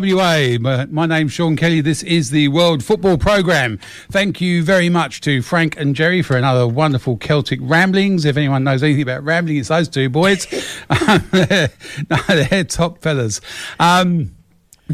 WA. My name's Sean Kelly. This is the World Football Programme. Thank you very much to Frank and Jerry for another wonderful Celtic ramblings. If anyone knows anything about rambling, it's those two boys. they're, they're top fellas. Um,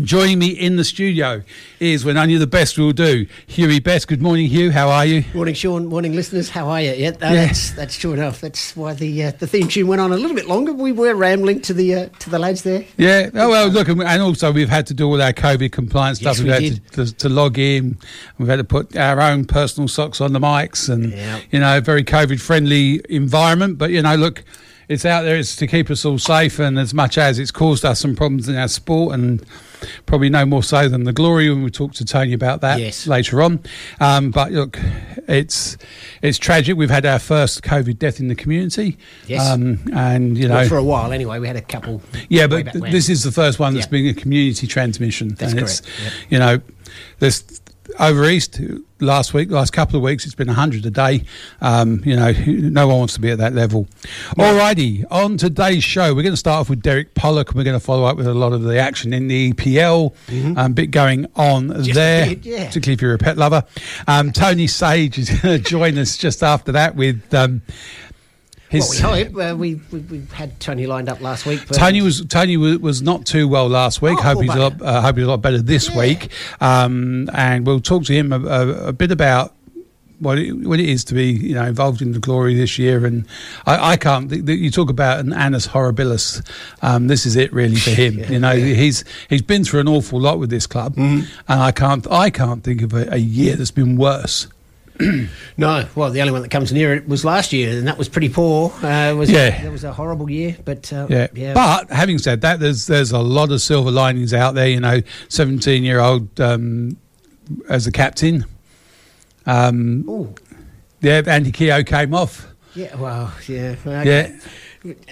Joining me in the studio is when only the best will do, Hughie Best. Good morning, Hugh. How are you? Morning, Sean. Morning, listeners. How are you? Yeah, uh, yeah. that's that's true enough. That's why the uh, the theme tune went on a little bit longer. We were rambling to the uh, to the lads there. Yeah. Oh well, look, and also we've had to do all our COVID compliance stuff. Yes, we've we had to, to, to, log in. We've had to put our own personal socks on the mics, and yeah. you know, very COVID friendly environment. But you know, look it's out there. It's to keep us all safe, and as much as it's caused us some problems in our sport, and probably no more so than the glory when we talk to Tony about that yes. later on. Um, but look, it's it's tragic. We've had our first COVID death in the community. Yes, um, and you know well, for a while anyway, we had a couple. Yeah, but th- this is the first one that's yeah. been a community transmission. That's and correct. Yep. You know, there's over east last week, last couple of weeks, it's been 100 a day. Um, you know, no one wants to be at that level. Alrighty, on today's show, we're going to start off with Derek Pollock and we're going to follow up with a lot of the action in the EPL, mm-hmm. um, bit going on just there, bit, yeah. particularly if you're a pet lover. Um, Tony Sage is going to join us just after that with. His, well, we hope uh, we, we, we had Tony lined up last week. Tony was Tony was, was not too well last week. Oh, hope he's a lot, uh, hope he's a lot better this yeah. week. Um, and we'll talk to him a, a, a bit about what it, what it is to be you know involved in the glory this year. And I, I can't. The, the, you talk about an annus horribilis. Um, this is it really for him. yeah, you know, yeah. he's he's been through an awful lot with this club, mm-hmm. and I can't I can't think of a, a year that's been worse. no, well, the only one that comes near it was last year, and that was pretty poor. Uh, was yeah, it was a horrible year. But uh, yeah. yeah. but having said that, there's there's a lot of silver linings out there. You know, 17 year old um, as a captain. Um, Ooh. yeah, Andy Keogh came off. Yeah, well, yeah, yeah.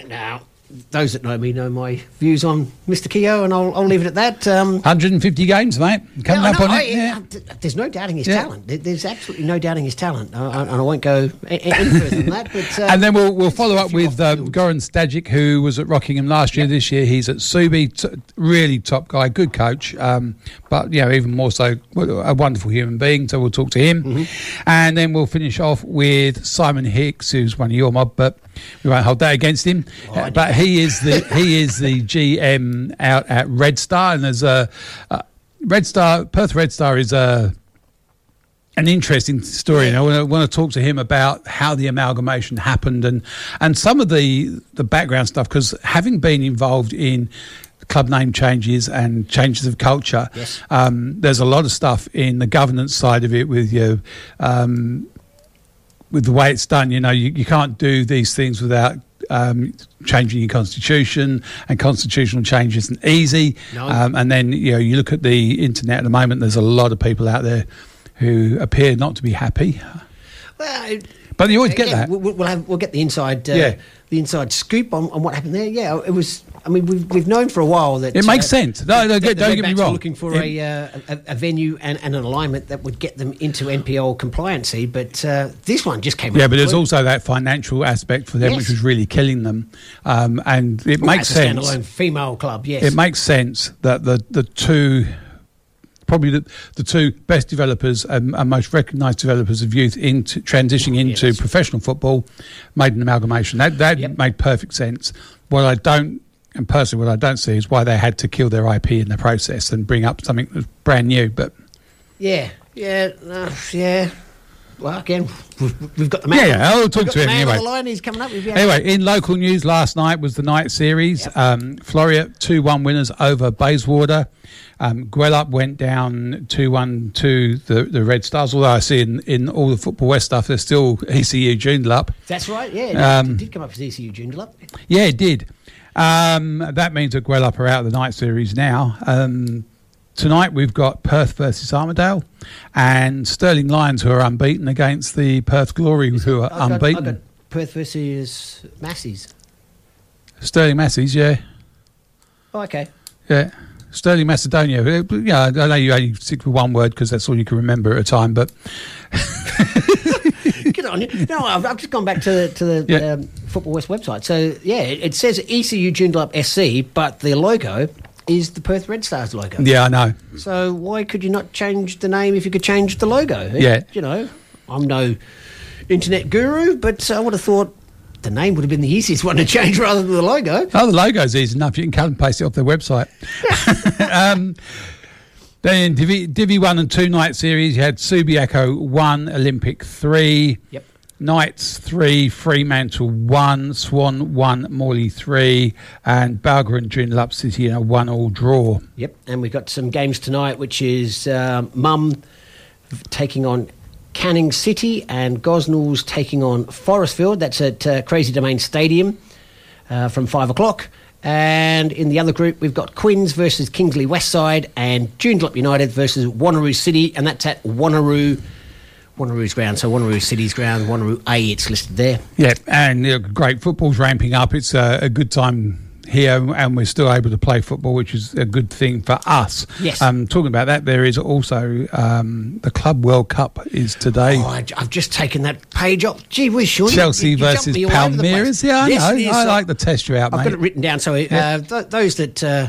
Now, those that know me know my views on Mr. Keogh, and I'll, I'll leave it at that. Um, 150 games, mate. Coming yeah, up on I, it. Yeah. I, there's no doubting his Yeah. talent. There's absolutely no doubting his talent, uh, and I won't go any further than that. But uh, And then we'll we'll follow up with um. Goran Stajic, who was at Rockingham last year. This year he's at Subi. T- really top guy, good coach, um, but you know even more so a wonderful human being. So we'll talk to him, Mm-hmm. and then we'll finish off with Simon Hicks, who's one of your mob, but we won't hold that against him. Oh, Uh, but he is the he is the GM out at Red Star, and there's a, a Red Star Perth Red Star is a an interesting story, and I want to, want to talk to him about how the amalgamation happened and and some of the the background stuff. Because having been involved in club name changes and changes of culture. Yes. Um, there's a lot of stuff in the governance side of it with you. Um, with the way it's done, you know, you, you can't do these things without um, changing your constitution, and constitutional change isn't easy. No. Um, and then you know, you look at the internet at the moment. There's a lot of people out there who appear not to be happy, Well, but you always get yeah, that. We'll, we'll, have, we'll get the inside, uh, Yeah. the inside scoop on, on what happened there. Yeah, it was. I mean, we've, we've known for a while that It makes uh, sense. No, no, that get- the don't get me wrong. Looking for It- a, uh, a a venue and, and an alignment that would get them into NPL compliancy, but uh, this one just came. Yeah, but there's also that financial aspect for them, Yes. which was really killing them. Um, and it makes As a sense. standalone female club. Yes, It makes sense that the the two, probably the, the two best developers and, and most recognised developers of youth into transitioning into Yes. professional football made an amalgamation. That that Yep. made perfect sense. What I don't. And personally, what I don't see is why they had to kill their IP in the process and bring up something that's brand new. But Yeah, yeah, no, yeah. Well, again, we've, we've got the man. yeah, I'll talk to him anyway. Line, he's coming up. We've- yeah. Anyway, in local news last night was the night series. Yep. Um, Floreat 2 1 winners over Bayswater. Um, Gwelup went down 2 1 to the, the Red Stars, although I see in, in all the Football West stuff, there's still ECU Joondalup. That's right. Yeah, it Um, did- did come up as ECU Joondalup. Yeah, it did. Um, that means that Gwelup are out of the night series now. Um, tonight we've got Perth versus Armadale and Stirling Lions, who are unbeaten, against the Perth Glory, who are I've got, unbeaten. I've got Perth versus Massies. Stirling Massies, yeah. Oh, okay. Yeah. Stirling Macedonia. Uh, Yeah, I know you only stick with one word because that's all you can remember at a time. But Good on you. No, I've, I've just gone back to the, to the Yeah. um, Football West website. So, yeah, it, it says ECU Joondalup SC, but the logo is the Perth Red Stars logo. yeah, I know. So why could you not change the name if you could change the logo? Yeah. You know, I'm no internet guru, but I would have thought the name would have been the easiest one to change rather than the logo. Oh, the logo's easy enough. You can cut and paste it off their website. um, then Divi, Divi 1 and 2 night series, you had Subiaco 1, Olympic 3. Yep. Knights 3, Fremantle 1, Swan 1, Morley 3, and Balga and Joondalup City in a 1 all draw. Yep. And we've got some games tonight, which is um, Mum taking on Canning City and Gosnells taking on Forestfield. That's at uh, Crazy Domain Stadium uh, from five o'clock. And in the other group, we've got Quinns versus Kingsley Westside and Joondalup United versus Wanneroo City, and that's at Wanneroo, Wanneroo's ground. So Wanneroo City's ground, Wanneroo A, it's listed there. Yeah, and uh, great. Football's ramping up. It's a, a good time here, and we're still able to play football, which is a good thing for us. Yes. Um, talking about that, there is also um, the Club World Cup is today. Oh, I, have just taken that page off. Gee whiz, Sean. you- Chelsea you jumped versus me all over. Palmeiras. Yeah, I Yes, know. is. I like the test you're out, I've mate. got it written down. So uh, th- those that uh,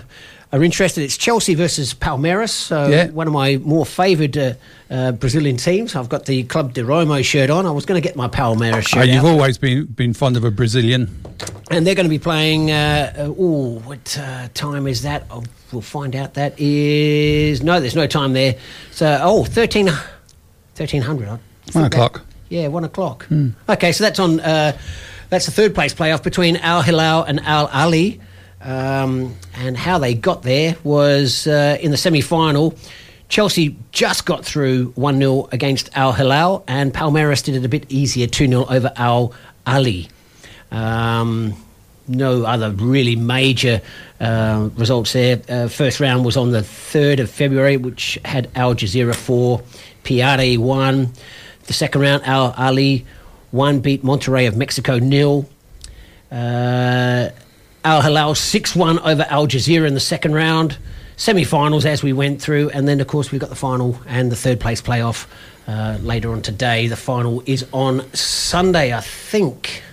are interested, it's Chelsea versus Palmeiras. So Yeah. one of my more favoured uh, uh, Brazilian teams. I've got the Club de Roma shirt on. I was going to get my Palmeiras Oh, shirt you've out. always been been fond of a Brazilian. and they're going to be playing. Uh, uh, oh, what uh, time is that? Oh, we'll find out. That is no, there's no time there. So oh, 13, 1300. I think One that- o'clock. Yeah, one o'clock. Okay, so that's on. Uh, that's the third place playoff between Al Hilal and Al Ahly. Um, and how they got there was uh, in the semi final. Chelsea just got through 1 0 against Al Hilal, and Palmeiras did it a bit easier 2 0 over Al Ahly. Um, no other really major uh, results there. Uh, first round was on the 3rd of February, which had Al Jazeera 4, Pirae 1. The second round, Al Ahly 1 beat Monterrey of Mexico nil. Uh, Al Hilal 6 1 over Al Jazeera in the second round. Semi finals as we went through, and then, of course, we've got the final and the third place playoff uh, later on today. The final is on Sunday, I think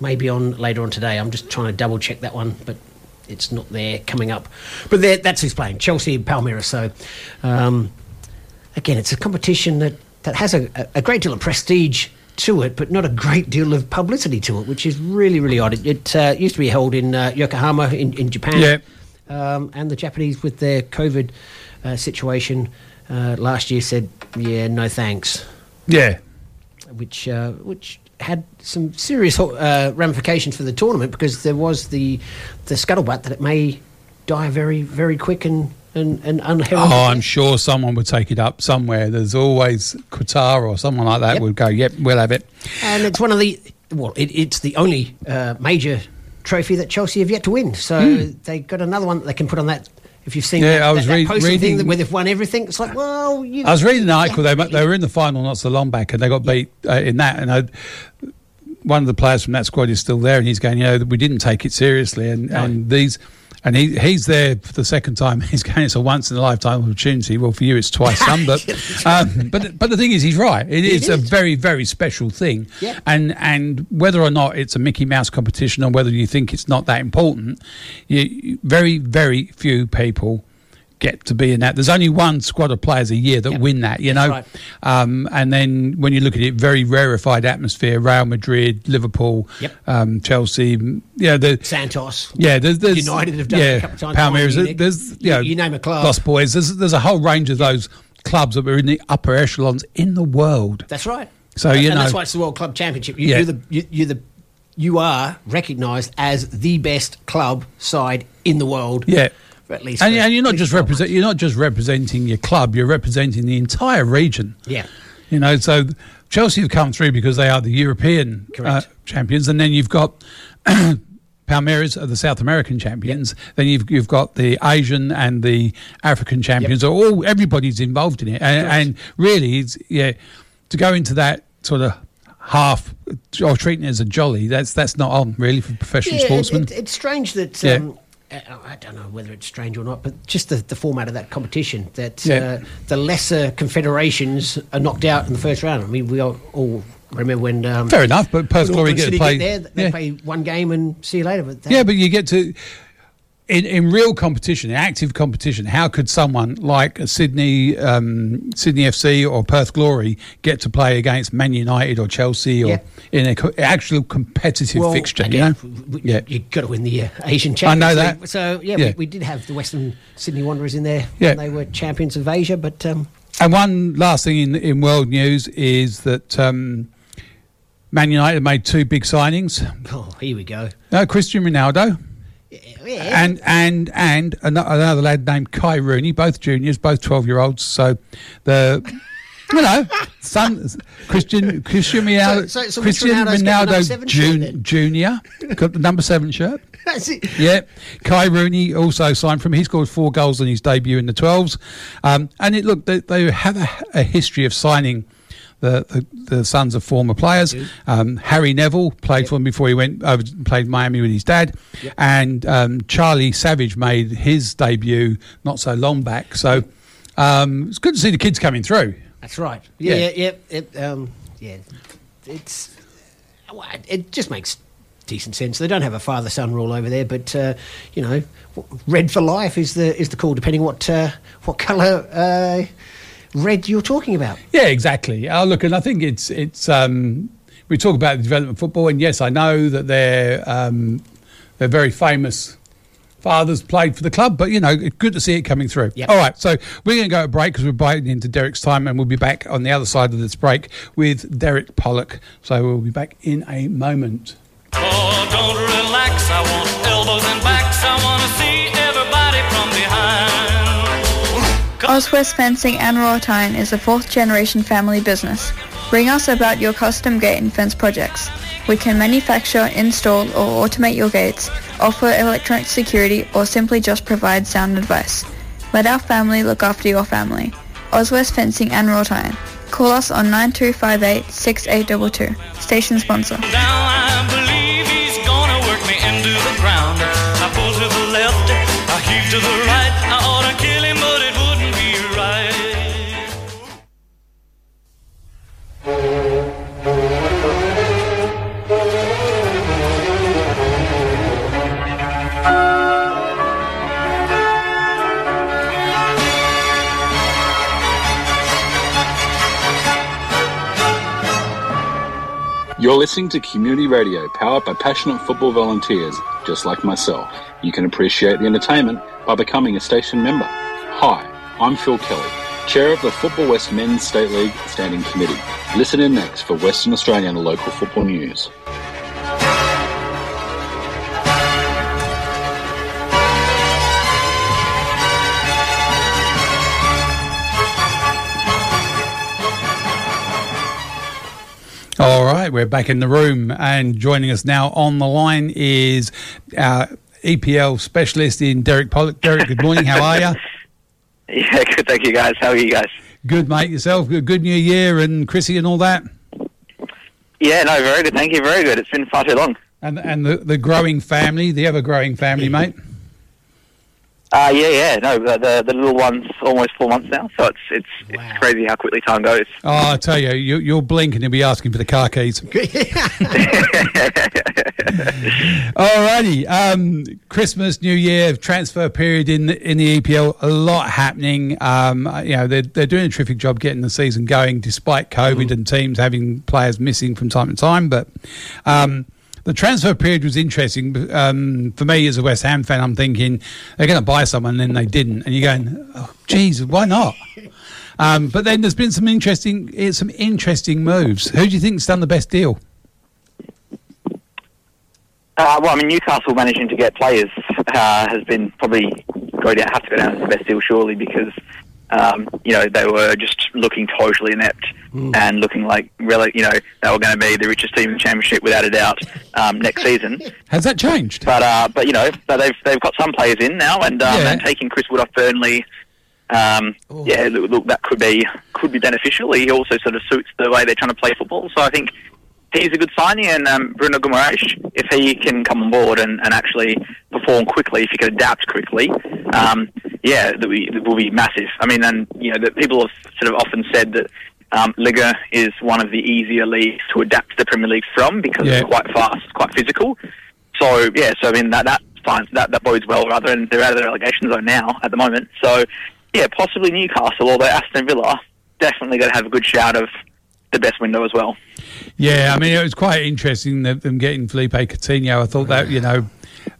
maybe on later on today. I'm just trying to double check that one, but it's not there coming up. But that's who's playing Chelsea and Palmeiras. So um, again, it's a competition that that has a, a great deal of prestige to it, but not a great deal of publicity to it, which is really really odd. It, it uh, used to be held in uh, Yokohama in, in Japan. Yeah. Um, and the Japanese, with their COVID uh, situation uh, last year, said, "Yeah, no thanks." Yeah. which uh, which had some serious uh, ramifications for the tournament because there was the the scuttlebutt that it may die very very quick and and, and unheralded. Oh, I'm sure someone would take it up somewhere. There's always Qatar or someone like that Yep. would go, yep, we'll have it. and it's one of the well, it, it's the only uh, major trophy that Chelsea have yet to win. So they got another one that they can put on that. If you've seen Hmm. Yeah, that, I was that, that read- poster thing reading- where they've won everything, it's like, well, you, I was reading an article. They, they were in the final not so long back, and they got beat uh, in that. And I, one of the players from that squad is still there, and he's going, you know, we didn't take it seriously, and, No. and these. And he, he's there for the second time. He's going. It's a once in a lifetime opportunity. Well, for you, it's twice done. But um, but but the thing is, he's right. It is a very very special thing. Yeah. And and whether or not it's a Mickey Mouse competition, or whether you think it's not that important, you- very very few people get to be in that. There's only one squad of players a year that Yep. win that, you know. right. Um, and then when you look at it, very rarefied atmosphere. Real Madrid, Liverpool, Yep. um, Chelsea. Yeah, the Santos. yeah, there's, there's United have done it yeah, a couple of times. Palmeiras. There's You- know, you name a club. Lost Boys. There's there's a whole range of those clubs that were in the upper echelons in the world. That's right. So, and, you and that's why it's the World Club Championship. You, Yeah. You're the you, you're the you are recognised as the best club side in the world. Yeah. At least. And, for and you're not just represent. You're not just representing your club. You're representing the entire region. Yeah. You know, so Chelsea have come through because they are the European uh, champions, and then you've got Palmeiras are the South American champions. Then you've you've got the Asian and the African champions. So all everybody's involved in it, and, and really, it's yeah, to go into that sort of half or treating it as a jolly. That's that's not on really for professional Yeah, sportsmen. it- it's strange that. Yeah. Um, I don't know whether it's strange or not, but just the, the format of that competition that Yeah. uh, the lesser confederations are knocked out in the first round. I mean, we all, all remember when. Um, Fair enough, but Perth Glory get to play. there, they yeah. play one game and see you later. But that- Yeah, but you get to in in real competition, in active competition. How could someone like Sydney um, Sydney FC or Perth Glory get to play against Man United or Chelsea or Yeah. in an actual competitive Well, fixture? again, you know, w- yeah. you got to win the uh, Asian championship. I Champions know League. that. So yeah, Yeah. We, we did have the Western Sydney Wanderers in there. Yeah. when they were champions of Asia, but um, And one last thing in in world news is that. Um, Man United made two big signings. oh, here we go. No, Cristian Ronaldo Yeah, and and and ano- another lad named Kai Rooney, both juniors, both twelve year olds. So the you know son Christian Christian Ronaldo, so- so which Christian Ronaldo's got the number Ronaldo Jun- Junior got the number seven shirt. that's it. Yeah, Kai Rooney also signed from. He scored four goals in his debut in the twelves, um, and it look they, they have a, a history of signing. The, the, the sons of former players. Um, Harry Neville played for him before he went over played Miami with his dad, and um, Charlie Savage made his debut not so long back. So um, it's good to see the kids coming through. That's right. Yeah, Yeah. yeah. It, um, yeah. It's it just makes decent sense. They don't have a father-son rule over there, but uh, you know, red for life is the is the call, depending what uh, what colour uh, red you're talking about. Yeah, exactly. Oh, look, and I think it's it's. Um, we talk about the development of football, and yes, I know that they're um, they're very famous fathers played for the club, but you know, it's good to see it coming through. Yep. All right, so we're going to go to break because we're biting into Derek's time, and we'll be back on the other side of this break with Derek Pollock. So we'll be back in a moment. Oh, Oswest Fencing and Wrought Iron is a fourth generation family business. Ring us about your custom gate and fence projects. We can manufacture, install or automate your gates, offer electronic security or simply just provide sound advice. Let our family look after your family. Oswest Fencing and Wrought Iron. Call us on 9258 6822. Station sponsor. Down, You're listening to Community Radio, powered by passionate football volunteers just like myself. You can appreciate the entertainment by becoming a station member. Hi, I'm Phil Kelly. Chair of the Football West Men's State League Standing Committee. Listen in next for Western Australian local football news. Right, we're back in the room, and joining us now on the line is uh, our EPL specialist in Derek Pollock. Derek, good morning. How are you? Yeah, good. Thank you, guys. How are you guys? Good, mate. Yourself? Good, good New Year and Chrissy and all that. Yeah, no, very good. Thank you. Very good. It's been far too long. And and the, the growing family, the ever growing family, mate. Uh, yeah, yeah. No, the, the the little one's almost four months now, so it's it's, Wow. it's crazy how quickly time goes. Oh, I tell you, you you'll blink and you'll be asking for the car keys. Alrighty, um, Christmas, New Year, transfer period in the, in the EPL, a lot happening. Um, you know, they're, they're doing a terrific job getting the season going, despite COVID and teams having players missing from time to time. But um, the transfer period was interesting um, for me as a West Ham fan. I'm thinking they're going to buy someone, and then they didn't, and you're going, oh, why not? Um, but then there's been some interesting, eh, some interesting moves. Who do you think's done the best deal? Uh, well, I mean, Newcastle managing to get players uh, has been probably go down, have to go down as the best deal, surely, because um, you know they were just looking totally inept and looking like really, you know, they were going to be the richest team in the championship without a doubt um, next season. Has that changed? But uh, but you know, but they've they've got some players in now, and um, Yeah. and taking Chris Wood off Burnley. Um, yeah, look, look, that could be could be beneficial. He also sort of suits the way they're trying to play football. So I think he's a good signing, and um, Bruno Guimaraes, if he can come on board and, and actually perform quickly, if he can adapt quickly, um, yeah, that, we, that will be massive. I mean, and you know, that people have sort of often said that um, Liga is one of the easier leagues to adapt to the Premier League from because Yeah. it's quite fast, quite physical. So yeah, so I mean that that fine, that that bodes well. Rather, and they're out of the relegation zone now at the moment. So yeah, possibly Newcastle, although Aston Villa definitely going to have a good shout of the best window as well. Yeah, I mean, it was quite interesting that them getting Felipe Coutinho. I thought that, you know,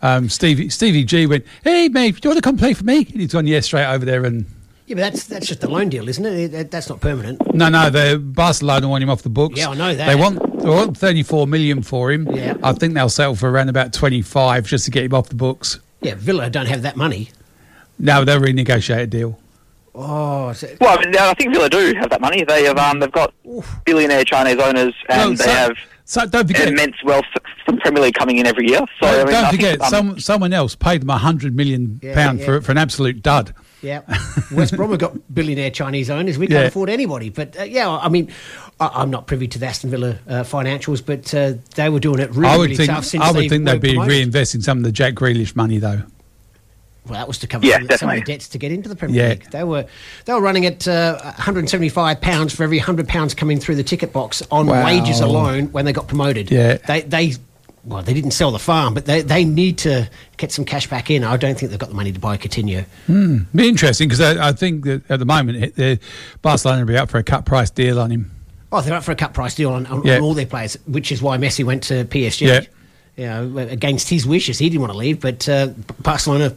um, Stevie Stevie G went, "Hey, mate, do you want to come play for me?" And he's gone, "Yeah, straight over there." And Yeah, but that's that's just a loan deal, isn't it? That's not permanent. no, no, the Barcelona want him off the books. Yeah, I know that. They want they want thirty four million for him. Yeah. I think they'll settle for around about twenty five just to get him off the books. Yeah, Villa don't have that money. No, they'll renegotiate a deal. Oh, so, Well, I, mean, I think Villa do have that money. They have um, they've got billionaire Chinese owners, and No, they have So don't forget, immense wealth from Premier League coming in every year. So I don't mean, I think, forget, um, some, someone else paid them a hundred million Yeah, pound yeah. for for an absolute dud. yeah, West Brom have got billionaire Chinese owners. We can't Yeah. afford anybody. But uh, yeah, I mean, I, I'm not privy to the Aston Villa uh, financials, but uh, they were doing it really, I would really think tough since I would they think they'd be promoted. reinvesting some of the Jack Grealish money though. Well, that was to cover Yeah, some, of some of the debts to get into the Premier Yeah. League. They were they were running at uh, 175 pounds for every 100 pounds coming through the ticket box on Wow. wages alone when they got promoted. Yeah. they they. Well, they didn't sell the farm, but they, they need to get some cash back in. I don't think they've got the money to buy Coutinho. Be interesting because I, I think that at the moment it- the Barcelona will be up for a cut price deal on him. Oh, they're up for a cut price deal on, on, Yeah. on all their players, which is why Messi went to PSG. Yeah. You know, against his wishes, he didn't want to leave, but uh, Barcelona,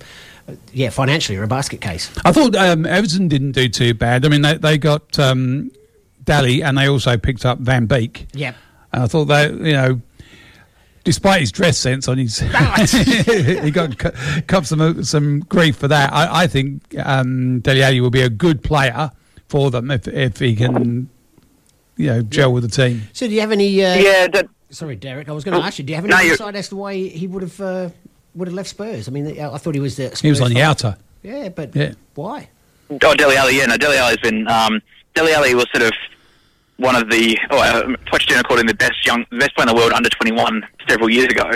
yeah, financially are a basket case. I thought um, Everton didn't do too bad. I mean, they, they got um, Daly and they also picked up Van Beek. Yeah. And I thought that, you know, despite his dress sense on his, he got cu- some some grief for that. I, I think um, Dele Alli will be a good player for them if if he can, you know, gel with the team. So, do you have any? Uh, yeah, that, Sorry, Derek. I was going to Oh, ask you. Do you have any no, insight as to why he would have uh, would have left Spurs? I mean, I thought he was the. He was on the fan. outer. Yeah, but Yeah. why? Oh, Dele Alli, yeah, no, Dele Alli's been. Um, Dele Alli was sort of one of the. Oh, uh, Pochettino called him the best young, best player in the world under 21 several years ago.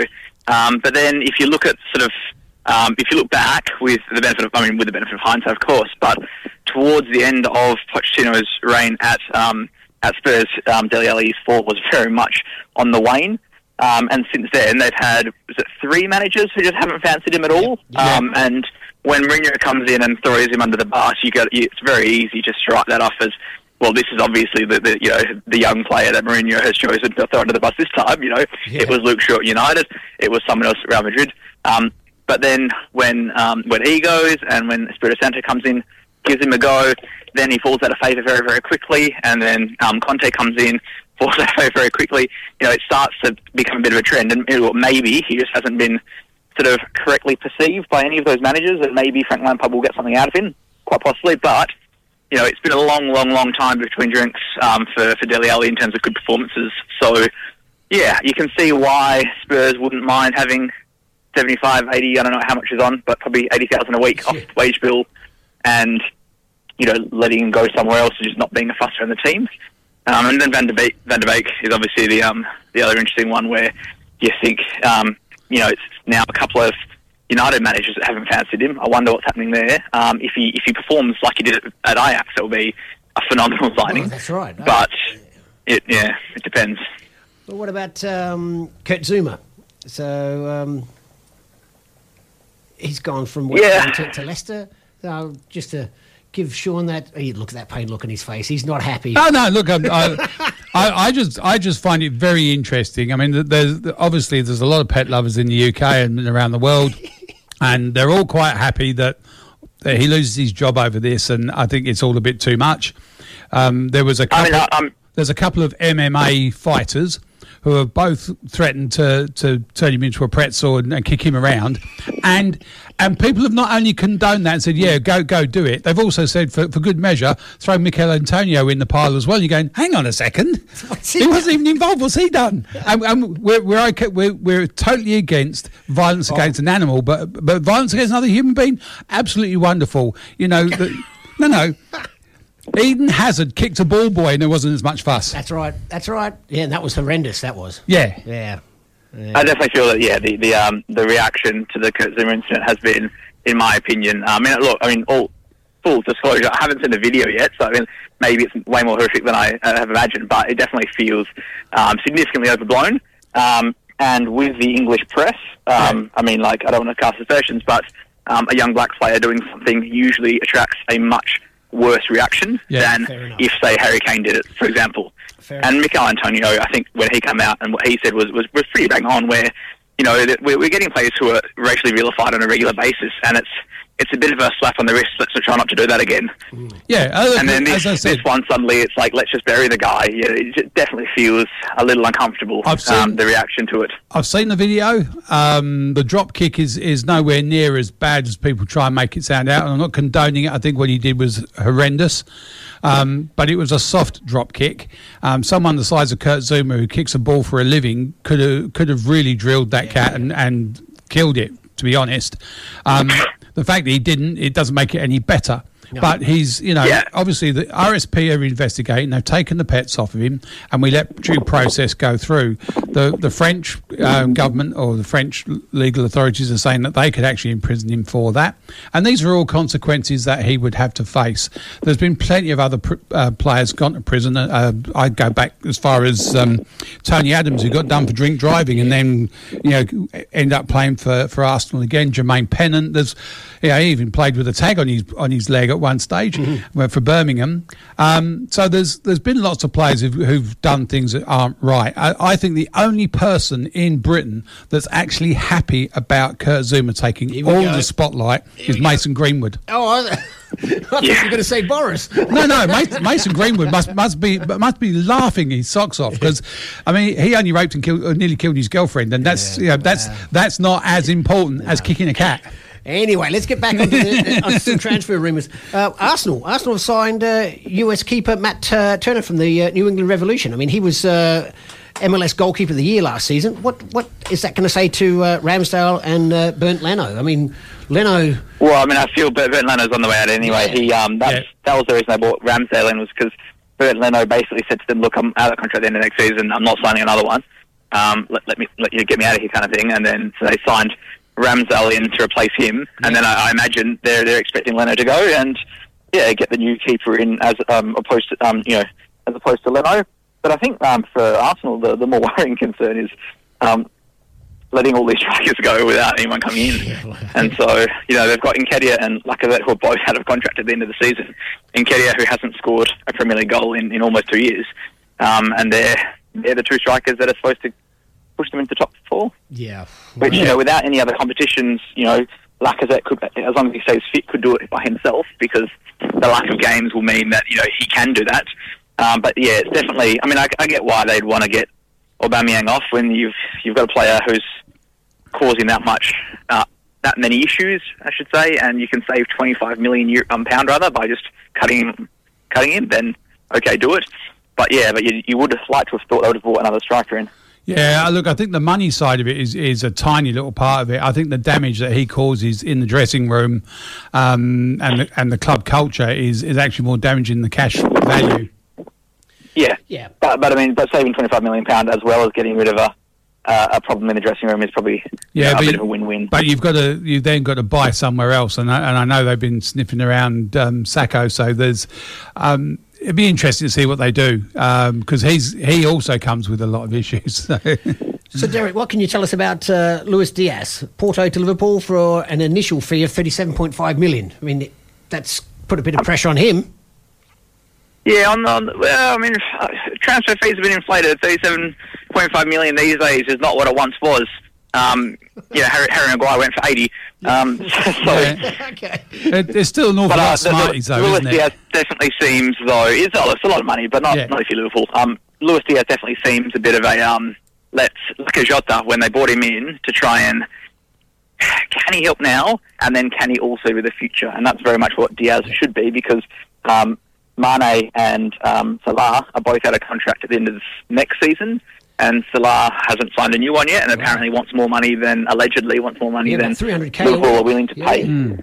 Um, but then, if you look at sort of, um, if you look back with the benefit of, I mean, with the benefit of hindsight, of course, but towards the end of Pochettino's reign at um, at Spurs, um, Dele Alli's fall was very much on the wane. Um, and since then, they've had was it three managers who just haven't fancied him at all. Yeah. Um, and when Mourinho comes in and throws him under the bus, you get it's very easy just to write that off as well. This is obviously the, the you know the young player that Mourinho has chosen to throw under the bus this time. You know, Yeah. it was Luke Shaw at United, it was someone else at Real Madrid. Um, but then when um, when he goes and when Espirito Santo comes in, gives him a go. Then he falls out of favour very, very quickly, and then um, Conte comes in, out very quickly. You know, it starts to become a bit of a trend, and maybe he just hasn't been sort of correctly perceived by any of those managers, and maybe Frank Lampard will get something out of him, quite possibly. But you know, it's been a long, long, long time between drinks um, for for Dele Alli in terms of good performances. So, yeah, you can see why Spurs wouldn't mind having 75, 80, I don't know how much is on, but probably 80,000 a week off the wage bill and, you know, letting him go somewhere else and just not being a fusser in the team. Um, and then Van der, Beek, Van der Beek is obviously the um, the other interesting one where you think, um, you know, it's now a couple of United managers that haven't fancied him. I wonder what's happening there. Um, if he if he performs like he did at Ajax, it will be a phenomenal signing. Oh, that's right. But it yeah, it depends. Well, what about um, Kurt Zouma? So um, he's gone from West Yeah. Ham to, to Leicester. So just to give Sean that, oh, look at that pain look on his face. He's not happy. No, no. Look, I, I, I, I just, I just find it very interesting. I mean, there's obviously there's a lot of pet lovers in the UK and around the world, and they're all quite happy that, that he loses his job over this, and I think it's all a bit too much. Um, there was a I couple. mean, I- I'm- there's a couple of MMA fighters who have both threatened to, to turn him into a pretzel and, and kick him around, and and people have not only condoned that and said, yeah, go go do it. They've also said, for, for good measure, throw Michail Antonio in the pile as well. You're going, hang on a second, he he wasn't even involved. What's he done? And, and we're we're, okay, we're we're totally against violence oh. against an animal, but but violence against another human being, absolutely wonderful. You know, the, no, no. Eden Hazard kicked a ball boy and there wasn't as much fuss. That's right. That's right. Yeah, and that was horrendous. That was. Yeah. Yeah. I definitely feel that yeah, the the um the reaction to the Kurt Zouma incident has been, in my opinion, I mean, look, I mean, all full disclosure, I haven't seen the video yet, so I mean, maybe it's way more horrific than I uh, have imagined, but it definitely feels um, significantly overblown. Um, and with the English press, um, I mean, like, I don't want to cast aspersions, but um, a young black player doing something usually attracts a much worse reaction Yeah, than if, say, Harry Kane did it, for example. Fair and Michail Antonio, I think when he came out and what he said was, was, was pretty bang on, where, you know, we're getting players who are racially vilified on a regular basis, and it's it's a bit of a slap on the wrist. Let's try not to do that again. Yeah, uh, And then this, as I said, this one, suddenly it's like, let's just bury the guy. Yeah, it definitely feels a little uncomfortable, I've seen- um, the reaction to it. I've seen the video. Um, the drop kick is, is nowhere near as bad as people try and make it sound out. And I'm not condoning it. I think what he did was horrendous. Um, but it was a soft drop kick. Um, someone the size of Kurt Zouma who kicks a ball for a living could have could have really drilled that cat and, and killed it. To be honest, um, the fact that he didn't, it doesn't make it any better. But he's, you know, Yeah. obviously the RSP are investigating. They've taken the pets off of him, and we let due process go through. The the French um, government or the French legal authorities are saying that they could actually imprison him for that, and these are all consequences that he would have to face. There's been plenty of other pr- uh, players gone to prison. Uh, I go back as far as um, Tony Adams, who got done for drink driving, and then you know end up playing for, for Arsenal again. Jermaine Pennant, there's yeah, he even played with a tag on his on his leg at one stage went for Birmingham. Um, so there's there's been lots of players who've, who've done things that aren't right. I, I think the only person in Britain that's actually happy about Kurt Zouma taking all go. the spotlight is Mason Greenwood. Oh, I, I thought you were going to say Boris. No, no, Mason, Greenwood must must be must be laughing his socks off because, I mean, he only raped and killed, nearly killed his girlfriend, and that's you know, that's that's not as important as kicking a cat. Anyway, let's get back onto, the, onto some transfer rumours. Uh, Arsenal. Arsenal have signed uh, US keeper Matt uh, Turner from the uh, New England Revolution. I mean, he was uh, MLS goalkeeper of the year last season. What what is that going to say to uh, Ramsdale and uh, Bernd Leno? I mean, Leno. Well, I mean, I feel Bert Bert Leno's on the way out anyway. He um, that's, Yeah. that was the reason I bought Ramsdale in was because Bernd Leno basically said to them, "Look, I'm out of contract at the end of next season. I'm not signing another one. Um, let, let me let you get me out of here, kind of thing." And then so they signed Ramsdale in to replace him, and then I, I imagine they're they're expecting Leno to go and yeah, get the new keeper in as um, opposed to um, you know as opposed to Leno. But I think um, for Arsenal, the, the more worrying concern is um, letting all these strikers go without anyone coming in. And so, you know, they've got Nketiah and Lacazette who are both out of contract at the end of the season. Nketiah who hasn't scored a Premier League goal in, in almost two years. Um, and they're, they're the two strikers that are supposed to push them into the top four. Yeah. Which, you know, without any other competitions, you know, Lacazette could, as long as he stays fit, could do it by himself because the lack of games will mean that you know he can do that. Um, but yeah, it's definitely. I mean, I, I get why they'd want to get Aubameyang off when you've you've got a player who's causing that much, uh, that many issues, I should say, and you can save 25 million euro, um, pound rather by just cutting him, cutting him. Then okay, do it. But yeah, but you, you would have liked to have thought they would have brought another striker in. Yeah, look, I think the money side of it is, is a tiny little part of it. I think the damage that he causes in the dressing room um, and the, and the club culture is, is actually more damaging than the cash value. Yeah, Yeah. But, but I mean, but saving 25 million pound as well as getting rid of a uh, a problem in the dressing room is probably Yeah, yeah, a bit you- of a win-win. But you've got to you then got to buy somewhere else, and I, and I know they've been sniffing around um, Sacco, so there's um, it'd be interesting to see what they do because he's he also comes with a lot of issues. So. So, Derek, what can you tell us about uh, Luis Diaz, Porto to Liverpool for an initial fee of thirty-seven point five million? I mean, that's put a bit of pressure on him. Yeah, on, on well, I mean, uh, transfer fees have been inflated. Thirty-seven point five million these days is not what it once was. Um, you know, Harry, Harry Maguire went for eighty. Um, so, Yeah. okay. It, it's still an awful but lot uh, of smarties, though, Lewis isn't it? Diaz definitely seems though it's, oh, it's a lot of money, but not Yeah. not if you're Liverpool. Um, Luis Diaz definitely seems a bit of a um, let's like a Jota when they brought him in to try and can he help now, and then can he also be the future? And that's very much what Diaz should be because um, Mane and um, Salah are both out of contract at the end of this next season. And Salah hasn't signed a new one yet, and apparently wants more money than allegedly wants more money Yeah, than 300K. Liverpool are willing to Yeah. pay. Hmm.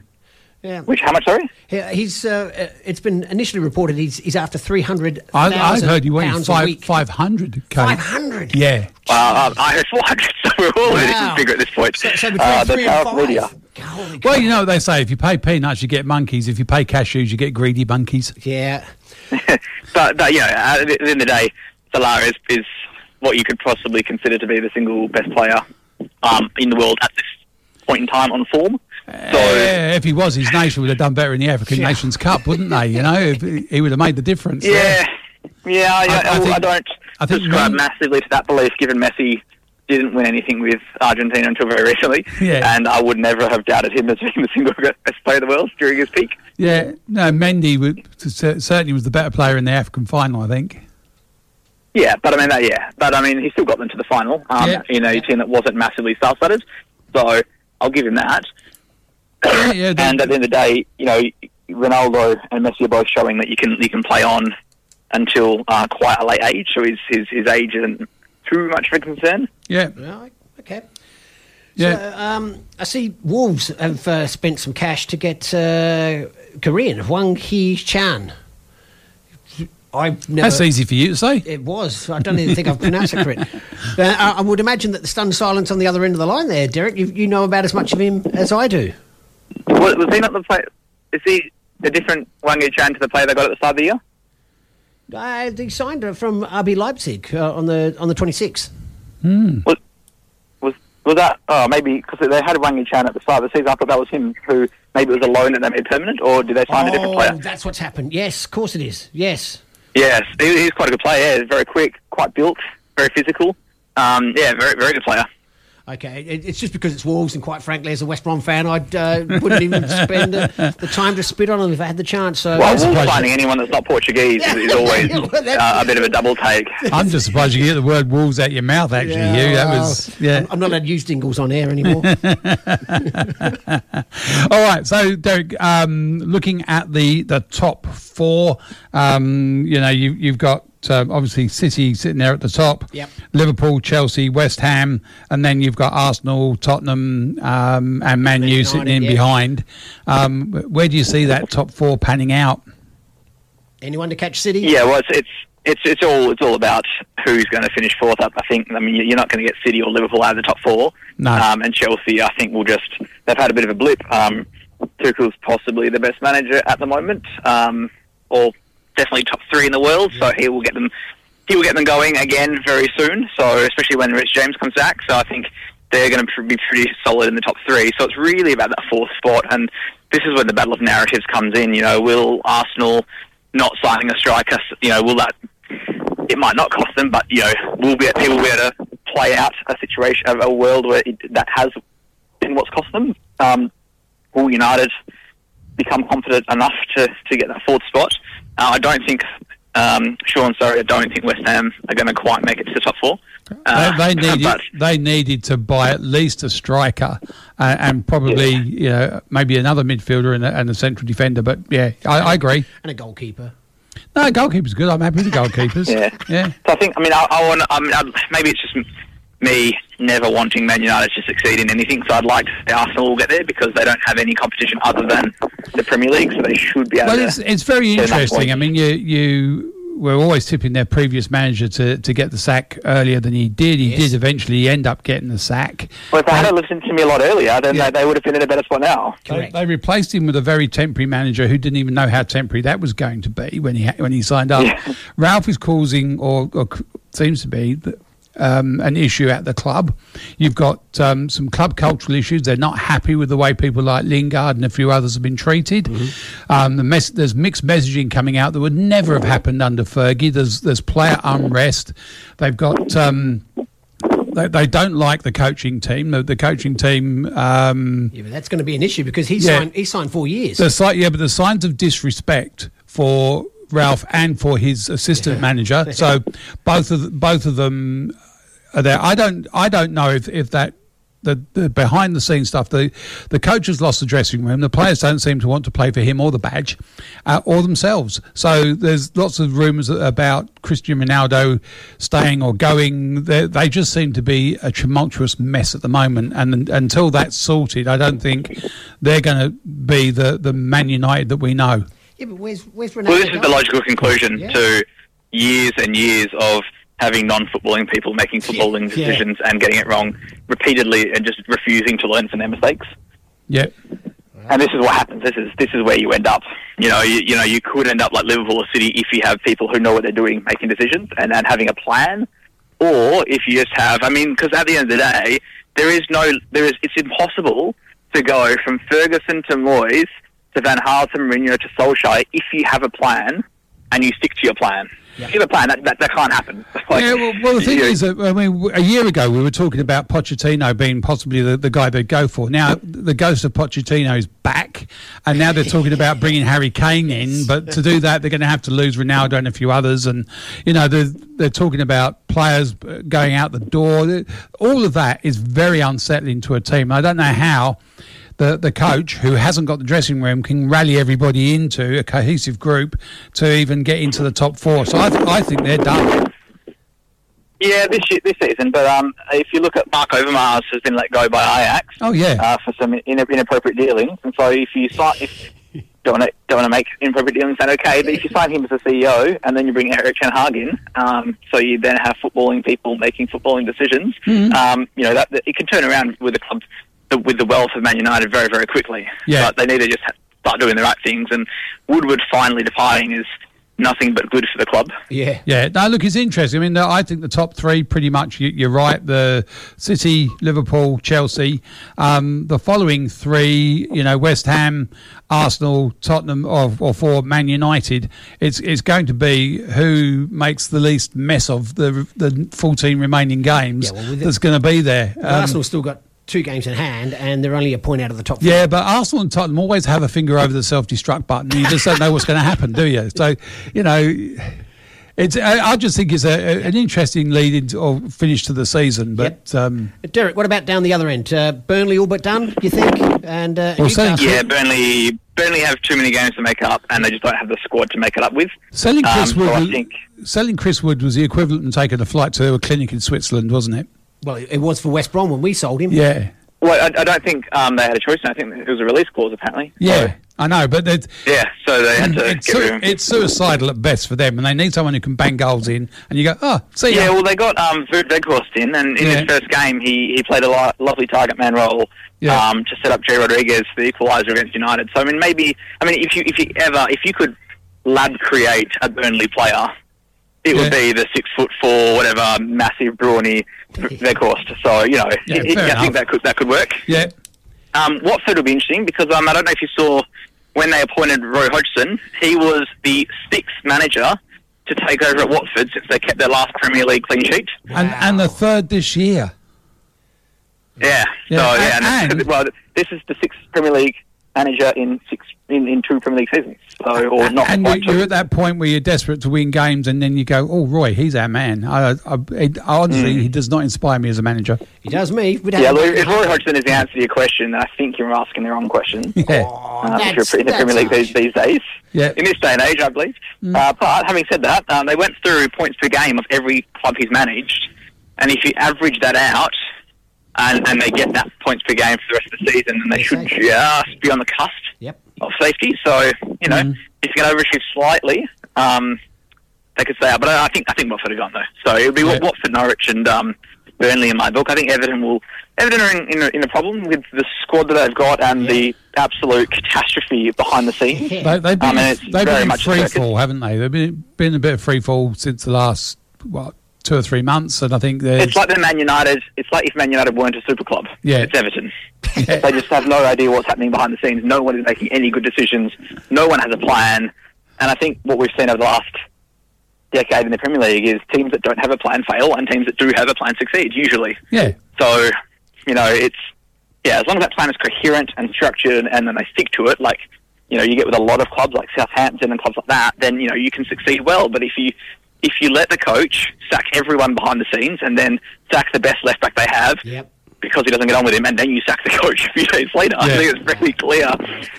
Yeah. Which how much? Sorry. Yeah, he's. Uh, uh, it's been initially reported he's, he's after three hundred I, thousand I've heard you wanted pounds five five hundred. Five hundred. Yeah. Well, uh, I heard 400, so we're all Wow. different figure at this point. So, so between Uh, three power and five. media. Well, cow. you know what they say: if you pay peanuts, you get monkeys. If you pay cashews, you get greedy monkeys. Yeah. but, but you know, at the end of the day, Salah is, is what you could possibly consider to be the single best player um, in the world at this point in time on form. So yeah, if he was, his nation would have done better in the African Yeah. Nations Cup, wouldn't they? You know, he would have made the difference. yeah, yeah, I, I- I I, think- I don't I think subscribe men- massively to that belief, given Messi didn't win anything with Argentina until very recently, Yeah. and I would never have doubted him as being the single best player in the world during his peak. Yeah, no, Mendy would, certainly was the better player in the African final, I think. Yeah, but I mean, that, yeah, but I mean, he still got them to the final um, Yeah. in a team that wasn't massively star-studded. So I'll give him that. Yeah, yeah, and at the end of the day, you know, Ronaldo and Messi are both showing that you can you can play on until uh, quite a late age. So his his, his age isn't too much of a concern. yeah, Well, okay. yeah. So, um, I see Wolves have uh, spent some cash to get uh, Korean Hwang Hee Chan. I've never. That's easy for you to say. It was. I don't even think I've pronounced it correct. Uh, I, I would imagine that the stunned silence on the other end of the line there, Derek. You, you know about as much of him as I do. Was, was he not the player? Is he a different Wang Chan to the player they got at the start of the year? Uh, they signed her from RB Leipzig uh, on the on the twenty sixth. Was was was that? Oh, maybe because they had Wang Chan at the start of the season. I thought that was him. Who maybe it was a loan that they made permanent, or did they sign a different Oh, player? that's what's happened. Yes, of course it is. Yes. Yes, he, he's quite a good player. Yeah, very quick, quite built, very physical. Um, yeah, very very good player. Okay, it, it's just because it's Wolves, and quite frankly, as a West Brom fan, I uh, wouldn't even spend uh, the time to spit on them if I had the chance. So Well, surprised Wolves you- finding anyone that's not Portuguese is, is always uh, a bit of a double take. I'm just surprised you get the word wolves out your mouth, actually, Hugh. That was, yeah. I'm, I'm not allowed to use dingles on air anymore. All right, so Derek, um, looking at the the top four, um, you know, you, you've got um, obviously City sitting there at the top, Yep. Liverpool, Chelsea, West Ham, and then you've got Arsenal, Tottenham, um, and Man Man U sitting in yeah. behind. Um, where do you see that top four panning out? Anyone to catch City? Yeah, well, it's, it's it's it's all it's all about who's going to finish fourth up. I think. I mean, you're not going to get City or Liverpool out of the top four. No. Um, and Chelsea, I think, will just they've had a bit of a blip. Um, Tuchel's possibly the best manager at the moment, um, or definitely top three in the world. So he will get them. He will get them going again very soon. So especially when Reece James comes back. So I think they're going to be pretty solid in the top three. So it's really about that fourth spot, and this is where the battle of narratives comes in. You know, will Arsenal not signing a striker? You know, will that? It might not cost them, but you know, we'll be people will be able to play out a situation, a, a world where it, that has been what's cost them. Um, will United become confident enough to, to get that fourth spot. Uh, I don't think um, Sean, sorry, I don't think West Ham are going to quite make it to the top four. Uh, they, they needed but- they needed to buy at least a striker uh, and probably you know maybe another midfielder and a, and a central defender. But yeah, I, I agree. And a goalkeeper. No, goalkeeper's good. I'm happy with the goalkeepers. Yeah. yeah. So I think, I mean, I, I want. I mean, I, maybe it's just me never wanting Man United to succeed in anything. So I'd like to see Arsenal will get there because they don't have any competition other than the Premier League, so they should be able Well, to. it's it's very interesting. I mean, you you were always tipping their previous manager to, to get the sack earlier than he did. He Yes. did eventually end up getting the sack. well, if they had listened to me a lot earlier, then Yeah. they, they would have been in a better spot now. They, they replaced him with a very temporary manager who didn't even know how temporary that was going to be when he when he signed up. Yeah. Ralph is causing, or, or seems to be, th- um, an issue at the club. You've got um, some club cultural issues. They're not happy with the way people like Lingard and a few others have been treated. Um, the mess- there's mixed messaging coming out that would never have happened under Fergie. There's there's player unrest. They've got. Um, they, they don't like the coaching team. The, the coaching team um, Yeah, but that's going to be an issue because he Yeah. signed he signed four years. the yeah, but the signs of disrespect for Ralph and for his assistant manager. So both of both of them are there. I don't I don't know if, if that the, the behind the scenes stuff. The the coach has lost the dressing room. The players don't seem to want to play for him or the badge, uh, or themselves. So there's lots of rumours about Cristiano Ronaldo staying or going. They, they just seem to be a tumultuous mess at the moment. And, until that's sorted, I don't think they're going to be the the Man United that we know. Yeah, but where's where's Ronaldo? Well, this is the logical conclusion Yeah. to years and years of having non-footballing people making footballing Yeah. decisions and getting it wrong repeatedly and just refusing to learn from their mistakes. Yeah. And this is what happens. This is this is where you end up. You know, you, you know, you could end up like Liverpool or City if you have people who know what they're doing, making decisions and, and having a plan, or if you just have. I mean, because at the end of the day, there is no, there is. It's impossible to go from Ferguson to Moyes to Van Gaal to Mourinho to Solskjaer if you have a plan and you stick to your plan. If you have a plan, that, that, that can't happen. Like, yeah, well, well the thing you- is, that, I mean, a year ago we were talking about Pochettino being possibly the, the guy they'd go for. Now the ghost of Pochettino is back, and now they're talking about bringing Harry Kane in. But to do that, they're going to have to lose Ronaldo and a few others, and you know they're they're talking about players uh, going out the door. All of that is very unsettling to a team. I don't know how. The, the coach who hasn't got the dressing room can rally everybody into a cohesive group to even get into the top four. So I, th- I think they're done. yeah, this year, this season. But um, if you look at Marc Overmars has been let go by Ajax. Oh yeah. uh, for some in- inappropriate dealings. And so if you sign, if don't want to don't want to make inappropriate dealings sound okay, but if you sign him as a CEO and then you bring Erik ten Hag in, um, so you then have footballing people making footballing decisions, um, you know that, that it can turn around with the club the, with the wealth of Man United very very quickly. Yeah. but they need to just start doing the right things. And Woodward finally departing is nothing but good for the club. Yeah. Yeah, no, look, it's interesting. I mean, I think the top three pretty much, you, you're right. The City, Liverpool, Chelsea. Um, the following three, you know, West Ham, Arsenal, Tottenham, or, or for Man United, it's it's going to be who makes the least mess of the the 14 remaining games Yeah, well, with that's going to be there. Um, Arsenal still got two games in hand, and they're only a point out of the top. four. Yeah, but Arsenal and Tottenham always have a finger over the self-destruct button. You just don't know what's going to happen, do you? So, you know, it's. I, I just think it's a, a- an interesting lead into or finish to the season. But um, Derek, what about down the other end? Uh, Burnley all but done, you think? And uh, Well, saying- Yeah, Burnley Burnley have too many games to make up, and they just don't have the squad to make it up with. selling Um, Chris so Wood, I was, think selling Chris Wood was the equivalent of taking a flight to a clinic in Switzerland, wasn't it? Well, it was for West Brom when we sold him. Yeah, Well, I, I don't think um, they had a choice. I think it was a release clause, apparently. yeah, I know, but it, Yeah, so they had to it's, get su- it's suicidal at best for them, and they need someone who can bang goals in. And you go, oh, see Yeah, ya. well, they got um, Wout in, and in Yeah. his first game, he, he played a lo- lovely target man role Yeah. um, to set up Jay Rodriguez for the equaliser against United. So, I mean, maybe, I mean, if you if you ever, if you could lab create a Burnley player, it would be the six foot four, whatever, massive, brawny Weghorst. So, you know, Yeah, it- it- I think that could that could work. yeah. Um, Watford will be interesting because um, I don't know if you saw when they appointed Roy Hodgson, he was the sixth manager to take over at Watford since they kept their last Premier League clean sheet. And and the third this year. Yeah. Yeah, So and- yeah, and, and- well, this is the sixth Premier League manager in six in, in two Premier League seasons. So, or not and quite you're two. at that point where you're desperate to win games, and then you go, "Oh, Roy, he's our man." I, I, it, honestly, he does not inspire me as a manager. He does me. Yeah, have- if Roy Hodgson is the answer to your question, then I think you're asking the wrong question. Yeah, uh, if you're in the Premier League these, these days. Yeah. In this day and age, I believe. Uh, but having said that, um, they went through points per game of every club he's managed, and if you average that out, and, and they get that points per game for the rest of the season, then they should they- just be on the cusp Yep. Of safety. So you know, if you can overachieve slightly, um, they could stay out. But I think I think Watford are gone though. So it'll be Yeah. Watford, Norwich, and um, Burnley in my book. I think Everton will. Everton are in, in, a, in a problem with the squad that they've got and the absolute catastrophe behind the scenes. they, they've been, it's they've very been in free fall, haven't they? They've been been a bit of free fall since the last what two or three months, and I think there's It's like the Man United. It's like if Man United weren't a super club. Yeah. It's Everton. They just have no idea what's happening behind the scenes. No one is making any good decisions. No one has a plan. And I think what we've seen over the last decade in the Premier League is teams that don't have a plan fail, and teams that do have a plan succeed. Usually. yeah. So, you know, it's yeah. As long as that plan is coherent and structured, and then they stick to it, like you know, you get with a lot of clubs like Southampton and clubs like that, then you know you can succeed well. But if you if you let the coach sack everyone behind the scenes and then sack the best left back they have Yep. because he doesn't get on with him, and then you sack the coach a few days later, I think it's very clear.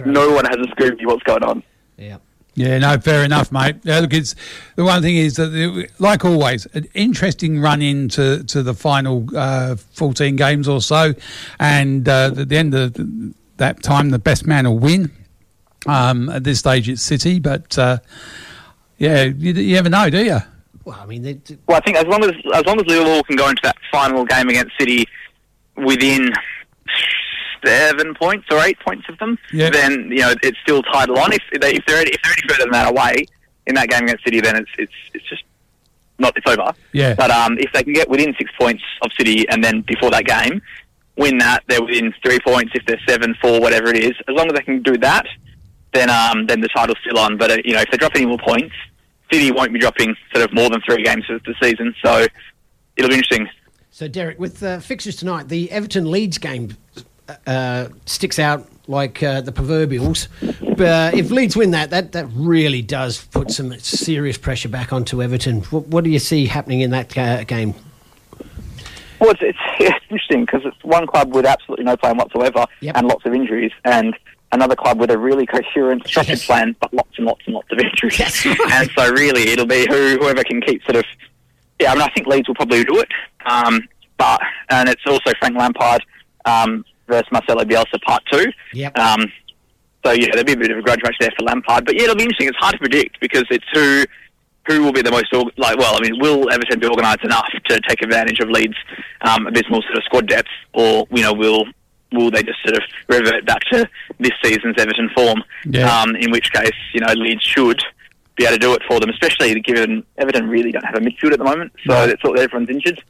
No one has a scoop of what's going on. Yep. Yeah, no, fair enough, mate. Yeah, look, it's the one thing is that, it- like always, an interesting run into to the final uh, fourteen games or so, and uh, at the end of that time, the best man will win. Um, at this stage, it's City, but uh, yeah, you, you never know, do you? Well, I mean, they, they- Well, I think as long as as long as Liverpool can go into that final game against City within seven points or eight points of them, Yeah. then you know it's still title on. If they if they're if they're any further than that away in that game against City, then it's it's it's just not it's over. Yeah. But um, if they can get within six points of City and then before that game win that, they're within three points. If they're seven, four, whatever it is, as long as they can do that, then um, then the title's still on. But uh, you know, if they drop any more points, City won't be dropping sort of more than three games for the season. So it'll be interesting. so Derek, with uh, fixtures tonight, the Everton Leeds game uh, sticks out like uh, the proverbials. But uh, if Leeds win that, that that really does put some serious pressure back onto Everton. What, what do you see happening in that uh, game? Well, it's, it's, it's interesting because it's one club with absolutely no plan whatsoever Yep. and lots of injuries, and another club with a really coherent, structured Yes. plan, but lots and lots and lots of injuries. Right. And so, really, it'll be who, whoever can keep sort of. Yeah, I mean, I think Leeds will probably do it, um, but and it's also Frank Lampard um, versus Marcelo Bielsa part two. Yep. Um, so yeah, there'll be a bit of a grudge match there for Lampard, but yeah, it'll be interesting. It's hard to predict because it's who who will be the most like. Well, I mean, will Everton be organised enough to take advantage of Leeds' um, abysmal sort of squad depth, or you know, will will they just sort of revert back to this season's Everton form? Yeah. Um, in which case, you know, Leeds should be able to do it for them, especially given Everton really don't have a midfield at the moment, so No. it's all that everyone's injured.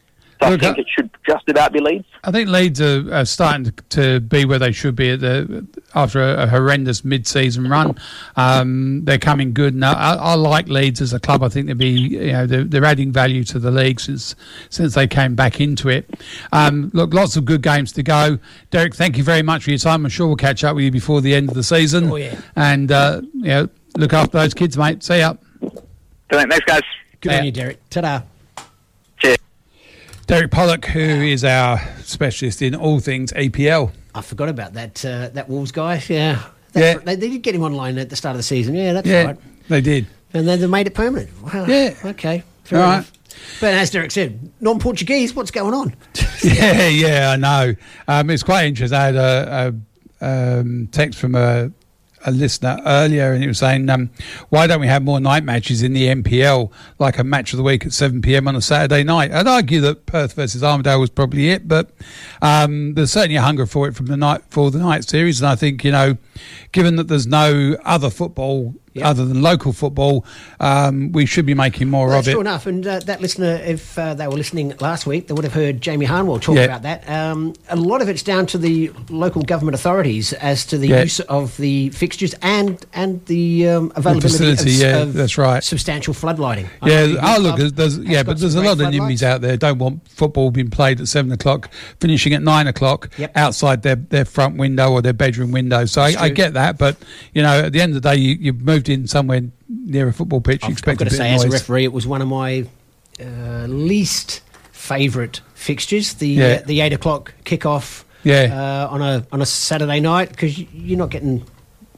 So Look, I think it should just about be Leeds. I think Leeds are, are starting to, to be where they should be at the after a, a horrendous mid-season run. Um, they're coming good, and I, I like Leeds as a club. I think they'll be, you know, they're, they're adding value to the league since since they came back into it. Um, look, lots of good games to go. Derek, thank you very much for your time. I'm sure we'll catch up with you before the end of the season. Oh, yeah. and uh, you know, look after those kids, mate. See ya. Thanks, guys. Good Yeah. on you, Derek. Ta-da. Derek Pollock, who is our specialist in all things EPL. I forgot about that uh, that Wolves guy. Yeah. That's Yeah. They, they did get him online at the start of the season. Yeah, that's Yeah, right. they did. And then they made it permanent. Wow. Yeah. Okay. Fair All enough. But as Derek said, non-Portuguese. What's going on? Yeah, yeah, I know. Um, it's quite interesting. I had a, a um, text from a, a listener earlier, and he was saying, um, "Why don't we have more night matches in the NPL, like a match of the week at seven pm on a Saturday night?" I'd argue that Perth versus Armadale was probably it, but um, there's certainly a hunger for it from the night for the night series, and I think you know, given that there's no other football Yep. other than local football, um, we should be making more Well, of that's it. true enough. And uh, that listener, if uh, they were listening last week, they would have heard Jamie Harnwell talk Yeah. about that. Um, a lot of it's down to the local government authorities as to the Yeah. use of the fixtures and and the um, availability facility, of, yeah, of that's right. substantial floodlighting. I Yeah, oh look, there's, there's yeah, but there's a lot of. NIMBYs out there don't want football being played at seven o'clock, finishing at nine o'clock Yep. outside their, their front window or their bedroom window. So I, I get that, but you know, at the end of the day, you, you've moved in somewhere near a football pitch. I've, expect I've got to say, as a referee, it was one of my uh, least favourite fixtures. The Yeah. uh, the eight o'clock kickoff. Yeah. Uh, on a on a Saturday night because you're not getting,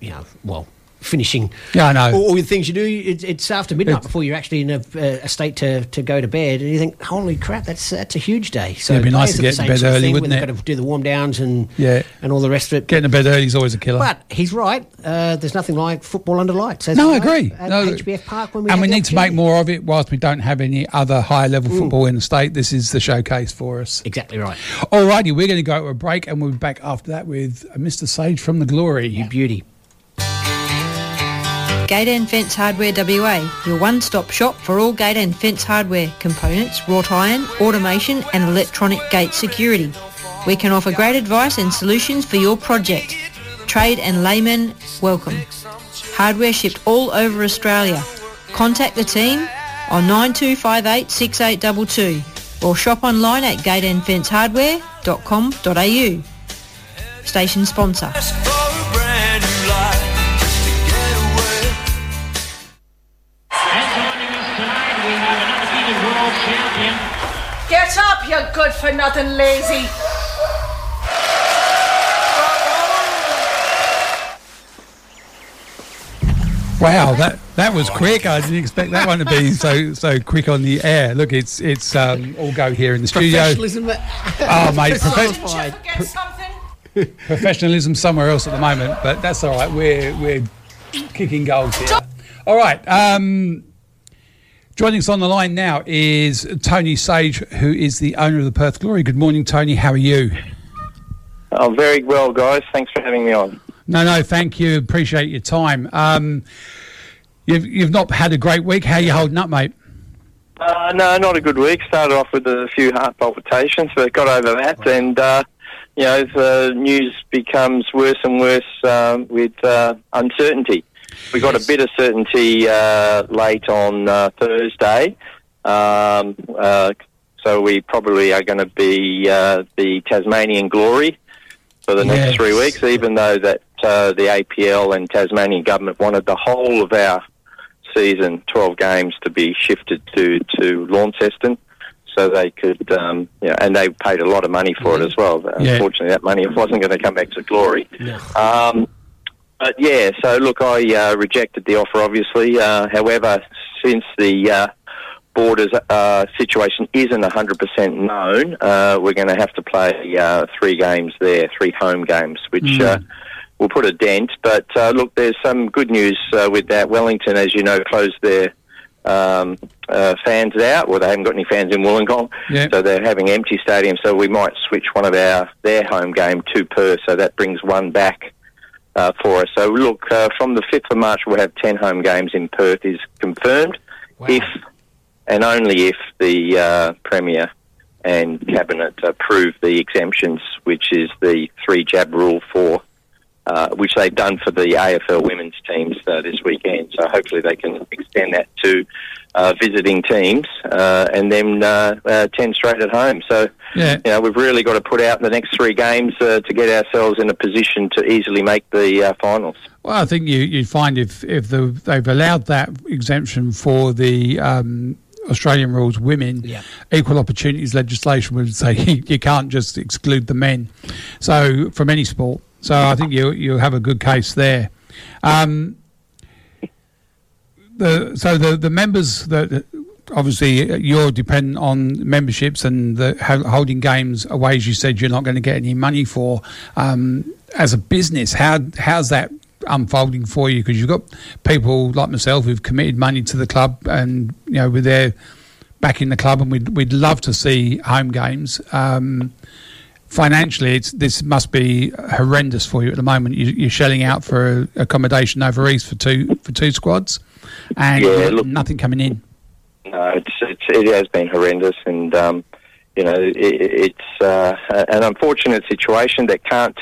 you know, well. Finishing, Yeah, I know. All, all the things you do, it's, it's after midnight It's- before you're actually in a, a state to, to go to bed, and you think, "Holy crap, that's that's a huge day." So Yeah, it'd be nice to get in bed sort of early, wouldn't when it? They've got to do the warm downs and Yeah. and all the rest of it. Getting to bed early is always a killer. But he's right. Uh, there's nothing like football under lights. no, I agree. At No, HBF Park, when we and we need to make more of it. Whilst we don't have any other high level football in the state, this is the showcase for us. Exactly right. Alrighty, we're going to go to a break, and we'll be back after that with uh, Mr. Sage from the Glory. You beauty. Gate and Fence Hardware WA, your one-stop shop for all gate and fence hardware, components, wrought iron, automation and electronic gate security. We can offer great advice and solutions for your project. Trade and laymen welcome. Hardware shipped all over Australia. Contact the team on 9258 6822 or shop online at gateandfencehardware.com.au. Station sponsor. Get up, you good for nothing lazy. Wow, that that was quick. I didn't expect that one to be so so quick on the air. Look, it's it's um, all go here in the studio. Professionalism. Oh, mate, profe- personified. Get something. professionalism somewhere else at the moment, but that's all right. We're we're kicking goals here. All right. Um, joining us on the line now is Tony Sage, who is the owner of the Perth Glory. Good morning, Tony. How are you? Oh, very well, guys. Thanks for having me on. No, no, thank you. Appreciate your time. Um, you've you've not had a great week. How are you holding up, mate? Uh, no, not a good week. Started off with a few heart palpitations, but got over that. And, uh, you know, the news becomes worse and worse um, with uh, uncertainty. We got a bit of certainty uh, late on uh, Thursday. Um, uh, so we probably are going to be uh, the Tasmanian glory for the Yes. next three weeks, even though that uh, the APL and Tasmanian government wanted the whole of our season, 12 games, to be shifted to, to Launceston so they could, um, you know, and they paid a lot of money for it as well. Yeah. Unfortunately, that money wasn't going to come back to glory. Um, but yeah, so look, I uh, rejected the offer, obviously. Uh, however, since the uh, borders uh, situation isn't 100% known, uh, we're going to have to play uh, three games there, three home games, which uh, will put a dent. But uh, look, there's some good news uh, with that. Wellington, as you know, closed their um, uh, fans out. Well, they haven't got any fans in Wollongong, Yeah. so they're having empty stadiums. So we might switch one of our their home game to Perth, so that brings one back uh, for us. So look, uh, from the 5th of March, we'll have 10 home games in Perth is confirmed, if and only if the uh, Premier and Cabinet approve the exemptions, which is the three jab rule for, uh, which they've done for the AFL women's teams uh, this weekend. So hopefully they can extend that to uh, visiting teams uh, and then uh, uh, 10 straight at home. So Yeah. you know, we've really got to put out the next three games uh, to get ourselves in a position to easily make the uh, finals. Well, I think you, you'd find if if the, they've allowed that exemption for the um, Australian rules women, Yeah. equal opportunities legislation would say you can't just exclude the men. So from any sport, so I think you you have a good case there. Um, the so the the members that obviously you're dependent on memberships and the holding games away as you said you're not going to get any money for. Um, as a business how how's that unfolding for you? Because you've got people like myself who've committed money to the club and you know we're there back in the club and we'd, we'd love to see home games. Um, financially, it's this must be horrendous for you at the moment. You, you're shelling out for accommodation over east for two for two squads, and Yeah, look- nothing coming in. No, it's, it's it has been horrendous, and um, you know it, it's uh, an unfortunate situation that can't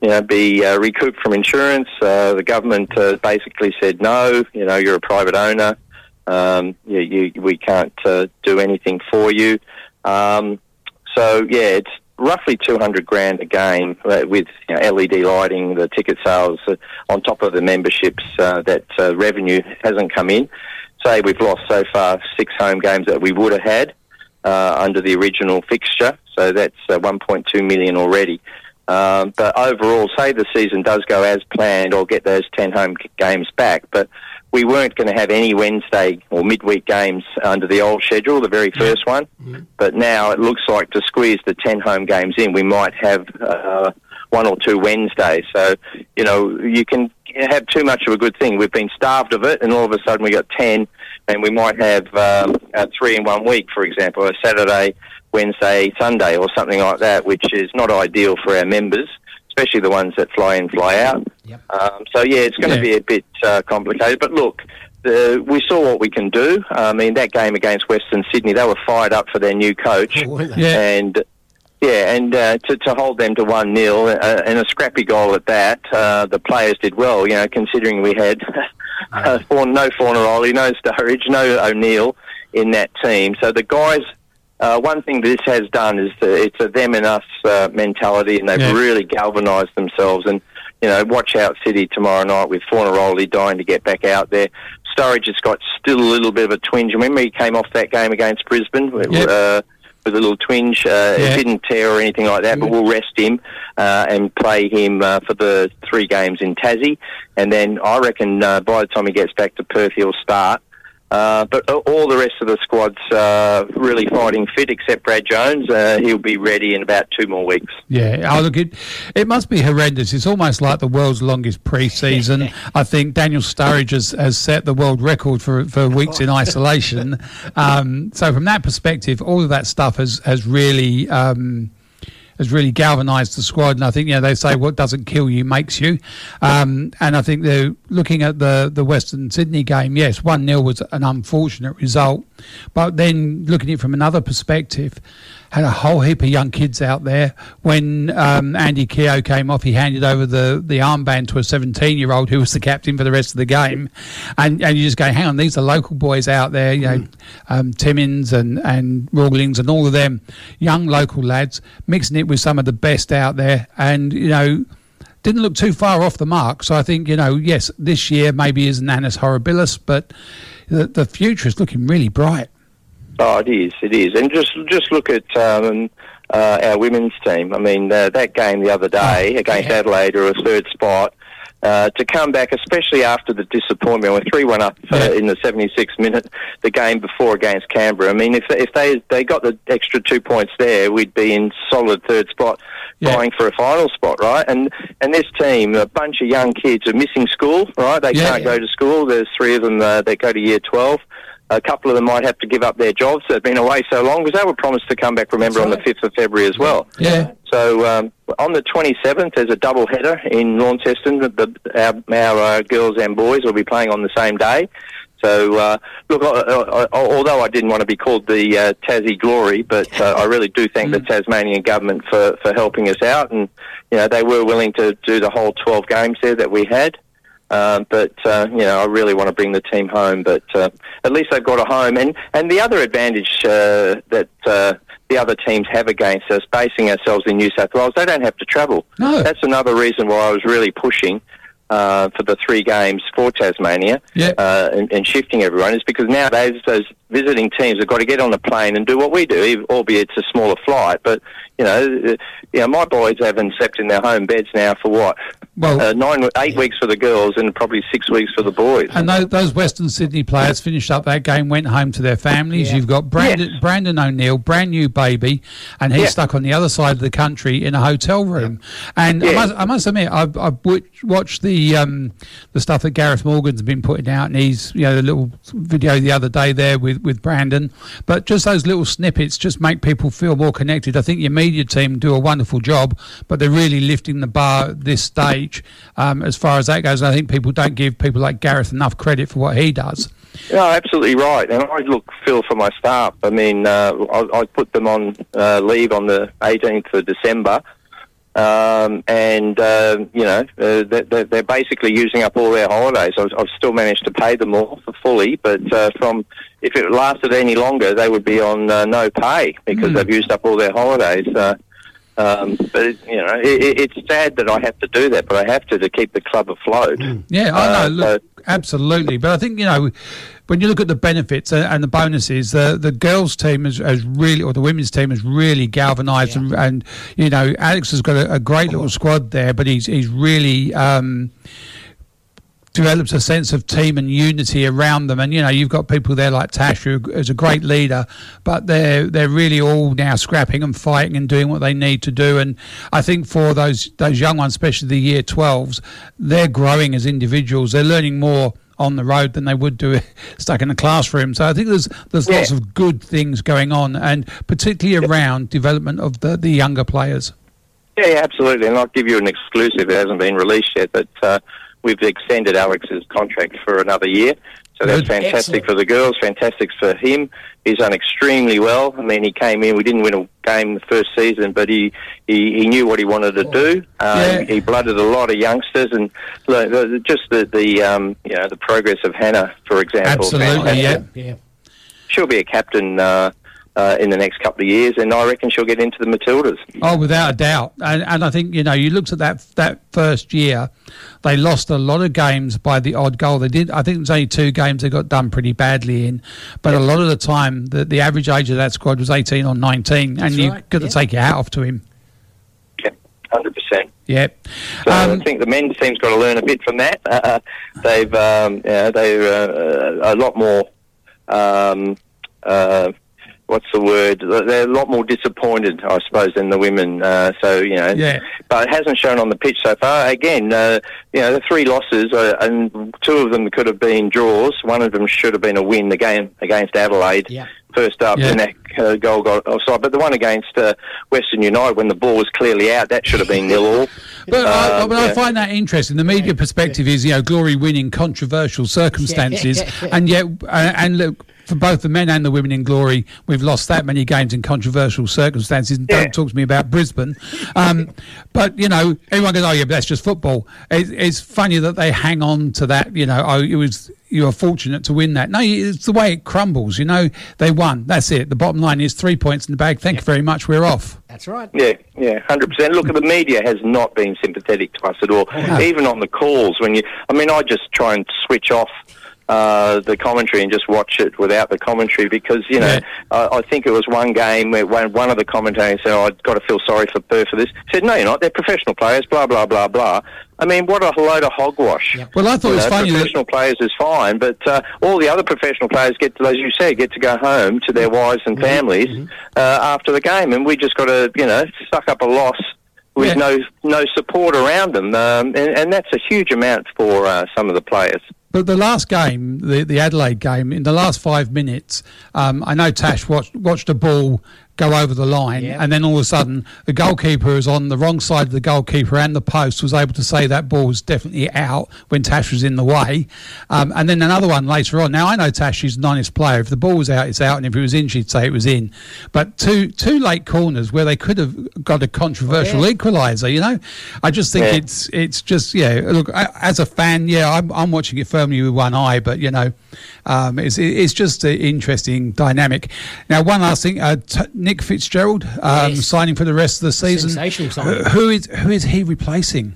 you know be uh, recouped from insurance. Uh, the government uh, basically said no. You know, you're a private owner. Um, you, you, we can't uh, do anything for you. Um, so yeah, it's roughly 200 grand a game uh, with you know, LED lighting, the ticket sales uh, on top of the memberships. Uh, that uh, revenue hasn't come in. Say we've lost so far six home games that we would have had uh, under the original fixture. So that's uh, 1.2 million already. Um, but overall, say the season does go as planned, or get those 10 home games back. But we weren't going to have any Wednesday or midweek games under the old schedule, the very first one. But now it looks like to squeeze the 10 home games in, we might have uh, one or two Wednesdays. So, you know, you can have too much of a good thing. We've been starved of it, and all of a sudden we got 10, and we might have um, three in one week, for example, a Saturday, Wednesday, Sunday, or something like that, which is not ideal for our members, especially the ones that fly in, fly out. Um, so, yeah, it's going to Yeah. be a bit uh, complicated. But look, the, we saw what we can do. I mean, that game against Western Sydney, they were fired up for their new coach. Yeah. And yeah, and uh, to, to hold them to 1 0 uh, and a scrappy goal at that, uh, the players did well, you know, considering we had uh, Fawn, no Fornaroli, no Sturridge, no O'Neill in that team. So the guys, uh, one thing this has done is that it's a them and us uh, mentality, and they've Yeah. really galvanised themselves. And, you know, watch out City tomorrow night with Fornaroli dying to get back out there. Sturridge has got still a little bit of a twinge. Remember, he came off that game against Brisbane. Yep. Uh, with a little twinge. Uh, Yeah. It didn't tear or anything like that, but we'll rest him uh, and play him uh, for the three games in Tassie. And then I reckon uh, by the time he gets back to Perth, he'll start. Uh, but all the rest of the squad's uh, really fighting fit, except Brad Jones. Uh, he'll be ready in about two more weeks. Yeah, oh, look, it, it must be horrendous. It's almost like the world's longest pre-season. I think Daniel Sturridge has, has set the world record for, for weeks in isolation. Um, so from that perspective, all of that stuff has, has really... Um, has really galvanised the squad, and I think you know they say what doesn't kill you makes you, um, and I think they're looking at the the Western Sydney game. Yes, one 0 was an unfortunate result, but then looking at it from another perspective, had a whole heap of young kids out there. When um, Andy Keogh came off, he handed over the, the armband to a 17 year old who was the captain for the rest of the game. And, and you just go, hang on, these are local boys out there, you know, um, Timmins and, and Rawlings and all of them, young local lads, mixing it with some of the best out there. And, you know, didn't look too far off the mark. So I think, you know, yes, this year maybe isn't Annus Horribilis, but the, the future is looking really bright. Oh, it is. It is. And just just look at um, uh, our women's team. I mean, uh, that game the other day against Adelaide, or a third spot. Uh, to come back, especially after the disappointment, we're three one up uh, in the 76th minute, the game before against Canberra. I mean, if if they they got the extra two points there, we'd be in solid third spot, vying for a final spot, right? And and this team, a bunch of young kids are missing school, right? They Yeah. can't go to school. There's three of them uh, that go to year 12. A couple of them might have to give up their jobs. They've been away so long because they were promised to come back. Remember on the 5th of February as well. Yeah. So um, on the 27th, there's a double header in Launceston. The, the, our our uh, girls and boys will be playing on the same day. So uh, look, uh, although I didn't want to be called the uh, Tassie Glory, but uh, I really do thank the Tasmanian government for, for helping us out, and you know they were willing to do the whole 12 games there that we had. Um, but uh, you know, I really want to bring the team home. But uh, at least they've got a home, and and the other advantage uh, that uh, the other teams have against us, basing ourselves in New South Wales, they don't have to travel. No. That's another reason why I was really pushing. Uh, for the three games for Tasmania uh, and, and shifting everyone is because nowadays those visiting teams have got to get on a plane and do what we do, albeit it's a smaller flight. But you know, uh, you know, my boys haven't slept in their home beds now for what Well- uh, nine, eight weeks for the girls and probably six weeks for the boys. And those, those Western Sydney players finished up that game, went home to their families. You've got Brandon, Brandon O'Neill, brand new baby, and he's Yeah. stuck on the other side of the country in a hotel room. And I, must, I must admit, I've, I've watched the um, the stuff that Gareth Morgan's been putting out, and he's you know the little video the other day there with with Brandon. But just those little snippets just make people feel more connected. I think your media media team do a wonderful job, but they're really lifting the bar at this stage um, as far as that goes. I think people don't give people like Gareth enough credit for what he does. No, absolutely right. And I look, Phil, for my staff. I mean, uh, I, I put them on uh, leave on the 18th of December. Um, and, uh, you know, uh, they're, they're basically using up all their holidays. I've, I've still managed to pay them all fully, but uh, from if it lasted any longer, they would be on uh, no pay because Hmm. they've used up all their holidays. Uh, um, but, you know, it, it- it's sad that I have to do that, but I have to to keep the club afloat. Yeah, I Uh, know. Look, absolutely. But I think you know when you look at the benefits and, the bonuses, the the girls' team has, has really, or the women's team has really galvanised, and, and you know Alex has got a, a great little squad there, but he's he's really. Um, develops a sense of team and unity around them. And you know you've got people there like Tash who is a great leader but they're they're really all now scrapping and fighting and doing what they need to do. And I think for those those young ones especially the year 12s they're growing as individuals. They're learning more on the road than they would do stuck in a classroom so I think there's there's lots of good things going on and particularly around development of the the younger players Yeah, yeah, absolutely. And I'll give you an exclusive. It hasn't been released yet, but uh, we've extended Alex's contract for another year. So that's fantastic Excellent. for the girls, fantastic for him. He's done extremely well. I mean, he came in, we didn't win a game the first season, but he, he, he knew what he wanted to do. Uh, Yeah. He blooded a lot of youngsters and look, just the, the, um, you know, the progress of Hannah, for example. absolutely yeah. Yeah. She'll be a captain uh, uh, in the next couple of years, and I reckon she'll get into the Matildas. Oh, without a doubt, and and I think you know you looked at that that first year, they lost a lot of games by the odd goal. They did. I think it was only two games they got done pretty badly in, but a lot of the time the the average age of that squad was eighteen or nineteen, and you right, got to take your hat off to him. Yeah, 100%. Yep. So Um, I think the men's team's got to learn a bit from that. Uh, they've, um, you know, they're uh, a lot more. Um, uh, what's the word? They're a lot more disappointed, I suppose, than the women. Uh, so you know, Yeah. but it hasn't shown on the pitch so far. Again, uh, you know, the three losses, uh, and two of them could have been draws. One of them should have been a win. The game against Adelaide, Yeah. first up, Yeah. and that uh, goal got offside. But the one against uh, Western United, when the ball was clearly out, that should have been nil all. But, I, Um, but I find that interesting. The media perspective is, you know, glory winning controversial circumstances, and yet, uh, and look. For both the men and the women in glory, we've lost that many games in controversial circumstances. And Yeah. Don't talk to me about Brisbane. Um, but you know, everyone goes, "Oh yeah, but that's just football." It, it's funny that they hang on to that. You know, oh, it was you were fortunate to win that. No, it's the way it crumbles. You know, they won. That's it. The bottom line is three points in the bag. Thank you very much. We're off. That's right. Yeah, yeah, hundred percent. Look, the media has not been sympathetic to us at all. no. Even on the calls, when you, I mean, I just try and switch off uh, the commentary and just watch it without the commentary because you know Yeah. I, I think it was one game where one, one of the commentators said, oh, "I've got to feel sorry for Perth for this." Said, "No, you're not. They're professional players." Blah blah blah blah. I mean, what a load of hogwash. Well, I thought You it was know, funny that professional players is fine, but uh, all the other professional players get, to, as you say, get to go home to their wives and families uh, after the game, and we just got to, you know, suck up a loss with Yeah. no no support around them, um, and, and that's a huge amount for uh, some of the players. But the last game, the, the Adelaide game, in the last five minutes, um, I know Tash watched, watched a ball go over the line, Yeah. and then all of a sudden, the goalkeeper is on the wrong side of the goalkeeper and the post was able to say that ball was definitely out when Tash was in the way. Um, and then another one later on. Now, I know Tash is an honest player. If the ball was out, it's out, and if it was in, she'd say it was in. But two two late corners where they could have got a controversial equaliser, you know? I just think Yeah. it's it's just, yeah, look, I, as a fan, yeah, I'm, I'm watching it firmly with one eye, but, you know, um, it's, it's just an interesting dynamic. Now, one last thing, uh, t- Nick Fitzgerald um, Yes. signing for the rest of the season. Sensational signing. Who- who is who is he replacing?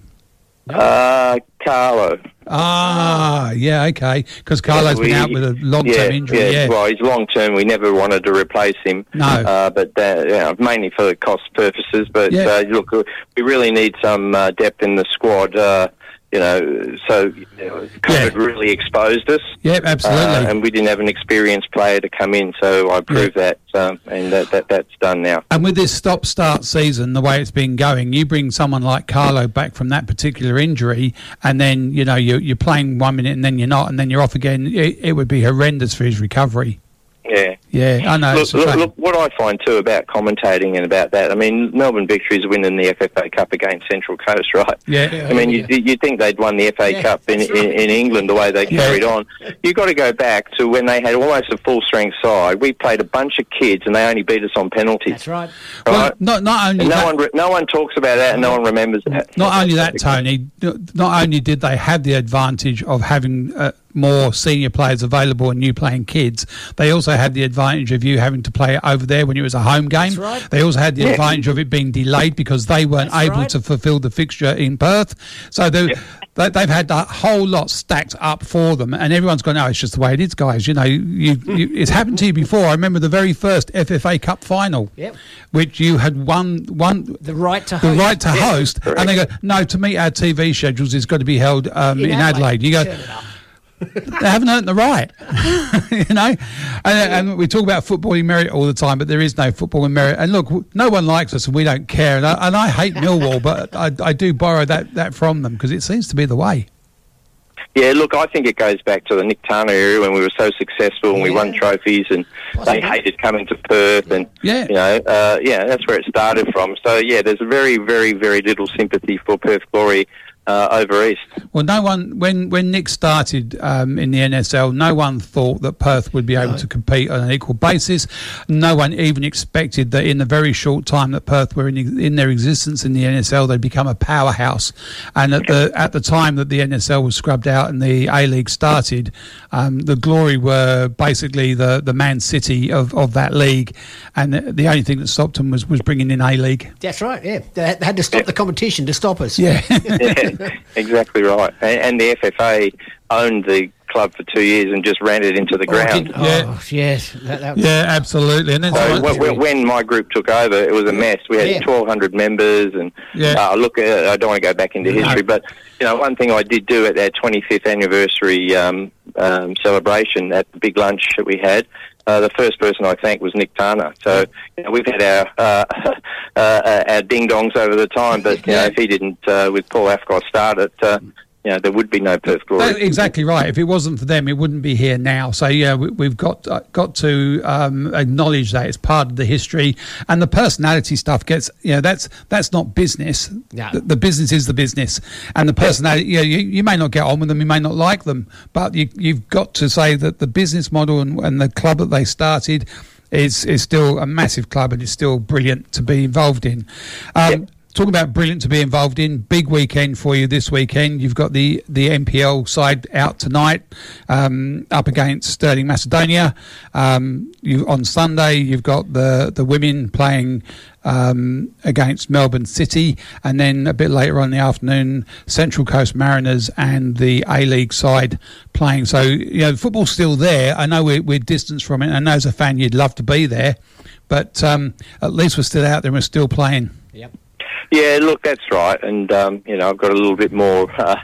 Uh, Carlo. Ah, yeah, okay, because Carlo's been out with a long-term yeah, injury. Yeah, Yeah, well, he's long term. We never wanted to replace him. No. uh, but uh, yeah, mainly for cost purposes. But Yeah. uh, look, we really need some uh, depth in the squad. You know, so you know, COVID really exposed us. Yep, absolutely. Uh, and we didn't have an experienced player to come in, so I proved that, um, and that, that that's done now. And with this stop-start season, the way it's been going, you bring someone like Carlo back from that particular injury, and then you know you're, you're playing one minute and then you're not, and then you're off again. It, it would be horrendous for his recovery. Yeah. Yeah, I know. Look, look, look, what I find too about commentating and about that, I mean, Melbourne Victories winning the FFA Cup against Central Coast, right? Yeah. I mean, you you think they'd won the FA Yeah, Cup in, that's in, in England the way they Yeah. carried on. You've got to go back to when they had almost a full strength side. We played a bunch of kids and they only beat us on penalties. That's right. Well, right? not not only And no that, one re- no one talks about that and no one remembers that. Not only that, Tony. Not only did they have the advantage of having uh, more senior players available and you playing kids, they also had the advantage of you having to play it over there when it was a home game. That's right. They also had the Yeah. advantage of it being delayed because they weren't That's able right. to fulfil the fixture in Perth. So they, they, they've had a whole lot stacked up for them, and everyone's gone, "No, it's just the way it is, guys." You know, you, you, it's happened to you before. I remember the very first FFA Cup final, Yep. which you had won one The right to the host. right to host, and they go, no, to meet our TV schedules, it's got to be held um, in, In Adelaide. Adelaide. You go, Turn it up. they haven't earned the right, you know. And, and we talk about footballing merit all the time, but there is no footballing merit. And look, no one likes us, and we don't care. And I, and I hate Millwall, but I, I do borrow that, that from them because it seems to be the way. Yeah, look, I think it goes back to the Nick Tana era when we were so successful and we won trophies, and they hated coming to Perth, and Yeah. you know, uh, yeah, that's where it started from. So yeah, there's very, very, very little sympathy for Perth Glory uh, over east. Well, no one when when Nick started um, in the NSL, no one thought that Perth would be able to compete on an equal basis. No one even expected that in the very short time that Perth were in in their existence in the NSL, they'd become a powerhouse. And at the at the time that the NSL was scrubbed out and the A League started, um, the Glory were basically the the Man City of, of that league, and the, the only thing that stopped them was was bringing in A League. That's right. Yeah, they had- they had to stop the competition to stop us. Yeah. yeah, exactly right. And, and the FFA owned the club for two years and just ran it into the Oh, ground. didn't- Yeah. oh, yes. That, that, yeah, absolutely. And then So someone- when, when- when my group took over, it was a mess. We had Yeah. 1,200 members, and Yeah. uh, look, uh, I don't want to go back into No. history, but you know, one thing I did do at our 25th anniversary um, um, celebration at the big lunch that we had. Uh, the first person I thanked was Nick Tana. So you know, we've had our uh, uh, our ding dongs over the time, but you know, if he didn't, uh, with Paul Afkos start it, uh, you know, there would be no Perth Glory. No, exactly right. If it wasn't for them, it wouldn't be here now. So yeah, we, we've got uh, got to um, acknowledge that it's part of the history and the personality stuff gets. You know, that's that's not business. Yeah. The, the business is the business, and the personality. Yeah, you, you may not get on with them, you may not like them, but you, you've got to say that the business model and, and the club that they started. Is, is still a massive club and it's still brilliant to be involved in. Um, Talking about brilliant to be involved in, big weekend for you this weekend. You've got the, the NPL side out tonight, um, up against Stirling Macedonia. Um, you on Sunday you've got the the women playing um, against Melbourne City, and then a bit later on in the afternoon, Central Coast Mariners and the A League side playing. So you know, football's still there. I know we're, we're distanced from it. I know as a fan you'd love to be there, but um, at least we're still out there and we're still playing. Yep. Yeah, look, that's right, and um, you know, I've got a little bit more uh,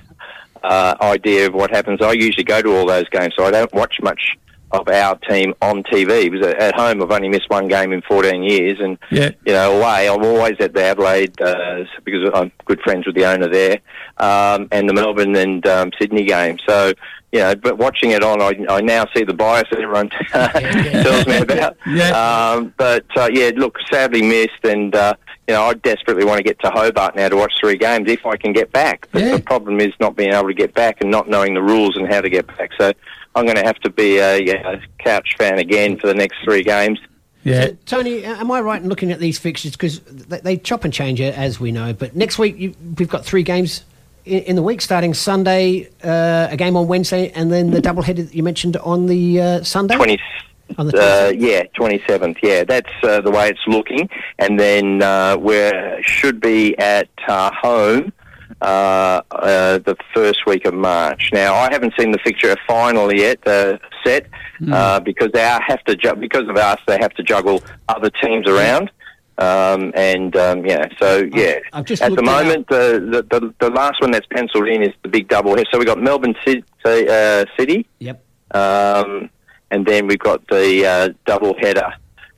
uh, idea of what happens. I usually go to all those games, so I don't watch much of our team on TV. Because at home, I've only missed one game in 14 years, and Yeah. you know, away, I'm always at the Adelaide uh, because I'm good friends with the owner there, um, and the Melbourne and um, Sydney game. So. You know, but watching it on, I, I now see the bias that everyone tells me about. Yeah. Um, but uh, yeah, look, sadly missed, and uh, you know, I desperately want to get to Hobart now to watch three games if I can get back. But Yeah. the problem is not being able to get back and not knowing the rules and how to get back. So I'm going to have to be a, a couch fan again for the next three games. Yeah. So, Tony, uh, am I right in looking at these fixtures because they, they chop and change it as we know? But next week you, we've got three games in, in the week, starting Sunday, uh, a game on Wednesday, and then the doubleheader that you mentioned on the uh, Sunday. Twenty. On the Uh, yeah, 27th. Yeah, that's uh, the way it's looking. And then uh, we should be at uh, home uh, uh, the first week of March. Now, I haven't seen the fixture final yet uh, set uh, because they have to ju- because of us. They have to juggle other teams around. Um, and um, yeah, so yeah. I've just At the looked it up. moment, the, the the last one that's penciled in is the big double head. So we have got Melbourne City, uh, City Yep. um, and then we've got the uh, double header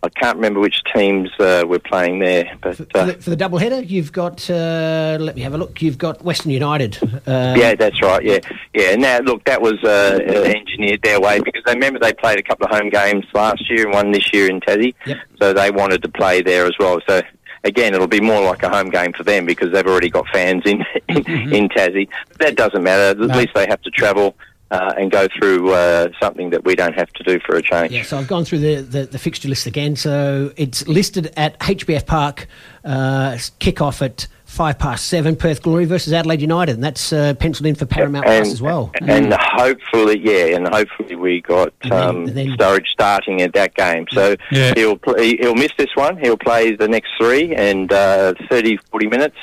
I can't remember which teams uh, we're playing there, but For uh, the, for the double header, you've got. Uh, let me have a look. You've got Western United. Uh, yeah, that's right. Yeah, yeah. And now, look, that was uh, uh, engineered their way because they remember they played a couple of home games last year and one this year in Tassie, Yep. so they wanted to play there as well. So again, it'll be more like a home game for them because they've already got fans in in, in Tassie. But that doesn't matter. At No. least they have to travel. Uh, and go through uh, something that we don't have to do for a change. Yeah, so I've gone through the, the, the fixture list again. So it's listed at HBF Park, uh, kick off at five past seven, Perth Glory versus Adelaide United, and that's uh, penciled in for Paramount Plus as well. And hopefully, yeah, and hopefully we got And then- um, then- Sturridge starting at that game. So Yeah. he'll play, he'll miss this one. He'll play the next three and uh, 30, 40 minutes.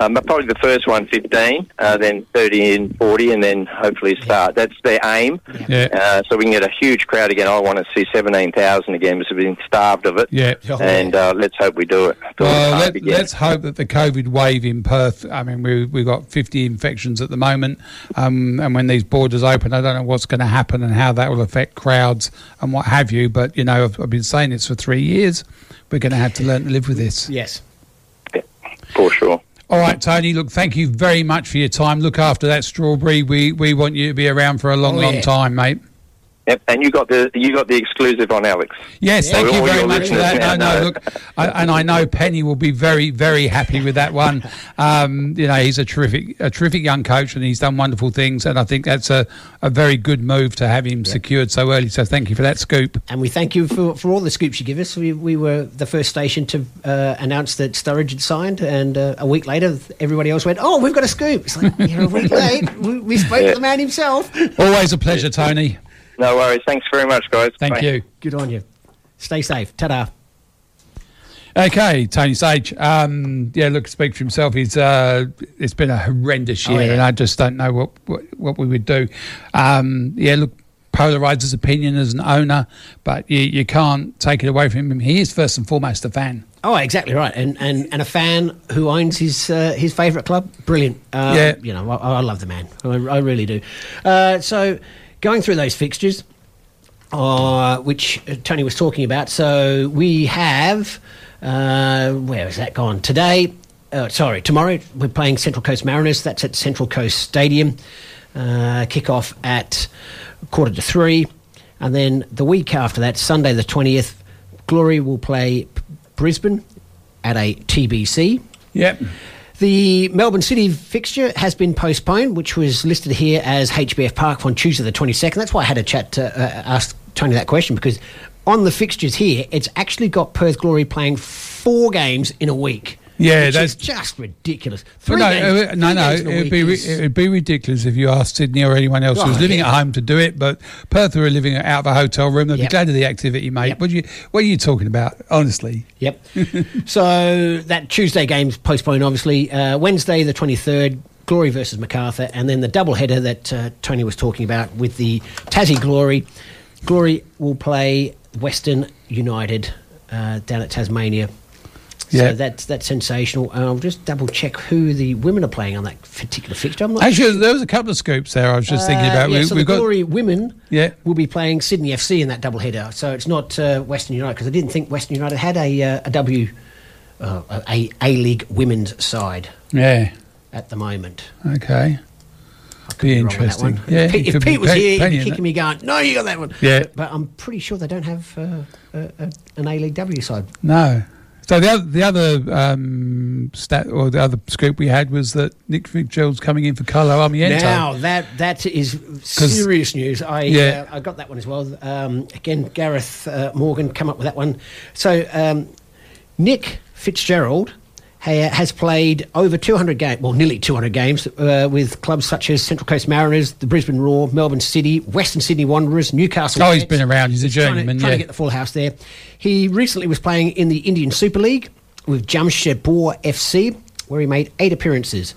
Um, but probably the first one, 15, uh, then 30 and 40, and then hopefully start. That's their aim. Yeah. Uh, so we can get a huge crowd again. I want to see 17,000 again because we've been starved of it. Yeah. And uh, let's hope we do it. Do Well, hard let, again. us hope that the COVID wave in Perth. I mean, we we've got 50 infections at the moment, um, and when these borders open, I don't know what's going to happen and how that will affect crowds and what have you. But you know, I've, I've been saying this for three years. We're going to have to learn to live with this. Yes. For sure. All right, Tony. Look, thank you very much for your time. Look after that strawberry. We we want you to be around for a long, Oh, long time, mate. Yep. And you got the you got the exclusive on Alex. Yes, Yeah. thank you very much for that. now No, no, know. look, I, and I know Penny will be very, very happy with that one. Um, you know, he's a terrific, a terrific young coach, and he's done wonderful things. And I think that's a, a very good move to have him secured so early. So thank you for that scoop. And we thank you for, for all the scoops you give us. We, we were the first station to uh, announce that Sturridge had signed, and uh, a week later, everybody else went, "Oh, we've got a scoop." It's like you're a week late. We, we spoke Yeah. to the man himself. Always a pleasure, Tony. No worries. Thanks very much, guys. Thank Bye. you. Good on you. Stay safe. Ta-da. Okay, Tony Sage. Um, yeah, look, speak for himself. He's uh, it's been a horrendous Oh, year, yeah. and I just don't know what what, what we would do. Um, yeah, look, polarizes his opinion as an owner, but you, you can't take it away from him. He is first and foremost a fan. Oh, exactly right, and and, and a fan who owns his uh, his favourite club. Brilliant. Uh, Yeah. you know, I, I love the man. I, I really do. Uh, so, going through those fixtures, uh, which uh, Tony was talking about. So we have uh, has that gone today? Uh, sorry, tomorrow we're playing Central Coast Mariners. That's at Central Coast Stadium. Uh, kick off at quarter to three, and then the week after that, Sunday the twentieth, Glory will play Brisbane at a TBC. Yep. The Melbourne City fixture has been postponed, which was listed here as HBF Park on Tuesday the 22nd. That's why I had a chat to uh, ask Tony that question because on the fixtures here, it's actually got Perth Glory playing four games in a week. Yeah, that's- just ridiculous. Three no, games- uh, no, no. a It'd be is- it'd be ridiculous if you asked Sydney or anyone else Oh, living yeah. at home to do it. But Perth who are living out of a hotel room, they'd Yep. be glad of the activity, mate. Yep. What are you What are you talking about? Honestly, Yep. so that Tuesday game's postponed, obviously. Uh, Wednesday, the 23rd, Glory versus Macarthur. And then the double header that uh, Tony was talking about with the Tassie Glory. Glory will play Western United uh, down at Tasmania. Yeah. So that's that's sensational. Uh, I'll just double check who the women are playing on that particular fixture. Actually, there was a couple of scoops there. I was just thinking uh, about. yeah, we, so we've the got Glory women yeah. will be playing Sydney FC in that double header. So it's not uh, Western United because I didn't think Western United had a uh, a W uh, a A League women's side Yeah. at the moment. Okay. Be that interesting. Yeah, if, Pete, if Pete was here, he'd be kicking me, going, "No, you got that one." Yeah. but, but I'm pretty sure they don't have uh, a, an A League W side. No. So the other, the other um, stat or the other scoop we had was that Nick Fitzgerald's coming in for Carlo Armiento. Now that that is serious news. I Yeah. uh, I got that one as well. Um, again, Gareth uh, Morgan come up with that one. So um, Nick Fitzgerald has played over 200 games, well, nearly 200 games uh, with clubs such as Central Coast Mariners, the Brisbane Roar, Melbourne City, Western Sydney Wanderers, Newcastle. Oh, he's been around. He's a Trying to, journeyman. trying yeah. to get the full house there. He recently was playing in the Indian Super League with Jamshedpur FC, where he made eight appearances.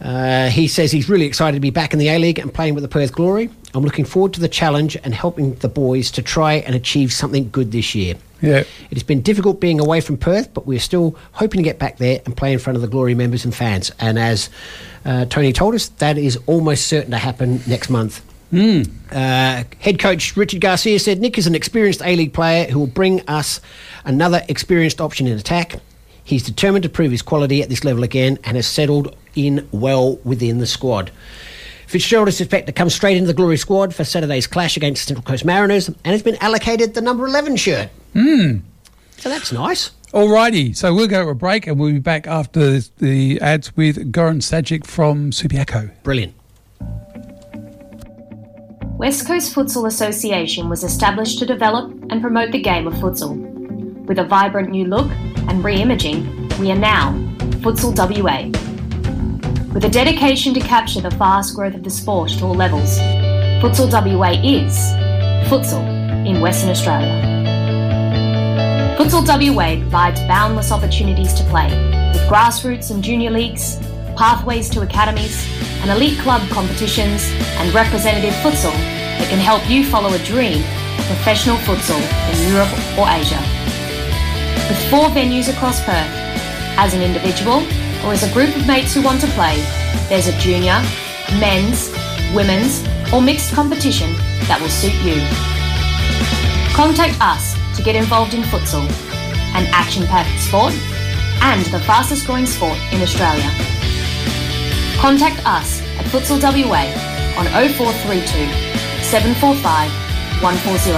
Uh, he says he's really excited to be back in the A League and playing with the Perth Glory. I'm looking forward to the challenge and helping the boys to try and achieve something good this year. Yeah. It has been difficult being away from Perth, but we're still hoping to get back there and play in front of the Glory members and fans. And as uh, Tony told us, that is almost certain to happen next month. Uh, head coach Richard Garcia said Nick is an experienced A League player who will bring us another experienced option in attack. He's determined to prove his quality at this level again and has settled in well within the squad. Fitzgerald is expected to come straight into the Glory squad for Saturday's clash against Central Coast Mariners and has been allocated the number 11 shirt. Hmm. So that's nice. Alrighty, so we'll go to a break and we'll be back after the ads with Goran Stajic from Subiaco. Brilliant. West Coast Futsal Association was established to develop and promote the game of futsal. With a vibrant new look and re-imaging, we are now Futsal WA. With a dedication to capture the fast growth of the sport at all levels, Futsal WA is futsal in Western Australia. Futsal WA provides boundless opportunities to play, with grassroots and junior leagues, pathways to academies, and elite club competitions, and representative futsal that can help you follow a dream of professional futsal in Europe or Asia. With four venues across Perth, as an individual or as a group of mates who want to play, there's a junior, men's, women's, or mixed competition that will suit you. Contact us to get involved in futsal, an action-packed sport and the fastest growing sport in Australia. Contact us at Futsal WA on 0432 745 140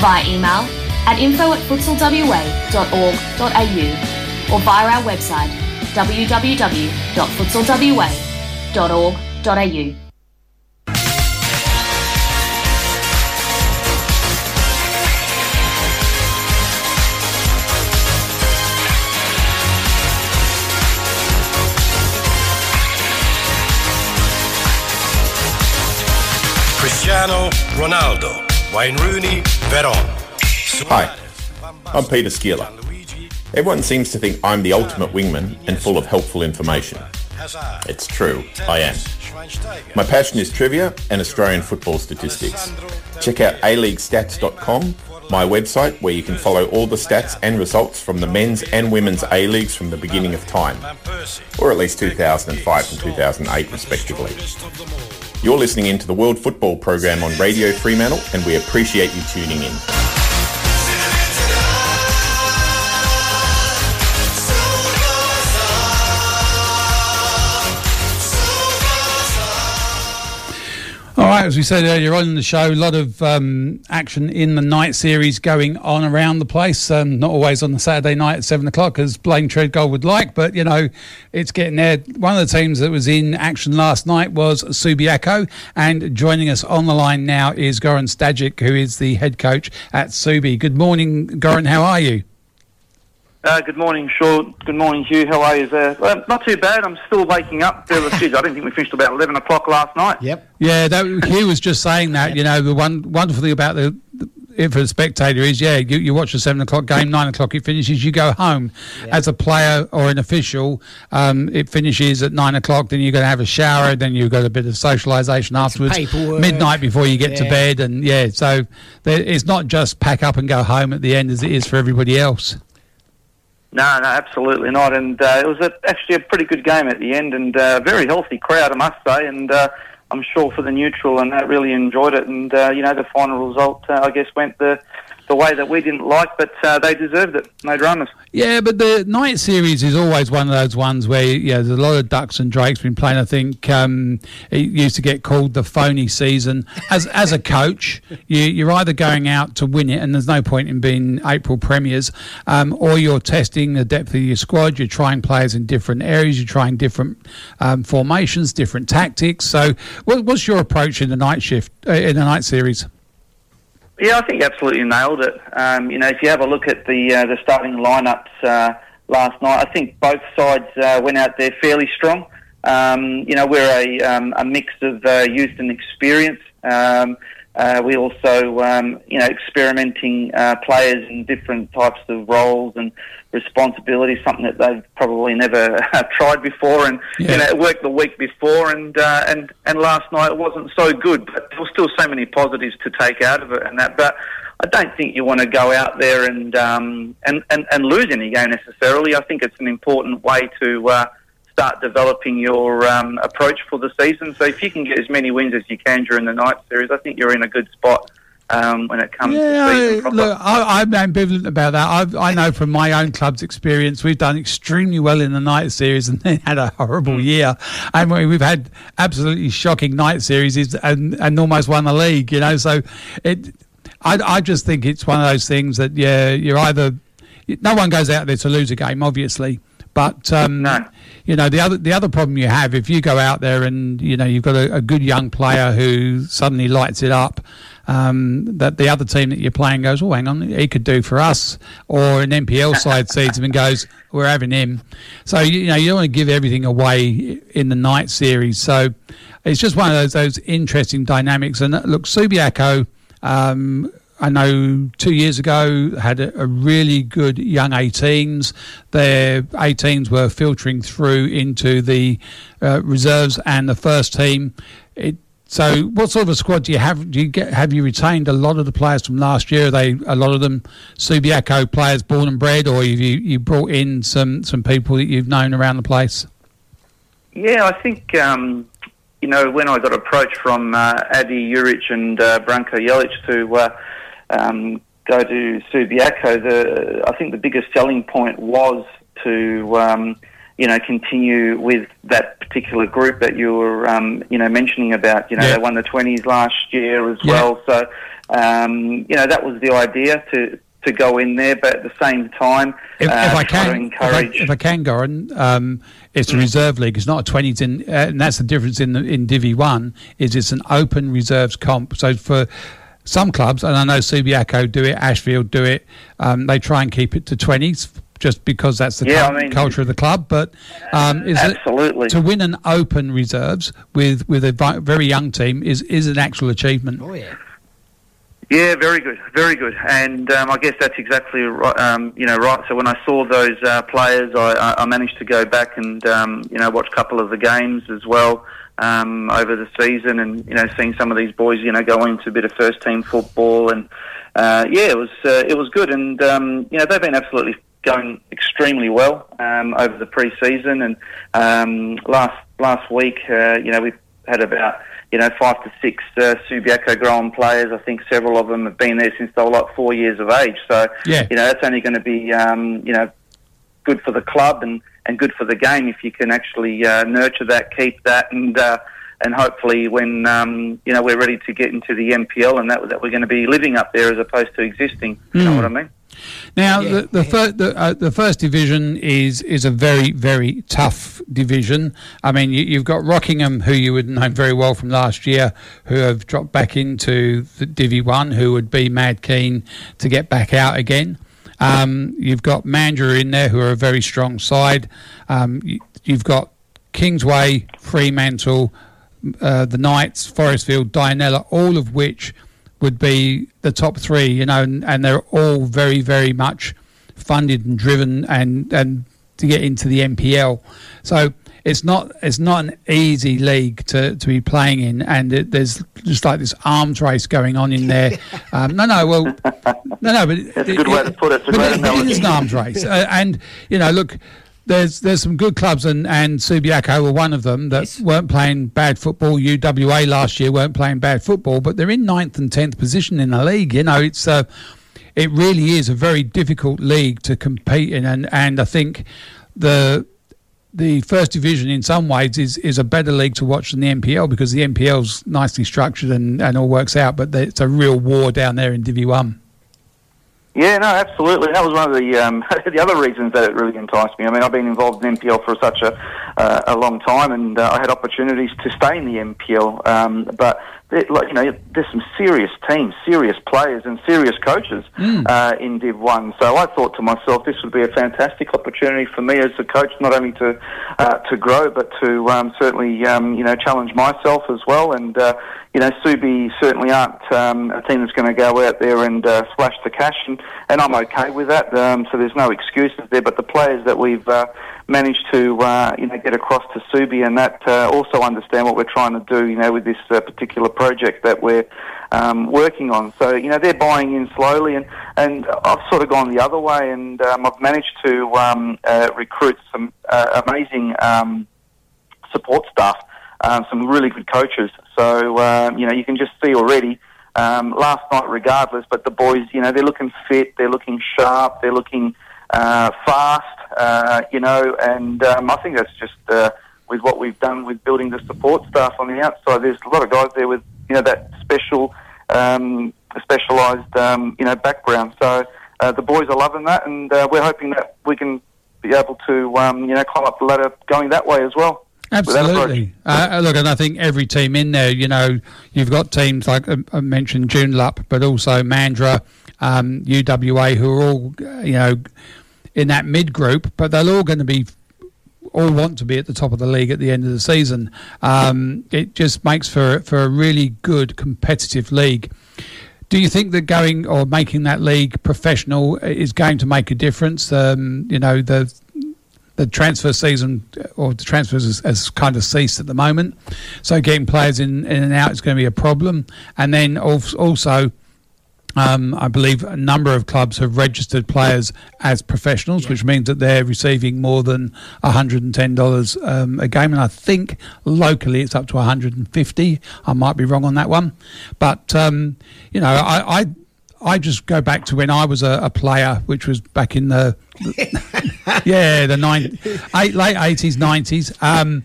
via email at info at futsalwa.org.au or via our website www.futsalwa.org.au. Cristiano Ronaldo, Wayne Rooney, Veron. Hi, I'm Peter Szkiela. Everyone seems to think I'm the ultimate wingman and full of helpful information. It's true, I am. My passion is trivia and Australian football statistics. Check out aleaguestats.com, my website where you can follow all the stats and results from the men's and women's A-Leagues from the beginning of time, or at least 2005 and 2008 respectively. You're listening into the World Football Program on Radio Fremantle and we appreciate you tuning in. All right, as we said earlier on in the show, a lot of um, action in the night series going on around the place. Um, not always on the Saturday night at seven o'clock, as Blaine Treadgold would like, but you know, it's getting there. One of the teams that was in action last night was Subiaco, and joining us on the line now is Goran Stajic, who is the head coach at Subi. Good morning, Goran. How are you? Uh, good morning, Sean. Good morning, Hugh. How are you there? Uh, not too bad. I'm still waking up. There was, I don't think we finished about 11 o'clock last night. Yep. Yeah, that, Hugh was just saying that. You know, the one wonderful thing about the, the if a spectator is, yeah, you, you watch the seven o'clock game, nine o'clock it finishes, you go home. As a player or an official, um, it finishes at nine o'clock, then you're going to have a shower, then you've got a bit of socialisation afterwards, paperwork. midnight before you get to bed, and yeah, so there, it's not just pack up and go home at the end as it is for everybody else. No, no, absolutely not. And uh, it was a, actually a pretty good game at the end and uh, a very healthy crowd, I must say. And uh, I'm sure for the neutral and that really enjoyed it. And, uh, you know, the final result, uh, I guess, went the, the way that we didn't like, but uh, they deserved it. No dramas. Yeah, but the night series is always one of those ones where yeah, there's a lot of ducks and drakes been playing. I think um, it used to get called the phony season. As as a coach, you, you're either going out to win it, and there's no point in being April premiers, um, or you're testing the depth of your squad. You're trying players in different areas. You're trying different um, formations, different tactics. So, what, what's your approach in the night shift uh, in the night series? Yeah, I think you absolutely nailed it. Um, you know, if you have a look at the uh, the starting lineups uh, last night, I think both sides uh, went out there fairly strong. Um, you know, we're a, um, a mix of uh, youth and experience. Uh, we also, um, you know, experimenting uh, players in different types of roles and responsibilities, something that they've probably never tried before. And you know, it worked the week before, and uh, and and last night it wasn't so good, but there were still so many positives to take out of it, and that. But I don't think you want to go out there and um, and, and and lose any game necessarily. I think it's an important way to. Start developing your um, approach for the season. So if you can get as many wins as you can during the night series, I think you're in a good spot. Um, when it comes to season proper. look, I, I'm ambivalent about that. I've, I know from my own club's experience, we've done extremely well in the night series and then had a horrible Mm. year. And we- we've had absolutely shocking night series and, and almost won the league, you know. So it, I, I just think it's one of those things that, yeah, you're either, no one goes out there to lose a game, obviously. But um, you know the other the other problem you have if you go out there and you know you've got a, a good young player who suddenly lights it up, um, that the other team that you're playing goes, oh, hang on, he could do for us, or an NPL side sees him and goes, we're having him. So you, you know you don't want to give everything away in the night series. So it's just one of those those interesting dynamics. And uh, look, Subiaco. Um, I know two years ago had a, a really good young 18s. Their 18s were filtering through into the uh, reserves and the first team. It, so, what sort of a squad do you have? Do you get have you retained a lot of the players from last year? Are they a lot of them Subiaco players, born and bred, or have you you brought in some some people that you've known around the place? Yeah, I think um, you know when I got approached from uh, Adi Juric and uh, Branko Jelic to uh, um, go to Subiaco, the I think the biggest selling point was to um, you know continue with that particular group that you were um, you know mentioning about. You know they won the twenties last year as well, so um, you know that was the idea to. To go in there, but at the same time, If, uh, if I can, if I, encourage. if I can, Goran, um, it's a reserve league. It's not a twenties in, uh, and that's the difference in the, in Divi One. Is it's an open reserves comp. So for some clubs, and I know Subiaco do it, Ashfield do it. Um, they try and keep it to twenties. Just because that's the Yeah, cul- I mean- culture of the club, but um, is it- Absolutely. to win an open reserves with with a vi- very young team is is an actual achievement. Oh yeah. Yeah, very good, very good, and um, I guess that's exactly right. Um, you know, right. So when I saw those uh, players, I, I- I managed to go back and um, you know watch a couple of the games as well um, over the season, and you know seeing some of these boys, you know, go into a bit of first team football, and uh, yeah, it was uh, it was good, and um, you know they've been absolutely going extremely well um, over the pre-season, and um, last last week, uh, you know, we've had about you know five to six uh, Subiaco grown players. I think several of them have been there since they were like four years of age. So Yeah. you know that's only going to be um, you know good for the club and, and good for the game if you can actually uh, nurture that, keep that, and uh, and hopefully when um, you know we're ready to get into the NPL and that that we're going to be living up there as opposed to existing. You know Mm. what I mean? Now, the the, fir- the, uh, the first division is is a very very tough division. I mean, you, you've got Rockingham, who you would know very well from last year, who have dropped back into the Divi One, who would be mad keen to get back out again. Um, you've got Mandurah in there, who are a very strong side. Um, you, you've got Kingsway, Fremantle, uh, the Knights, Forrestfield, Dianella, all of which would be the top three, you know, and, and they're all very, very much funded and driven and, and to get into the NPL. So it's not it's not an easy league to, to be playing in, and it, there's just like this arms race going on in there. Um, no, no, well, no, no, but That's a good way to put it. It's but great it- it analogy. is an arms race, uh, and you know, look, there's there's some good clubs, and and Subiaco were one of them that weren't playing bad football. UWA last year weren't playing bad football, but they're in ninth and tenth position in the league. You know, it's uh, it really is a very difficult league to compete in, and and I think the the first division in some ways is, is a better league to watch than the NPL because the NPL's nicely structured and, and all works out, but it's a real war down there in Divi One. Yeah, no, absolutely. That was one of the um, the other reasons that it really enticed me. I mean, I've been involved in NPL for such a uh, a long time, and uh, I had opportunities to stay in the NPL. Um, but like you know, there's some serious teams, serious players, and serious coaches uh, in Div One. So I thought to myself, this would be a fantastic opportunity for me as a coach, not only to uh, to grow, but to um, certainly um, you know challenge myself as well. And uh, you know, Subi certainly aren't um, a team that's going to go out there and uh, splash the cash, and, and I'm okay with that. Um, so there's no excuses there. But the players that we've uh, managed to uh, you know get across to Subi, and that uh, also understand what we're trying to do. You know, with this uh, particular project that we're um, working on. So you know they're buying in slowly, and and I've sort of gone the other way, and um, I've managed to um, uh, recruit some uh, amazing um, support staff, um, some really good coaches. So um, you know you can just see already. Um, last night, regardless, but the boys, you know, they're looking fit, they're looking sharp, they're looking uh, fast, uh, you know, and um, I think that's just uh, with what we've done with building the support staff on the outside. There's a lot of guys there with, you know, that special, um, specialised, um, you know, background. So uh, the boys are loving that, and uh, we're hoping that we can be able to, um, you know, climb up the ladder going that way as well. Absolutely. Uh, look, and I think every team in there, you know, you've got teams like uh, I mentioned Joondalup, but also Mandurah, um, UWA, who are all, uh, you know, in that mid group, but they're all going to be all want to be at the top of the league at the end of the season. Um, it just makes for for a really good competitive league. Do you think that going or making that league professional is going to make a difference? Um, you know, the the transfer season or the transfers has, has, kind of ceased at the moment. So getting players in, in and out is going to be a problem. And then also, um, I believe a number of clubs have registered players as professionals, yeah. which means that they're receiving more than $110 um, a game. And I think locally it's up to 150 I might be wrong on that one. But, um, you know, I, I I just go back to when I was a, a player, which was back in the, the yeah the nine, eight, late eighties, nineties, um,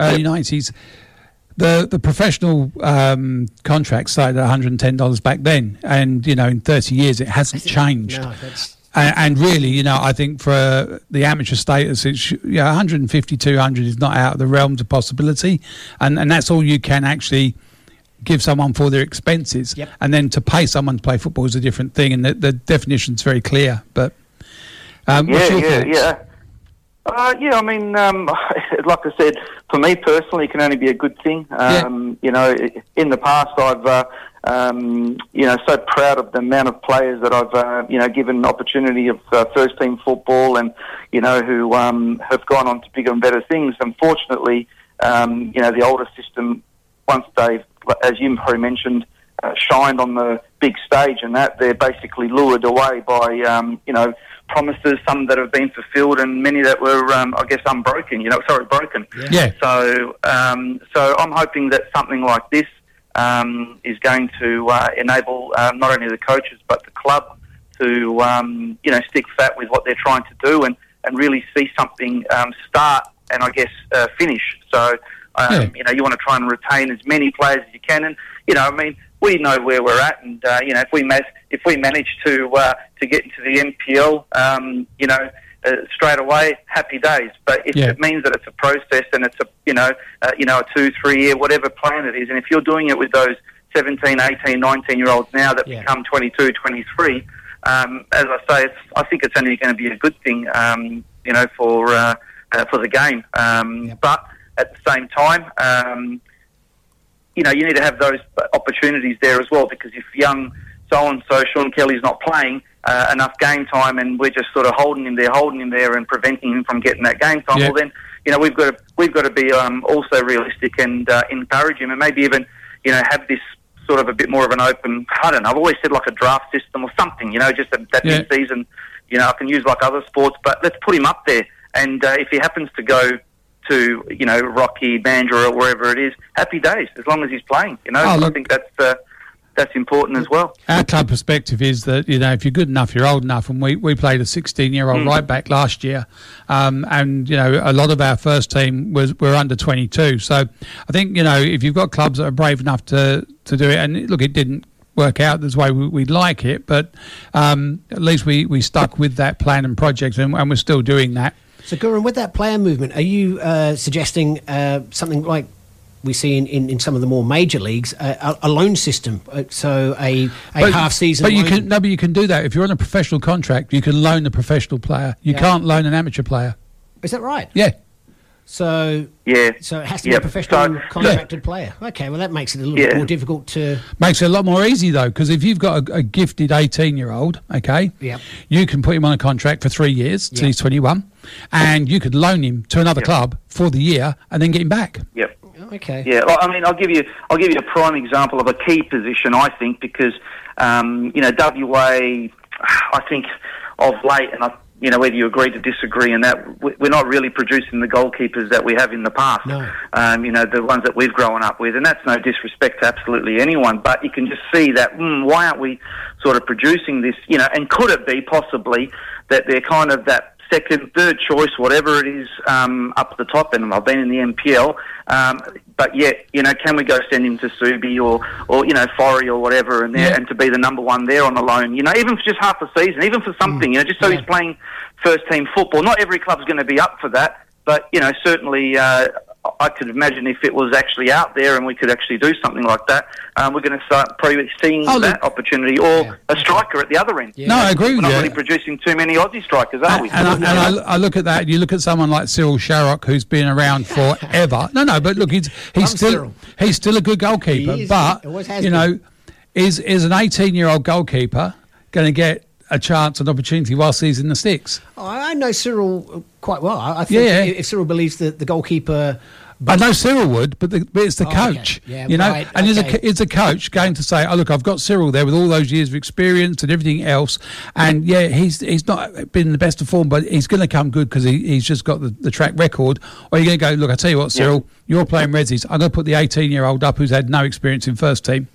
early nineties. The the professional um, contract started at one hundred and ten dollars back then, and you know in thirty years it hasn't changed. No, and, and, really, you know, I think for the amateur status, it's yeah, 150, 200 is not out of the realms of possibility, and and that's all you can actually give someone for their expenses, yep. and then to pay someone to play football is a different thing, and the, the definition's very clear. But um, yeah, yeah, thoughts? yeah. Uh, yeah, I mean, um, like I said, for me personally, it can only be a good thing. Um, yeah. You know, in the past, I've, uh, um, you know, so proud of the amount of players that I've, uh, you know, given opportunity of uh, first team football, and you know, who um, have gone on to bigger and better things. Unfortunately, um, you know, the older system, once they've as you probably mentioned, uh, shined on the big stage, and that they're basically lured away by um, you know promises, some that have been fulfilled, and many that were, um, I guess, unbroken. You know, sorry, broken. Yeah. yeah. So, um, so I'm hoping that something like this um, is going to uh, enable um, not only the coaches but the club to um, you know stick fat with what they're trying to do and and really see something um, start and I guess uh, finish. So. Um, yeah. You know, you want to try and retain as many players as you can, and you know, I mean, we know where we're at, and uh, you know, if we ma- if we manage to uh, to get into the NPL, um, you know, uh, straight away, happy days. But if yeah. it means that it's a process and it's a you know, uh, you know, a two, three year, whatever plan it is, and if you're doing it with those 17, 18, 19 year olds now that Yeah. become 22, 23, um, as I say, it's, I think it's only going to be a good thing, um, you know, for uh, uh, for the game. Um, But at the same time, um, you know, you need to have those opportunities there as well because if young so and so Sean Kelly's not playing uh, enough game time and we're just sort of holding him there, holding him there, and preventing him from getting that game time, Yeah. well then you know we've got to we've got to be um, also realistic and uh, encourage him and maybe even you know have this sort of a bit more of an open. I don't know. I've always said like a draft system or something. You know, just a, that Yeah. mid-season. You know, I can use like other sports, but let's put him up there. And uh, if he happens to go to you know Rocky, Mandurah, or wherever it is, happy days as long as he's playing. You know, Oh, I think that's uh, that's important as well. Our club perspective is that you know if you're good enough, you're old enough, and we, we played a 16 year old Mm. right back last year, um, and you know a lot of our first team was were under 22. So I think you know if you've got clubs that are brave enough to to do it, and look, it didn't work out the way we, we'd like it, but um, at least we, we stuck with that plan and project, and, and we're still doing that. So, Goran, with that player movement, are you uh, suggesting uh, something like we see in, in, in some of the more major leagues, a, a loan system? Uh, so, a, a half season. But you loan- can no, but you can do that if you're on a professional contract. You can loan a professional player. You Yeah. can't loan an amateur player. Is that right? Yeah. So Yeah. So it has to Yep. be a professional So- contracted player. Okay, well that makes it a little Yeah. bit more difficult to. Makes it a lot more easy though, because if you've got a, a gifted eighteen-year-old, okay, Yep. you can put him on a contract for three years till Yep. he's twenty-one, and you could loan him to another club for the year and then get him back. Yep. Okay. Yeah, well, I mean, I'll give you, I'll give you a prime example of a key position, I think, because um, you know, WA, I think of late, and I, you know, whether you agree to disagree, and that we- we're not really producing the goalkeepers that we have in the past. No. Um, you know, the ones that we've grown up with, and that's no disrespect to absolutely anyone, but you can just see that mm, why aren't we sort of producing this? You know, and could it be possibly that they're kind of that second, third choice, whatever it is, um, up at the top. And I've been in the NPL, um, but yet, you know, can we go send him to Subi or, or you know, Forey or whatever, and there, and to be the number one there on the loan, you know, even for just half a season, even for something, you know, just so he's playing first team football. Not every club's going to be up for that, but you know, certainly. Uh, I could imagine if it was actually out there and we could actually do something like that, um, we're going to start probably seeing Oh, that opportunity or a striker at the other end. No, I agree with We're with not you. really producing too many Aussie strikers, are we? And, I, and I, I look at that. You look at someone like Cyril Sharrock, who's been around forever. no, no, but look, he's he's Love still Cyril. he's still a good goalkeeper. He is. But He you know, is is an eighteen year old goalkeeper going to get a chance, an opportunity whilst he's in the sticks? Oh, I know Cyril uh, quite well. I I think Yeah. if Cyril believes that the goalkeeper. I know Cyril would, but, the, but it's the Oh, okay. coach. Yeah, you know, right, and is, okay. a, is a coach going to say, "Oh, look, I've got Cyril there with all those years of experience and everything else, and yeah, he's he's not been in the best of form, but he's going to come good because he, he's just got the, the track record." Or you're going to go, "Look, I tell you what, Cyril, you're playing Redsies. I'm going to put the 18 year old up who's had no experience in first team,"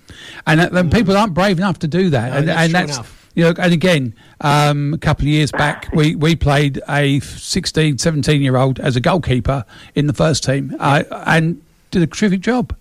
and uh, that, then mm. people aren't brave enough to do that, No, and, that's and true that's. Enough. You know, and again, um, a couple of years back, we, we played a 16, 17 year old as a goalkeeper in the first team uh, and did a terrific job.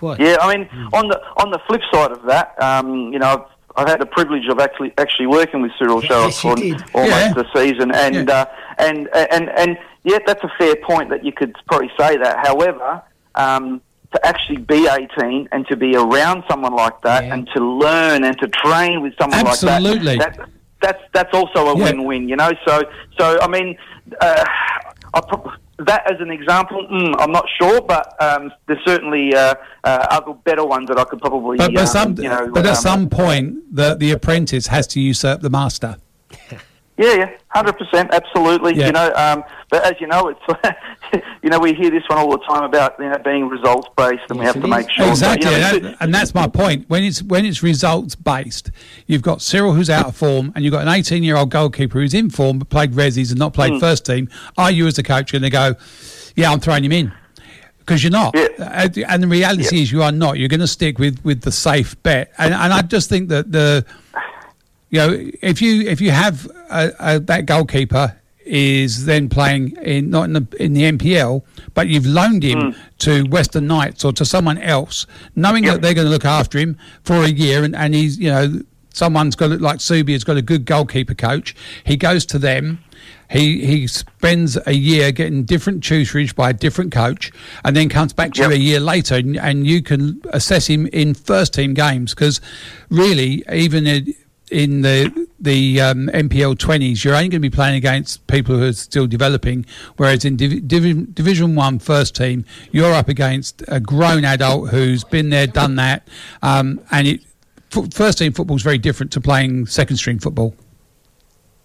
What? Yeah, I mean, on the on the flip side of that, um, you know, I've, I've had the privilege of actually actually working with Cyril Sharrock Yes, you for almost Yeah. a season, and uh, and and and yeah, that's a fair point that you could probably say that. However, um, to actually be 18 and to be around someone like that, and to learn and to train with someone Absolutely. like that, that that's that's also a Yeah. win-win, you know. So so I mean, uh, I that as an example, mm, I'm not sure, but um, there's certainly uh, uh, other better ones that I could probably. But, but, um, some, you know, but at um, some point, the, the apprentice has to usurp the master. Yeah, yeah, hundred percent, absolutely. Yeah. You know, um, but as you know, it's you know we hear this one all the time about you know being results based, and we have to make sure. Exactly, But, you know, and, that- and that's my point. When it's when it's results based, you've got Cyril who's out of form, and you've got an 18 year old goalkeeper who's in form but played resis and not played Mm. first team. Are you as a coach going to go? Yeah, I'm throwing him in because you're not. Uh, And the reality is you are not. You're going to stick with with the safe bet, and and I just think that the you know if you if you have a, a, that goalkeeper is then playing in not in the in the NPL, but you've loaned him hmm. to Western Knights or to someone else, knowing that they're going to look after him for a year, and, and he's you know someone's got it like Subi has got a good goalkeeper coach. He goes to them. He he spends a year getting different tutorage by a different coach, and then comes back to you a year later, and, and you can assess him in first team games because really even in, in the the um, NPL 20s, you're only going to be playing against people who are still developing. Whereas in Div- Div- Division One first team, you're up against a grown adult who's been there, done that, um, and it. f- First team football is very different to playing second string football.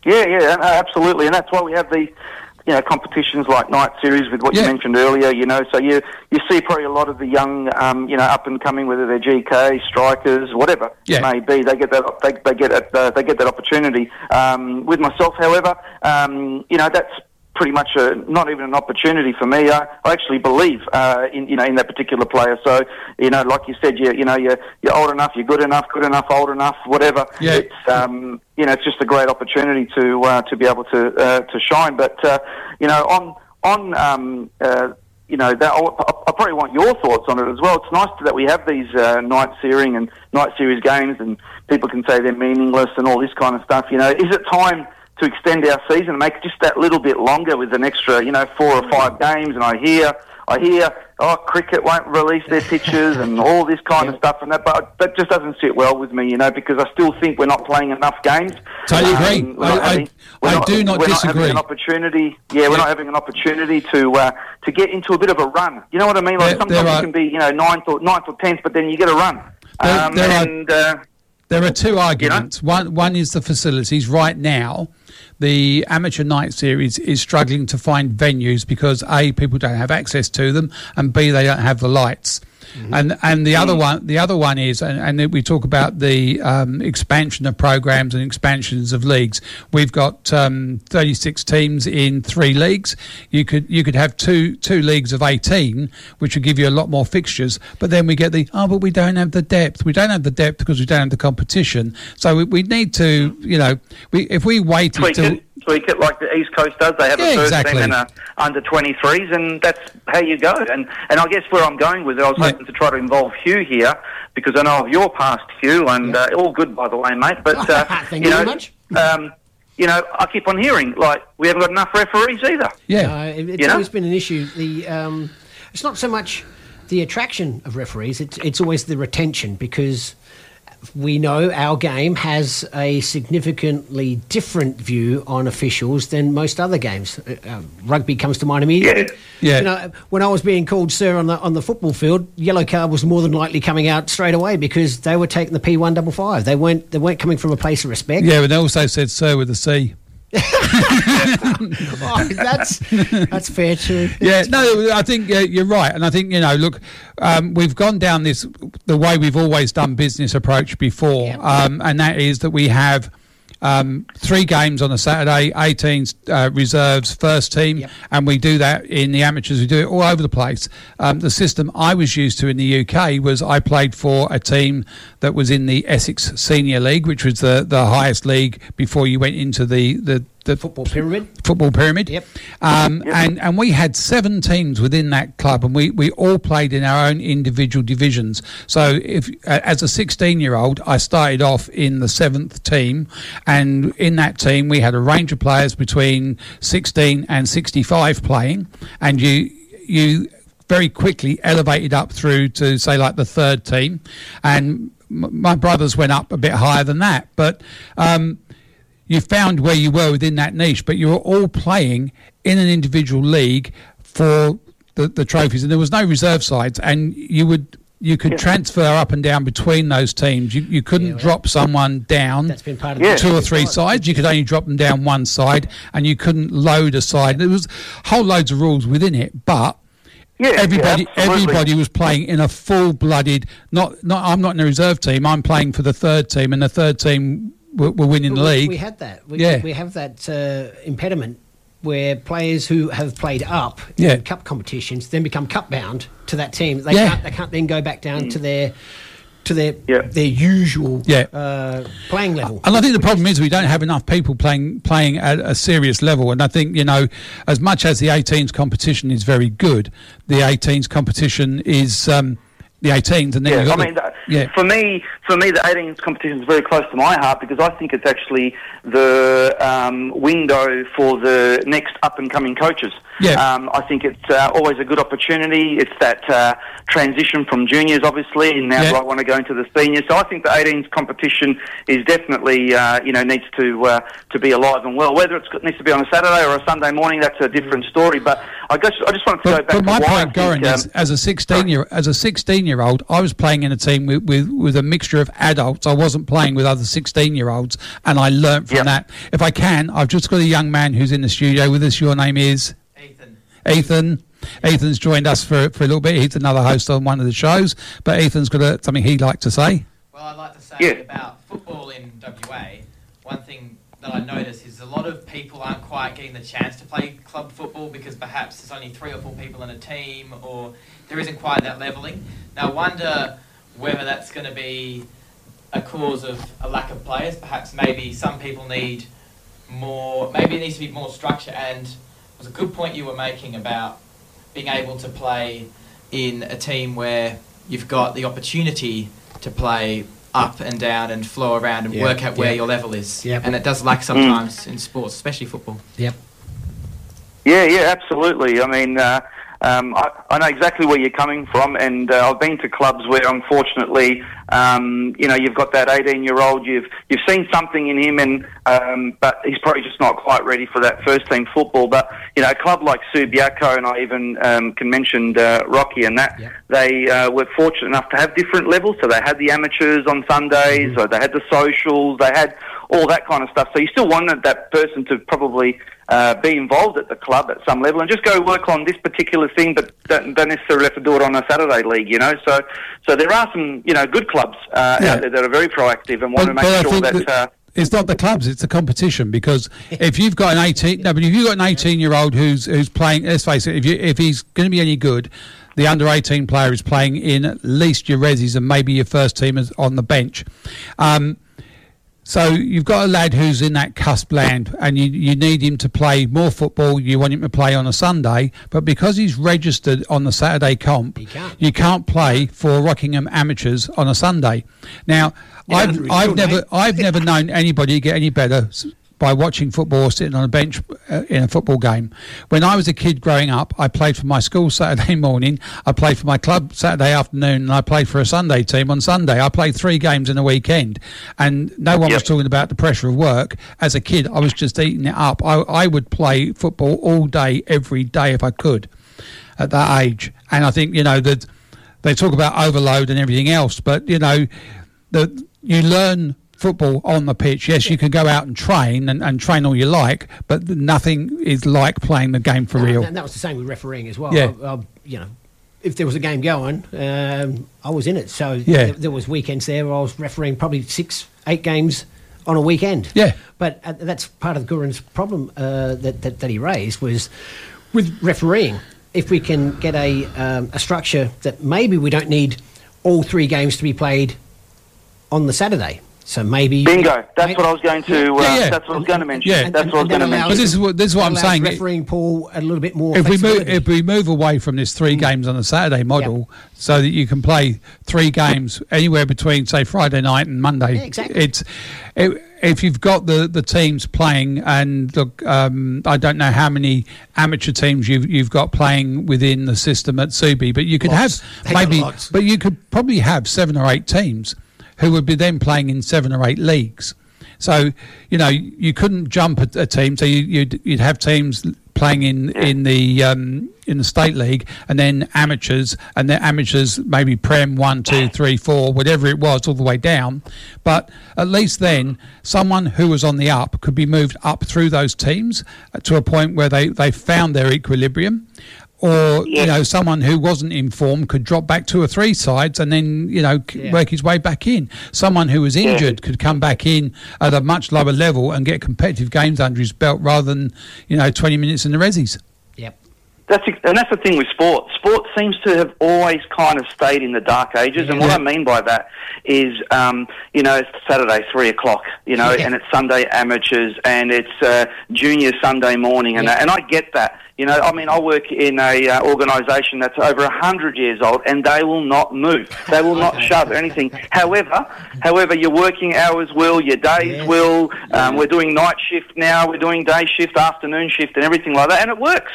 Yeah, yeah, absolutely, and that's why we have the you know competitions like Night Series with what you mentioned earlier. You know, so you you see probably a lot of the young um, you know up and coming, whether they're GK strikers, whatever Yeah. it may be, they get that they, they get that, uh, they get that opportunity. Um, with myself, however, um, you know that's pretty much a, not even an opportunity for me. I, I actually believe uh, in you know in that particular player. So you know, like you said, you you know you're you're old enough, you're good enough, good enough, old enough, whatever. Yeah. It's um, you know it's just a great opportunity to uh, to be able to uh, to shine. But uh, you know on on um, uh, you know, that, I, I probably want your thoughts on it as well. It's nice that we have these uh, night series and night series games, and people can say they're meaningless and all this kind of stuff. You know, is it time to extend our season and make just that little bit longer with an extra, you know, four or five games? And I hear I hear, oh, cricket won't release their pitches and all this kind of stuff and that, but that just doesn't sit well with me, you know, because I still think we're not playing enough games. Totally agree. Um, we're I- not I- having- we're I do not we're disagree. having an opportunity. Yeah, we're not having an opportunity to uh, to get into a bit of a run. You know what I mean? Like There- sometimes there you can be, you know, ninth or ninth or tenth, but then you get a run. There- Um, there are- uh, There are two arguments. One one is the facilities. Right now, the amateur night series is struggling to find venues because a people don't have access to them, and b they don't have the lights. And and the other one the other one is and, and we talk about the um, expansion of programs and expansions of leagues. We've got um, 36 teams in three leagues. You could you could have two two leagues of 18, which would give you a lot more fixtures. But then we get the oh, but we don't have the depth. We don't have the depth because we don't have the competition. So we, we need to you know we if we waited till it, tweak it like the East Coast does. They have Yeah, a first exactly. team and a under 23s, and that's how you go. And and I guess where I'm going with it, I was hoping to try to involve Hugh here because I know of your past, Hugh, and uh, all good by the way, mate. But uh, Thank you you know, very much. Um, you know, I keep on hearing like we haven't got enough referees either. Uh, it- it's You know? always been an issue. The um, it's not so much the attraction of referees; it's it's always the retention because we know our game has a significantly different view on officials than most other games. Uh, uh, rugby comes to mind immediately. Yeah. You know, when I was being called sir on the on the football field, yellow card was more than likely coming out straight away because they were taking the P one double five. They weren't they weren't coming from a place of respect. yeah, but they also said sir with a C. Oh, that's that's fair too. Yeah, no, I think uh, you're right, and I think you know, look, um, we've gone down this the way we've always done business approach before, um, and that is that we have. Um, three games on a Saturday, 18 uh, reserves, first team, and we do that in the amateurs. We do it all over the place. Um, the system I was used to in the UK was I played for a team that was in the Essex Senior League, which was the, the highest league before you went into the, the, the football pyramid. Football pyramid. Yep. Um, And and we had seven teams within that club, and we, we all played in our own individual divisions. So if as a 16 year old, I started off in the seventh team, and in that team we had a range of players between 16 and 65 playing, and you you very quickly elevated up through to say like the third team, and my brothers went up a bit higher than that, but. Um, you found where you were within that niche, but you were all playing in an individual league for the, the trophies, and there was no reserve sides, and you would you could transfer up and down between those teams. You you couldn't drop someone down That's been part of two or three sides. You could only drop them down one side, and you couldn't load a side. There was whole loads of rules within it, but. everybody, yeah, everybody was playing in a full-blooded. Not, not. I'm not in a reserve team. I'm playing for the third team, and the third team were, were winning the league. We had that. We, Yeah. we have that uh, impediment where players who have played up Yeah. in cup competitions then become cup bound to that team. They Yeah. can't. They can't then go back down to their to their their usual Yeah. uh, playing level. And I think the problem is we don't have enough people playing playing at a serious level. And I think you know, as much as the 18s competition is very good, the 18s competition is um, the 18s, and then Yeah, I the- mean, that, yeah. for me, for me, the 18s competition is very close to my heart because I think it's actually the um, window for the next up and coming coaches. Yeah. Um, I think it's uh, always a good opportunity. It's that uh, transition from juniors, obviously, and now Yeah. I want to go into the seniors? So I think the 18s competition is definitely, uh, you know, needs to uh, to be alive and well. Whether it needs to be on a Saturday or a Sunday morning, that's a different story. But I guess I just wanted to go But, back but my to point, Goran, um, as a sixteen year as a sixteen year old, I was playing in a team with, with, with a mixture of adults. I wasn't playing with other sixteen year olds, and I learnt from that. If I can, I've just got a young man who's in the studio with us. Your name is Ethan. Ethan. Ethan's joined us for for a little bit. He's another host on one of the shows, but Ethan's got a, something he'd like to say. Well, I'd like to say about football in WA, one thing that I notice is a lot of people aren't quite getting the chance to play club football because perhaps there's only three or four people in a team or there isn't quite that levelling. Now, I wonder whether that's going to be a cause of a lack of players. Perhaps maybe some people need more, maybe it needs to be more structure. And it was a good point you were making about being able to play in a team where you've got the opportunity to play up and down and flow around and Yeah, work out where yeah. your level is. Yep. And it does lack sometimes in sports, especially football. Yep. Yeah, yeah, absolutely. I mean, uh, um, I, I know exactly where you're coming from, and uh, I've been to clubs where, unfortunately, um, you know, you've got that 18-year-old. You've you've seen something in him, and um, but he's probably just not quite ready for that first-team football. But you know, a club like Subiaco, and I even um, can mention uh, Rocky, and that they uh, were fortunate enough to have different levels. So they had the amateurs on Sundays, or they had the socials, they had all that kind of stuff. So you still wanted that person to probably uh, be involved at the club at some level and just go work on this particular thing, but don't, don't necessarily have to do it on a Saturday league, you know. So, so there are some, you know, good clubs uh, Yeah. out there that are very proactive and want to make sure think that. Uh, it's not the clubs; it's the competition. Because if you've got an eighteen, no, but if you've got an eighteen-year-old who's who's playing, let's face it, if you if he's going to be any good, the under eighteen player is playing in at least your resis and maybe your first team is on the bench. Um, so you've got a lad who's in that cusp land, and you you need him to play more football. You want him to play on a Sunday, but because he's registered on the Saturday comp, you can't play for Rockingham amateurs on a Sunday. Now, You're I've I've never. I've never known anybody get any better by watching football or sitting on a bench uh, in a football game. When I was a kid growing up, I played for my school Saturday morning, I played for my club Saturday afternoon, and I played for a Sunday team on Sunday. I played three games in a weekend, and no one was talking about the pressure of work. As a kid, I was just eating it up. I, I would play football all day, every day if I could at that age. And I think, you know, that they talk about overload and everything else, but, you know, that you learn football on the pitch. Yes, you can go out and train and, and train all you like, but nothing is like playing the game for real. And that was the same with refereeing as well. Yeah. I, I, you know, if there was a game going, um, I was in it. So Yeah. there, there was weekends there where I was refereeing probably six, eight games on a weekend. Yeah. But uh, that's part of Goran's problem uh, that, that that he raised was with refereeing. If we can get a um, a structure that maybe we don't need all three games to be played on the Saturday. So maybe bingo. That's what I was going to. Uh, Yeah, yeah. That's what I was going to mention. Yeah. That's what I was going to mention. But this is what this is what I'm saying. Refereeing Paul a little bit more. if we move if we move away from this three games on a Saturday model, so that you can play three games anywhere between say Friday night and Monday. Yeah, exactly. It's it, if you've got the, the teams playing, and look, um, I don't know how many amateur teams you've you've got playing within the system at Subi, but you could Lots. have They maybe, but you could probably have seven or eight teams who would be then playing in seven or eight leagues. So you know you couldn't jump a, a team. So you, you'd you'd have teams playing in in the um, in the state league, and then amateurs, and then amateurs maybe prem one, two, three, four, whatever it was, all the way down. But at least then, someone who was on the up could be moved up through those teams to a point where they they found their equilibrium or you know someone who wasn't informed could drop back two or three sides and then you know c work his way back in. Someone who was injured could come back in at a much lower level and get competitive games under his belt rather than you know 20 minutes in the resis That's and that's the thing with sport. Sport seems to have always kind of stayed in the dark ages, and what I mean by that is, um, you know, it's Saturday three o'clock, you know, Yeah. and it's Sunday amateurs, and it's uh, junior Sunday morning, and Yeah. and I get that. You know, I mean, I work in a uh, organisation that's over hundred years old, and they will not move. They will not shove or anything. However, however, your working hours will, your days will. Um, we're doing night shift now. We're doing day shift, afternoon shift, and everything like that, and it works.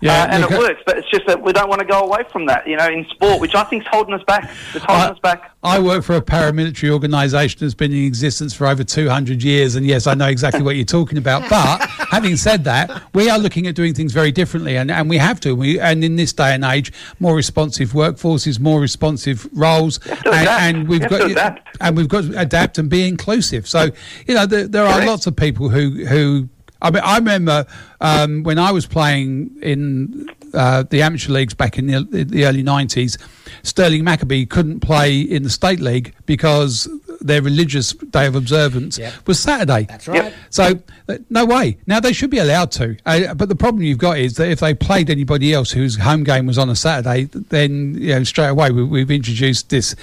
Yeah, uh, and it works, but it's just that we don't want to go away from that, you know, in sport, which I think is holding us back. It's holding us back. I work for a paramilitary organisation that's been in existence for over 200 years, and yes, I know exactly what you're talking about. But having said that, we are looking at doing things very differently, and, and we have to. We, and in this day and age, more responsive workforces, more responsive roles, and, and we've You got to adapt. and we've got to adapt and be inclusive. So you know, there, there are Correct. lots of people who who. I mean, I remember um, when I was playing in uh, the amateur leagues back in the, the early '90s. Stirling Maccabi couldn't play in the state league because their religious day of observance was Saturday. That's right. So uh, no way. Now they should be allowed to. Uh, but the problem you've got is that if they played anybody else whose home game was on a Saturday, then you know straight away we, we've introduced this.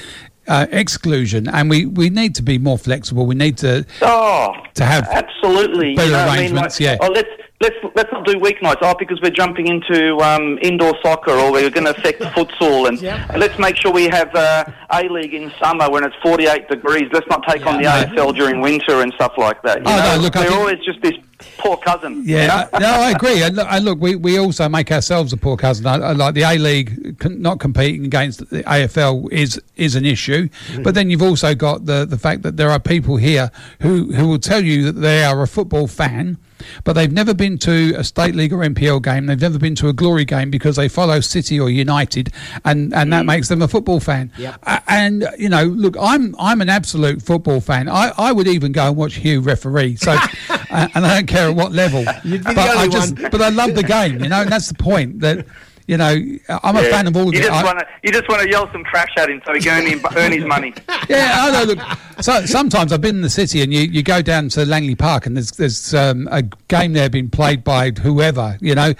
Uh, exclusion, and we, we need to be more flexible. We need to Oh, to have absolutely. better you know, what I mean, arrangements. like, yeah, Oh, let's let's let's not do weeknights. Oh, because we're jumping into um, indoor soccer, or we're going to affect futsal, and, and let's make sure we have uh, a league in summer when it's 48 degrees. Let's not take on the Yeah. AFL during winter and stuff like that. You Oh, know, no, look, I we're think- always just this poor cousin. Yeah, no, I agree. And look, and look, we, we also make ourselves a poor cousin. I, I like the A League con- not competing against the AFL is is an issue, but then you've also got the the fact that there are people here who who will tell you that they are a football fan. But they've never been to a state league or NPL game. They've never been to a glory game because they follow City or United, and, and that makes them a football fan. Yep. A- and you know, look, I'm I'm an absolute football fan. I, I would even go and watch Hugh referee. So, uh, and I don't care at what level. You'd be the but I just, one. but I love the game. You know, and that's the point. That you know, I'm a fan of all of you it. Just wanna, you just want to yell some trash at him so he can earn, him, earn his money. yeah, I know. Look, so sometimes I've been in the city, and you, you go down to Langley Park, and there's there's um, a game there being played by whoever. You know,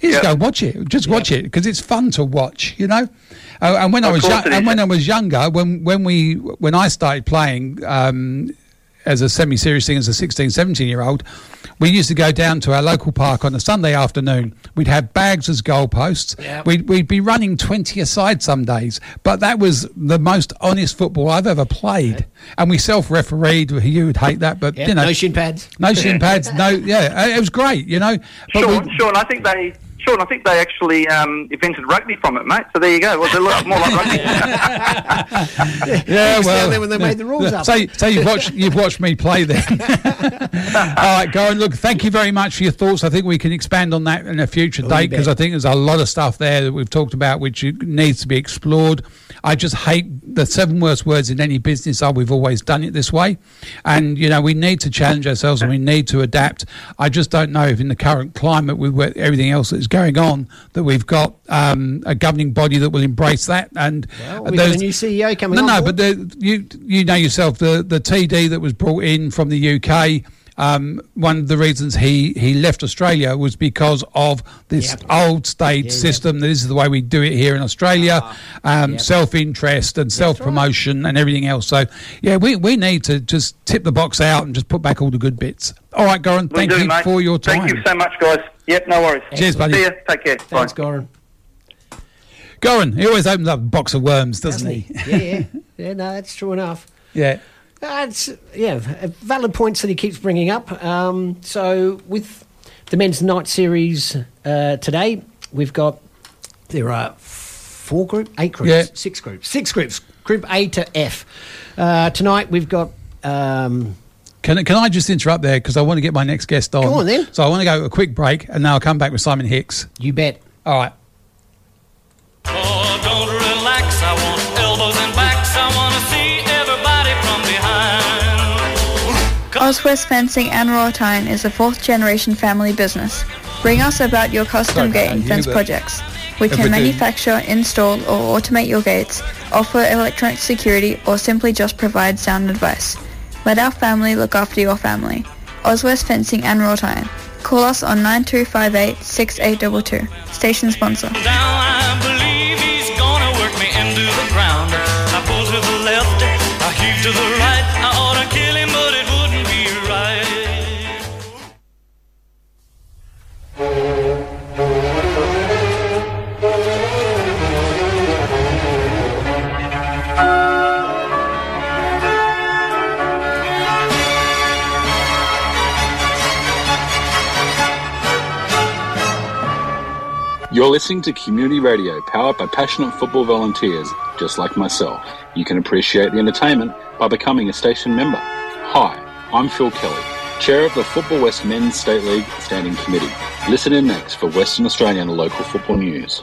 you just go watch it, just watch it because it's fun to watch. You know, uh, and when I was young, and when I was younger, when when we when I started playing. Um, as a semi-serious thing as a 16 17 year old we used to go down to our local park on a sunday afternoon we'd have bags as goalposts Yep. we'd, we'd be running 20 aside some days but that was the most honest football i've ever played and we self-refereed you would hate that but Yeah, you know no shin pads. no shin pads no yeah it was great you know but Sean, we- Sean, I think they. Sean, I think they actually um, invented rugby from it, mate. So there you go. Was it a lot more like rugby? yeah, was well, down there when they made the rules up. So, so you've watched you've watched me play then. All right, go Goran. Look, thank you very much for your thoughts. I think we can expand on that in a future Oh, date because. I think there's a lot of stuff there that we've talked about which needs to be explored. I just hate the seven worst words in any business are we've always done it this way, and you know we need to challenge ourselves and we need to adapt. I just don't know if in the current climate with everything else that's going on that we've got um, a governing body that will embrace that and Well, we've got a new CEO coming no, on no, board. but the, you you know yourself the the TD that was brought in from the UK. Um, one of the reasons he, he left Australia was because of this Yep. old state Yeah, yeah. system. This is the way we do it here in Australia. um, Yep. Self interest and self promotion and everything else. So yeah, we, we need to just tip the box out and just put back all the good bits. All right, Goran, thank do, you mate. for your time. Thank you so much, guys. Yep, no worries. Cheers, buddy. See you. Take care. Thanks, Bye. Goran. Goran, he always opens up a box of worms, doesn't, Doesn't he? he? yeah, yeah, yeah. No, that's true enough. yeah. That's yeah, valid points that he keeps bringing up. Um, so with the men's night series uh, today, we've got there are four group, eight groups, Yeah. six groups, six groups, Group A to F. Uh, tonight we've got. Um, Can, can I just interrupt there because I want to get my next guest on? Go on then. So I want to go a quick break and then I'll come back with Simon Hicks. you bet. All right. Oh, Oswest Fencing and Wrought Iron is a fourth generation family business. Bring us about your custom Sorry gate and fence projects. We can manufacture, install, or automate your gates, offer electronic security, or simply just provide sound advice. Let our family look after your family. Oswest Fencing and Wrought Iron. Call us on 9258 6822. Station sponsor. You're listening to community radio powered by passionate football volunteers just like myself. You can appreciate the entertainment by becoming a station member. Hi, I'm Phil Kelly, Chair of the Football West Men's State League Standing Committee. Listen in next for Western Australian local football news.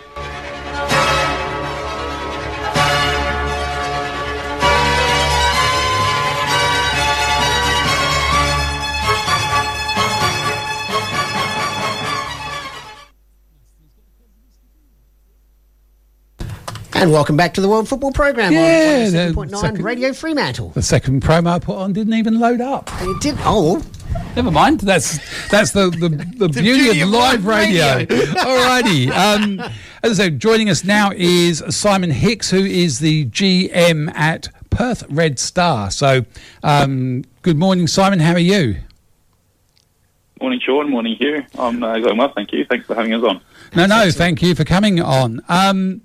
And welcome back to the World Football Program Yeah, on the 107.9 second- Radio Fremantle. The second promo I put on didn't even load up. It did. Oh, Never mind. That's that's the the, the, beauty, beauty of of live live radio. radio. Alrighty. Um, as I said, joining us now is Simon Hicks, who is the GM at Perth Red Star. So, um, good morning, Simon. How are you? Morning, Sean. Morning, Hugh. I'm uh, going well, thank you. Thanks for having us on. No, no, thank you for coming on. Um,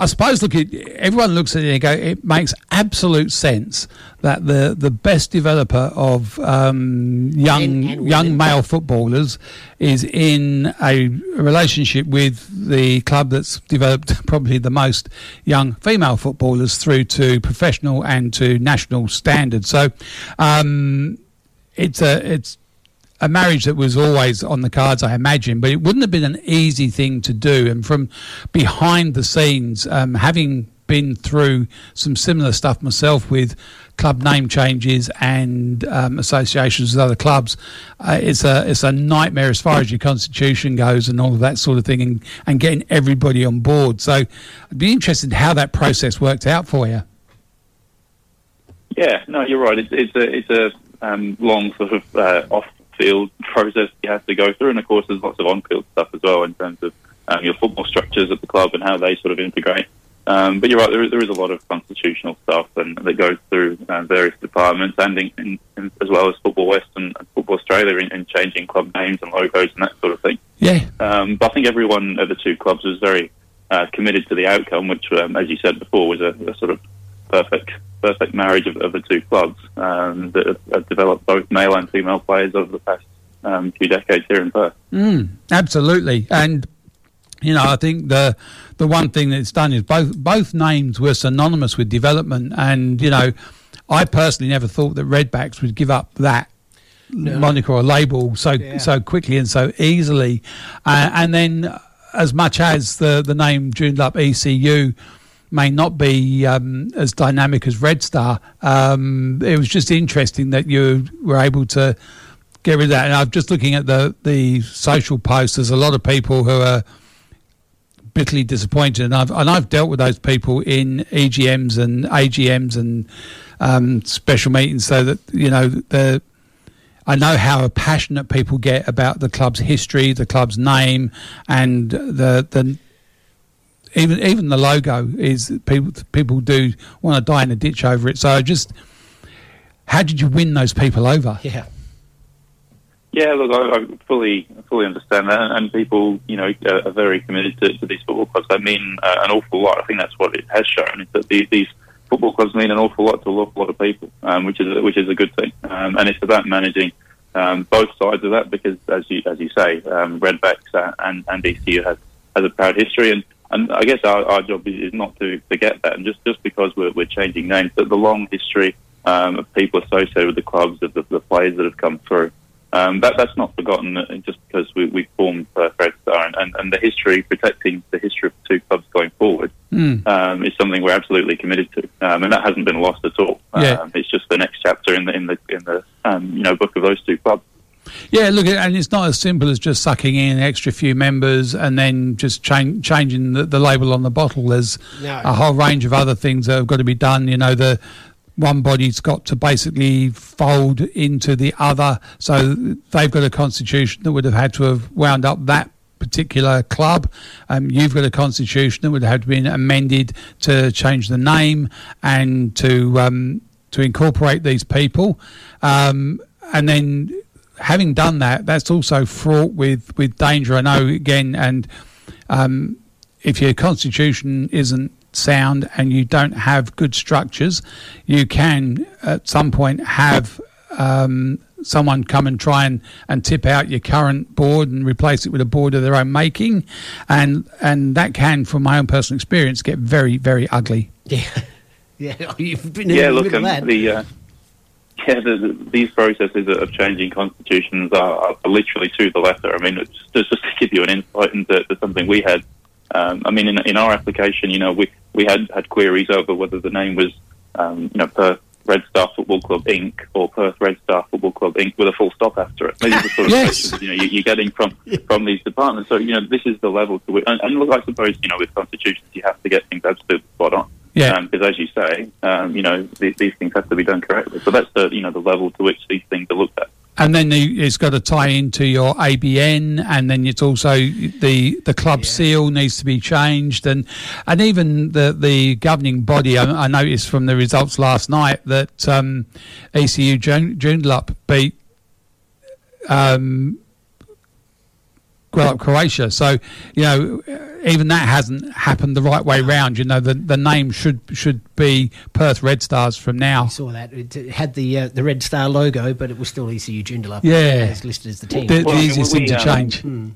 I suppose look, it, everyone looks at it and go, it makes absolute sense that the, the best developer of um, young and young women. male footballers is in a relationship with the club that's developed probably the most young female footballers through to professional and to national standards. So um, it's a it's a marriage that was always on the cards, I imagine, but it wouldn't have been an easy thing to do. And from behind the scenes, um, having been through some similar stuff myself with club name changes and um, associations with other clubs, uh, it's a it's a nightmare as far as your constitution goes and all of that sort of thing, and, and getting everybody on board. So, I'd be interested in how that process worked out for you. Yeah, no, you're right. It's, it's a it's a um, long sort of uh, off-field process you have to go through, and of course, there's lots of on-field stuff as well in terms of um, your football structures at the club and how they sort of integrate. Um, but you're right, there, there is a lot of constitutional stuff and that goes through uh, various departments and in, in, in, as well as Football West and, and Football Australia in, in changing club names and logos and that sort of thing. Yeah. Um, but I think everyone at the two clubs was very uh, committed to the outcome, which, um, as you said before, was a, a sort of perfect perfect marriage of, of the two clubs um, that have, have developed both male and female players over the past um, few decades here in Perth. Mm, absolutely, and you know, I think the the one thing that it's done is both both names were synonymous with development, and you know, I personally never thought that Redbacks would give up that No. moniker or label so Yeah. so quickly and so easily, uh, and then as much as the the name Joondalup ECU may not be um, as dynamic as Red Star, um, it was just interesting that you were able to get rid of that. And I'm just looking at the the social posts. There's a lot of people who are bitterly disappointed, and I've and I've dealt with those people in EGMs and AGMs and um, special meetings, so that you know the. I know how passionate people get about the club's history, the club's name, and the the even even the logo is people people do want to die in a ditch over it. So just, how did you win those people over? Yeah. Yeah, look, I, I fully fully understand that, and people, you know, are, are very committed to, to these football clubs. They mean uh, an awful lot. I think that's what it has shown is that these, these football clubs mean an awful lot to an awful lot of people, um, which is a, which is a good thing. Um, and it's about managing um, both sides of that because, as you as you say, um, Redbacks uh, and and ECU has has a proud history, and and I guess our, our job is, is not to forget that. And just just because we're we're changing names, but the long history um, of people associated with the clubs, of the, the players that have come through. Um, that that's not forgotten uh, just because we, we formed Perth Red Star and, and, and the history, protecting the history of the two clubs going forward Mm. um, is something we're absolutely committed to, um, and that hasn't been lost at all. Yeah. Um, it's just the next chapter in the in the in the um, you know book of those two clubs. Yeah, look, and it's not as simple as just sucking in an extra few members and then just change, changing the, the label on the bottle. There's No. a whole range of other things that have got to be done. You know, the one body's got to basically fold into the other, so they've got a constitution that would have had to have wound up that particular club. Um, you've got a constitution that would have been amended to change the name and to um, to incorporate these people, um, and then having done that, that's also fraught with with danger. I know again, and um, if your constitution isn't sound and you don't have good structures, you can at some point have um, someone come and try and, and tip out your current board and replace it with a board of their own making, and and that can, from my own personal experience, get very very ugly. Yeah. Yeah. You've been in yeah, the look, middle um, that. the uh, yeah, the, the, these processes of changing constitutions are, are literally to the letter. I mean, it's just, just to give you an insight into to something we had. Um, I mean, in, in our application, you know, we we had had queries over whether the name was, um, you know, Perth Red Star Football Club Inc. or Perth Red Star Football Club Inc. with a full stop after it. These are the sort of Yes. questions you know you, you're getting from from these departments. So you know, this is the level to which, and, and look, I suppose you know, with constitutions, you have to get things absolutely spot on. Yeah. Because as you say, um, you know, these, these things have to be done correctly. So that's the you know the level to which these things are looked at. And then the, it's got to tie into your ABN, and then it's also the the club seal needs to be changed, and and even the the governing body. I, I noticed from the results last night that um, ECU Joon- Joondalup beat um, well, Croatia. So you know, even that hasn't happened the right way round. You know, the the name should should be Perth Red Stars from now. I saw that it, it had the uh, the Red Star logo, but it was still ECU Joondalup. Yeah. as listed as the team. The, the Well, I mean, easiest we, thing to um, change. Hmm.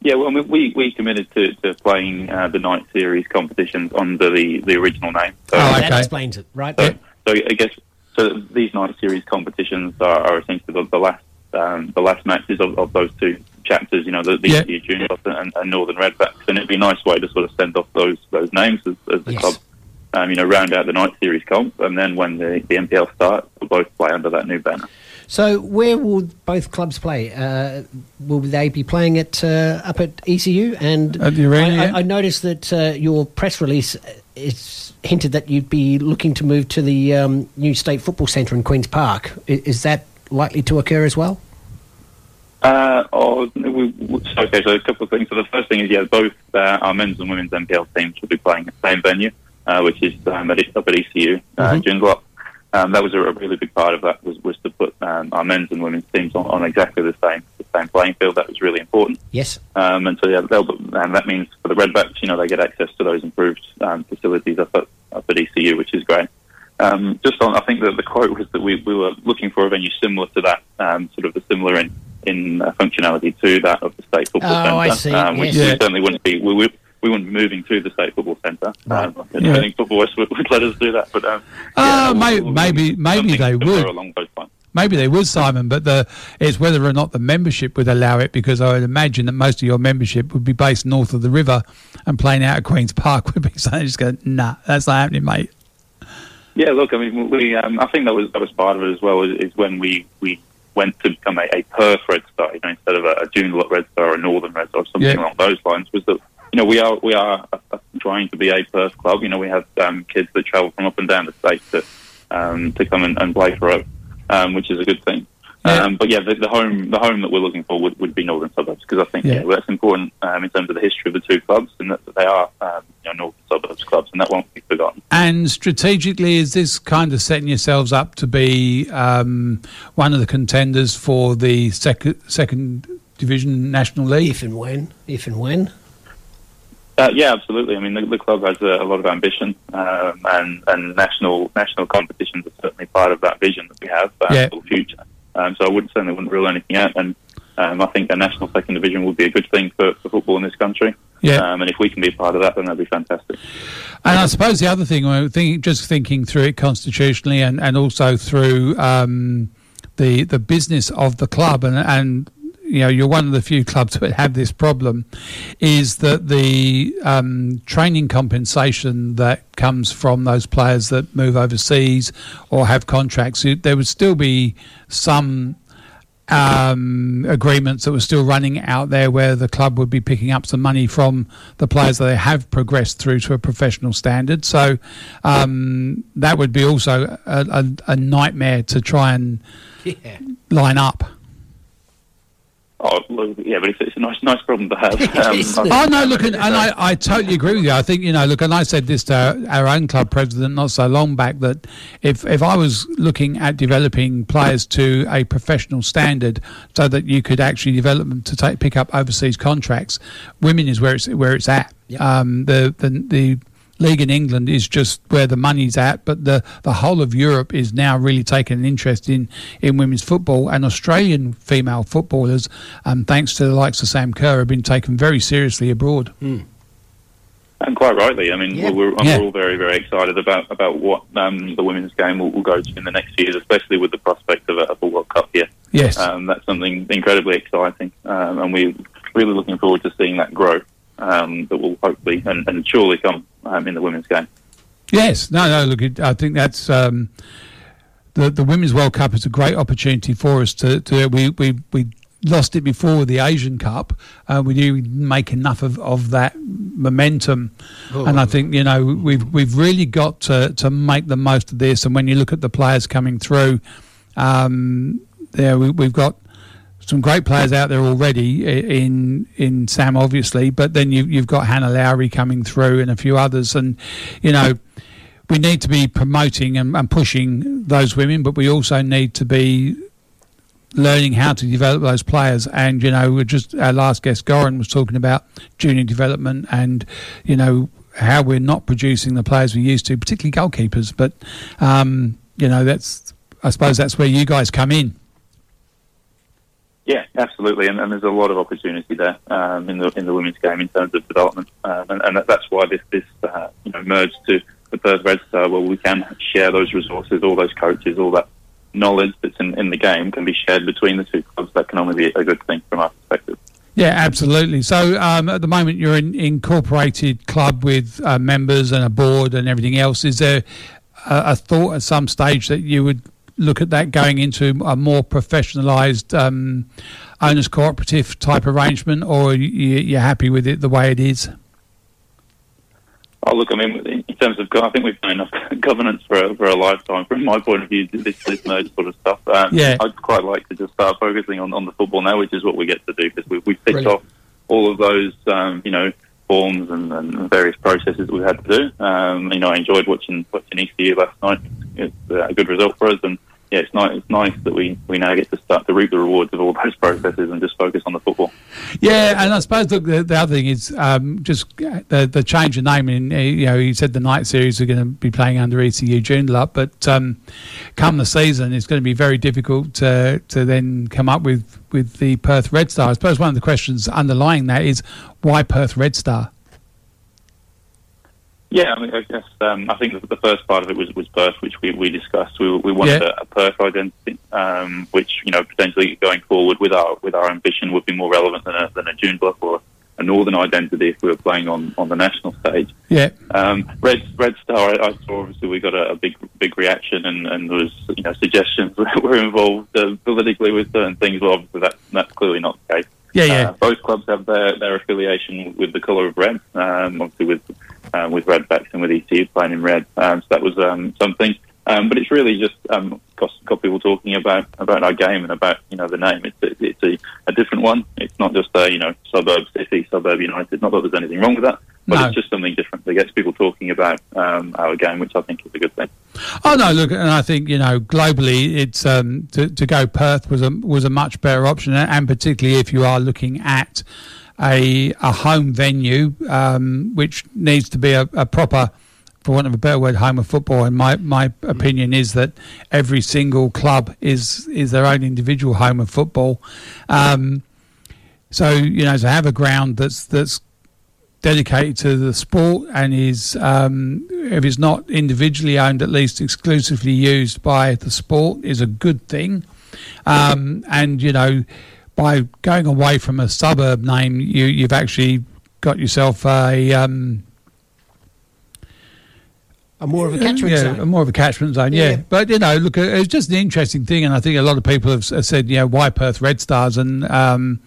Yeah, well, I mean, we we committed to, to playing uh, the night series competitions under the, the original name. So, Oh, that explains it, right? So, so I guess so. These night series competitions are, are essentially the, the last um, the last matches of, of those two chapters. You know, the, the Yeah. ECU Junior and, and Northern Redbacks, and it'd be a nice way to sort of send off those those names as, as the Yes. club. Um, you know, round out the night series comp, and then when the, the NPL starts, we'll both play under that new banner. So where will both clubs play? Uh, will they be playing it uh, up at ECU? And At the arena, I, yeah. I, I noticed that uh, your press release is hinted that you'd be looking to move to the um, new state football centre in Queens Park. I- Is that likely to occur as well? Uh, oh, we, we- so, okay, so a couple of things. So the first thing is, yeah, both uh, our men's and women's NPL teams will be playing at the same venue, uh, which is um, at, up at ECU, uh, Mhm. Joondalup. Um, that was a, a really big part of that was, was to put um, our men's and women's teams on, on exactly the same the same playing field. That was really important. Yes. Um, and so yeah, and that means for the Redbacks, you know, they get access to those improved um, facilities up at up at ECU, which is great. Um, just on, I think that the quote was that we, we were looking for a venue similar to that, um, sort of the similar in in uh, functionality to that of the state football Oh, centre, I see, um, which yes. we Yeah. certainly wouldn't be. We, we, we wouldn't be moving to the state football centre. Um, I Yeah. don't think Football West would, would let us do that, but um, Uh, yeah, may, we'll- maybe maybe they would. along those lines. Maybe they would, Simon, but the it's whether or not the membership would allow it because I would imagine that most of your membership would be based north of the river and playing out at Queen's Park would be saying just go, nah, that's not happening, mate. Yeah, look, I mean, we, um, I think that was that was part of it as well. Is, is when we, we went to become a, a Perth Red Star, you know, instead of a, a Joondalup Red Star or a Northern Red Star, or something Yeah. along those lines. Was that you know we are we are uh, uh, trying to be a Perth club. You know, we have um, kids that travel from up and down the state to um, to come and, and play for us, um, which is a good thing. Um, but yeah, the, the home the home that we're looking for would, would be Northern Suburbs because I think Yeah. yeah. that's important um, in terms of the history of the two clubs and that, that they are um, you know Northern Suburbs clubs and that won't be forgotten. And strategically, is this kind of setting yourselves up to be um, one of the contenders for the second second division national league? If and when, if and when. Uh, yeah, absolutely. I mean, the, the club has a, a lot of ambition, um, and and national national competitions are certainly part of that vision that we have uh, Yeah. for the future. Um, so I wouldn't certainly wouldn't rule anything out, and um, I think a national second division would be a good thing for, for football in this country. Yeah. Um, and if we can be a part of that, then that'd be fantastic. And I suppose the other thing, thinking, just thinking through it constitutionally and, and also through um, the the business of the club, and, and you know, you're one of the few clubs that have this problem, is that the um, training compensation that comes from those players that move overseas or have contracts, there would still be some um, agreements that were still running out there where the club would be picking up some money from the players that they have progressed through to a professional standard. So um, that would be also a, a, a nightmare to try and Yeah. line up. Oh, look, yeah, but it's, it's a nice nice problem to have. Um, Oh no! Look, and, and I, I totally agree with you. I think you know. Look, and I said this to our, our own club president not so long back that if if I was looking at developing players to a professional standard, so that you could actually develop them to take pick up overseas contracts, women is where it's where it's at. Um, the the the league in England is just where the money's at, but the, the whole of Europe is now really taking an interest in, in women's football. And Australian female footballers, um, thanks to the likes of Sam Kerr, have been taken very seriously abroad. And quite rightly, I mean, Yeah. we're, we're Yeah. all very, very excited about about what um, the women's game will, will go to in the next years, especially with the prospect of a, of a World Cup here. Yes. um, that's something incredibly exciting, um, and we're really looking forward to seeing that grow. Um, that will hopefully and, and surely come um, in the women's game. Yes, no, no. Look, I think that's um, the the Women's World Cup is a great opportunity for us to, to we we we lost it before with the Asian Cup. Uh, we didn't make enough of, of that momentum, Oh. and I think you know we've we've really got to to make the most of this. And when you look at the players coming through, um, there we, we've got some great players out there already in in Sam, obviously, but then you, you've got Hana Lowry coming through and a few others, and you know we need to be promoting and, and pushing those women, but we also need to be learning how to develop those players. And you know, just our last guest, Goran, was talking about junior development, and you know how we're not producing the players we used to, particularly goalkeepers. But um, you know, that's I suppose that's where you guys come in. Yeah, absolutely, and, and there's a lot of opportunity there um, in the in the women's game in terms of development, um, and, and that's why this this uh, you know merged to the Perth Red Star, where we can share those resources, all those coaches, all that knowledge that's in, in the game can be shared between the two clubs. That can only be a good thing from our perspective. Yeah, absolutely. So um, at the moment, you're an incorporated club with uh, members and a board and everything else. Is there a, a, thought at some stage that you would look at that going into a more professionalised um, owners cooperative type arrangement, or you, you're happy with it the way it is? Oh, look, I mean, in terms of, I think we've done enough governance for a, for a lifetime. From my point of view, this, this merge sort of stuff. Um, yeah. I'd quite like to just start focusing on, on the football now, which is what we get to do because we, we've ticked off all of those, um, you know, forms and, and, various processes that we had to do. Um, you know, I enjoyed watching watching ECU last night. It's uh, a good result for us, and yeah, it's nice. It's nice that we, we now get to start to reap the rewards of all those processes and just focus on the football. Yeah, and I suppose look, the, the other thing is um, just the the change of name. In you know, you said the night series are going to be playing under ECU Joondalup, but um, come the season, it's going to be very difficult to to then come up with with the Perth Red Star. I suppose one of the questions underlying that is why Perth Red Star. Yeah, I mean, I guess um, I think the first part of it was, was Perth, which we, we discussed. We, we wanted Yeah. a, a Perth identity, um, which you know potentially going forward with our with our ambition would be more relevant than a than a Joondalup or a Northern identity if we were playing on, on the national stage. Yeah. Um, Red Red Star, I, I saw obviously we got a, a big big reaction and, and there was you know suggestions that were involved uh, politically with certain things. Well, obviously that that's clearly not the case. Yeah, yeah. Uh, both clubs have their, their affiliation with the colour of red. Um, obviously with uh, with Redbacks and with ECU playing in red. Um, so that was um, something. Um, but it's really just um, got, got people talking about about our game and about you know the name. It's it's a, a different one. It's not just a you know suburb city, suburb United. Not that there's anything wrong with that, but No. it's just something different that gets people talking about um, our game, which I think is a good thing. Oh no, look, and I think you know globally, it's um, to to go Perth was a was a much better option, and particularly if you are looking at a a home venue, um, which needs to be a, a proper, for want of a better word, home of football. And my my opinion is that every single club is is their own individual home of football. Um, so you know to have a ground that's that's dedicated to the sport and is um, if it's not individually owned at least exclusively used by the sport is a good thing um, and you know by going away from a suburb name you you've actually got yourself a um, A more of a catchment yeah, zone. a more of a catchment zone, yeah. Yeah. But you know, look, it's just an interesting thing, and I think a lot of people have, said, you know, why Perth Red Stars, and um,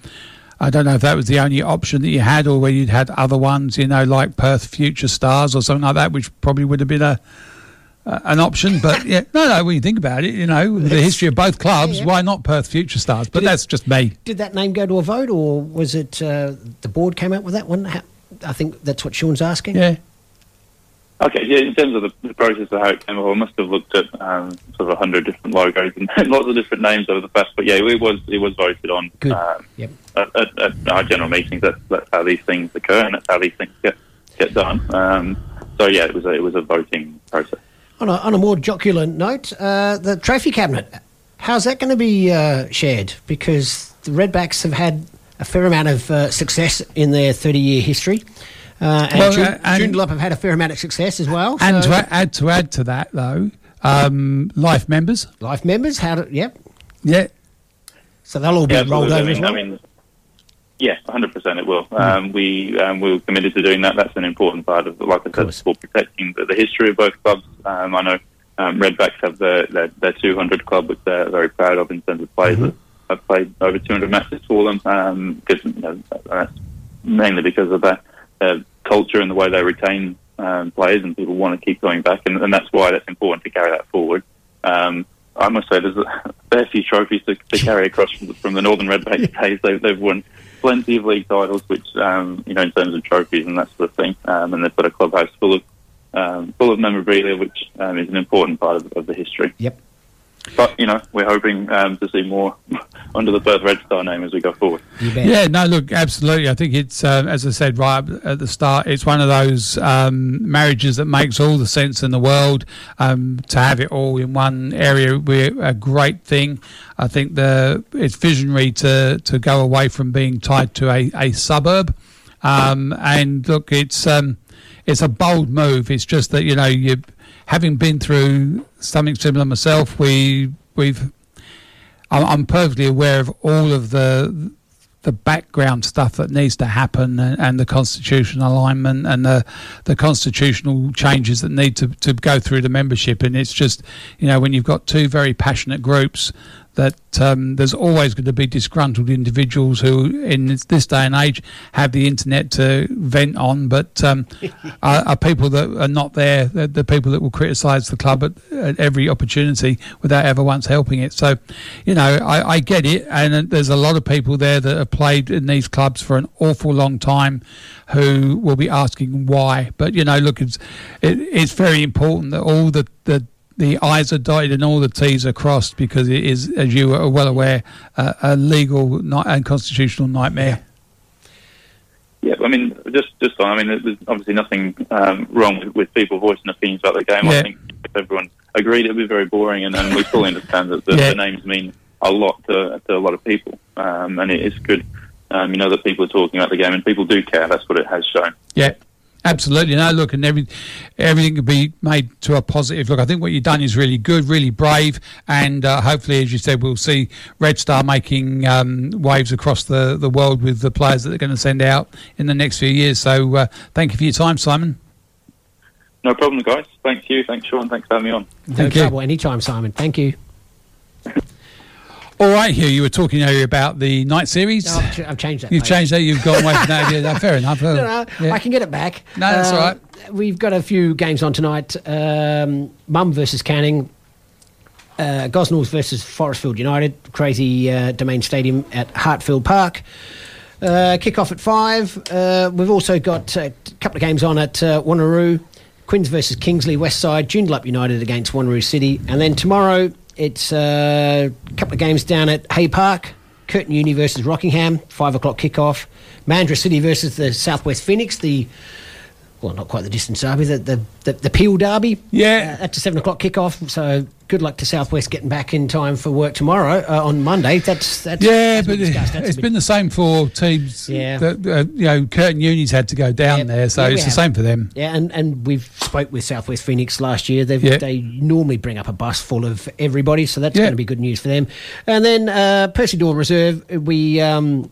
I don't know if that was the only option that you had, or whether you'd had other ones, you know, like Perth Future Stars or something like that, which probably would have been a uh, an option. But yeah, no, no. When you think about it, you know, the history of both clubs, yeah. why not Perth Future Stars? But Did it- that's just me. Did that name go to a vote, or was it uh, the board came up with that one? How, I think that's what Sean's asking. Yeah. Okay, yeah, in terms of the, the process of how it came about, I must have looked at um, sort of a hundred different logos and lots of different names over the past. But yeah, it was it was voted on. Um, Yep. at, at, at our general meetings. That's that's how these things occur, and that's how these things get get done. Um, so yeah, it was a, it was a voting process. On a, on a more jocular note, uh, the trophy cabinet, how's that going to be uh, shared? Because the Redbacks have had a fair amount of uh, success in their 30 year history. Uh, and Well, June, uh, and- Joondalup have had a fair amount of success as well. And so- to add to add to that, though, um, life members, life members, how do, yep. yeah, So they'll all be Yeah, rolled over I mean, well. I mean, yeah, 100% it will. Um, we um, we were committed to doing that. That's an important part of, like I said, for protecting the, the history of both clubs. Um, I know um, Redbacks have their, their, their 200 club, which they're very proud of in terms of players that have played over 200 matches for them. Um, because, you know, that's mainly because of that uh, culture and the way they retain um, players, and people want to keep going back, and, and that's why that's important to carry that forward. Um, I must say, there's a fair few trophies to, to carry across from the, from the Northern Redback days. They've, they've won plenty of league titles, which um, you know, in terms of trophies and that sort of thing, um, and they've got a clubhouse full of um, full of memorabilia, which um, is an important part of, of the history. Yep. But you know, we're hoping um, to see more under the Perth Red Star name as we go forward. Yeah, no, look, absolutely. I think it's, uh, as I said right at the start, it's one of those um, marriages that makes all the sense in the world. Um, to have it all in one area would be a great thing. I think the it's visionary to, to go away from being tied to a, a suburb. Um, and look, it's um, it's a bold move. It's just that you know you having been through something similar myself, we we've I'm, perfectly aware of all of the the background stuff that needs to happen and, and, the constitutional alignment and the the constitutional changes that need to, to go through the membership. And it's just you know when you've got two very passionate groups that um, there's always going to be disgruntled individuals who, in this day and age, have the internet to vent on, but um, are, are, people that are not there, the, the people that will criticise the club at, at, every opportunity without ever once helping it. So, you know, I, I, get it, and there's a lot of people there that have played in these clubs for an awful long time who will be asking why. But, you know, look, it's, it, it's very important that all the, the the I's are dotted and all the T's are crossed because it is, as you are well aware, uh, a legal and constitutional nightmare. Yeah, I mean, just just on, I mean, there's obviously nothing um, wrong with, with, people voicing opinions about the game. Yeah. I think if everyone agreed, it would be very boring, and, and we fully understand that the, yeah. the, names mean a lot to, to a lot of people, um, and it is good, um, you know, that people are talking about the game, and people do care. That's what it has shown. Yeah. Absolutely. No, look, and every, everything can be made to a positive. Look, I think what you've done is really good, really brave, and uh, hopefully, as you said, we'll see Red Star making um, waves across the, the world with the players that they're going to send out in the next few years. So, uh, thank you for your time, Simon. No problem, guys. Thank you. Thanks, Sean. Thanks for having me on. No Thank trouble. You. Anytime, Simon. Thank you. All right, Hugh, you were talking earlier about the night series. No, I've, ch- I've changed that. You've mate. changed that. You've gone away from that. Yeah, fair enough. no, no, yeah. I can get it back. No, that's uh, all right. We've got a few games on tonight. Um, Mum versus Canning. Uh, Gosnells versus Forrestfield United. Crazy uh, Domain Stadium at Hartfield Park. Uh, kick off at five. Uh, we've also got a couple of games on at uh, Wanneroo. Quinns versus Kingsley Westside. Joondalup United against Wanneroo City. And then tomorrow, it's a couple of games down at Hay Park. Curtin Uni versus Rockingham, five o'clock kickoff. Mandurah City versus the Southwest Phoenix, the well, not quite the distance derby, the the, the, the Peel derby. Yeah, uh, that's a seven o'clock kickoff. So good luck to Southwest getting back in time for work tomorrow uh, on Monday. That's that's yeah, but it's been the same for teams. Yeah, that, uh, you know, Curtin Uni's had to go down there, so yeah, it's the same for them. Yeah, and, and we've spoke with Southwest Phoenix last year. They yeah. they normally bring up a bus full of everybody, so that's yeah. going to be good news for them. And then uh, Percy Doyle Reserve, we. Um,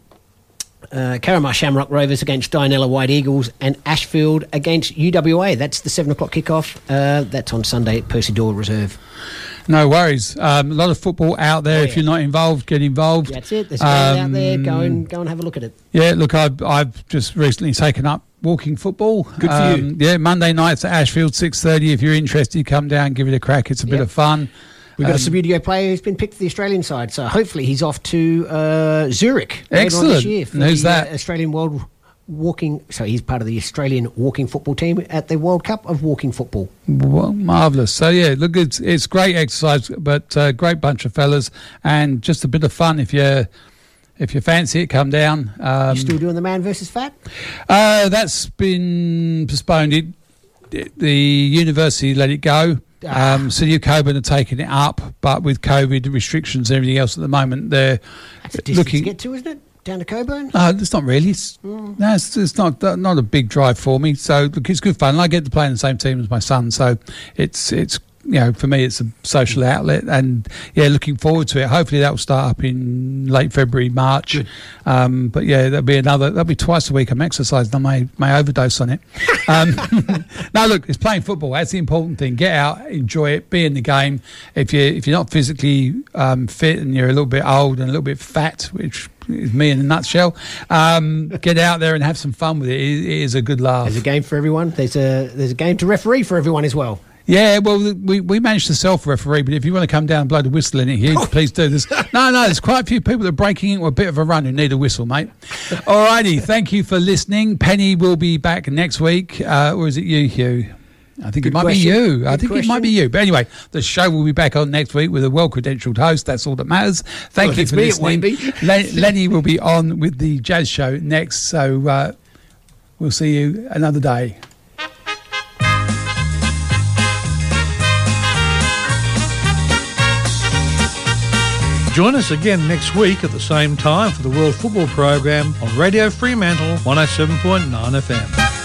uh, Carramar Shamrock Rovers against Dianella White Eagles and Ashfield against UWA. That's the seven o'clock kickoff. Uh, that's on Sunday at Percy Doyle Reserve. No worries. Um, a lot of football out there. Oh, yeah. If you're not involved, get involved. That's it. There's um, out there. Go and go and have a look at it. Yeah, look, I've, I've just recently taken up walking football. Good for um, you. Yeah, Monday nights at Ashfield, six thirty. If you're interested, come down, give it a crack. It's a yep. bit of fun. We've got um, a Subbuteo player who's been picked for the Australian side, so hopefully he's off to uh, Zurich excellent. this year for Who's the, that? Uh, Australian World Walking. So he's part of the Australian walking football team at the World Cup of walking football. Well, marvelous. So yeah, look, it's it's great exercise, but uh, great bunch of fellas, and just a bit of fun if you if you fancy it, come down. Um, you still doing the man versus fat? Uh, that's been postponed. It, it, the university let it go. Um, so you Cockburn are taking it up, but with COVID restrictions and everything else at the moment, they're looking to get to, isn't it? Down to Cockburn? Uh, it's not really. It's, mm. No, it's, it's, not not a big drive for me. So look, it's good fun. And I get to play in the same team as my son, so it's it's you know, for me, it's a social outlet, and yeah, looking forward to it. Hopefully, that will start up in late February, March. Um, but yeah, there'll be another. That'll be twice a week. I'm exercising. I may may overdose on it. Um, no, look, it's playing football. That's the important thing. Get out, enjoy it, be in the game. If you if you're not physically um, fit and you're a little bit old and a little bit fat, which is me in a nutshell. Um, get out there and have some fun with it. it. It is a good laugh. There's a game for everyone. There's a there's a game to referee for everyone as well. Yeah, well, we, we managed to self referee, but if you want to come down and blow the whistle in it here, please do this. No, no, there's quite a few people that are breaking into a bit of a run who need a whistle, mate. All righty, thank you for listening. Penny will be back next week, uh, or is it you, Hugh? I think Good it might question. be you. Good I think question. it might be you. But anyway, the show will be back on next week with a well-credentialed host. That's all that matters. Thank well, you for me, listening. Lenny will be on with the jazz show next. So uh, we'll see you another day. Join us again next week at the same time for the World Football Program on Radio Fremantle 107.9 FM.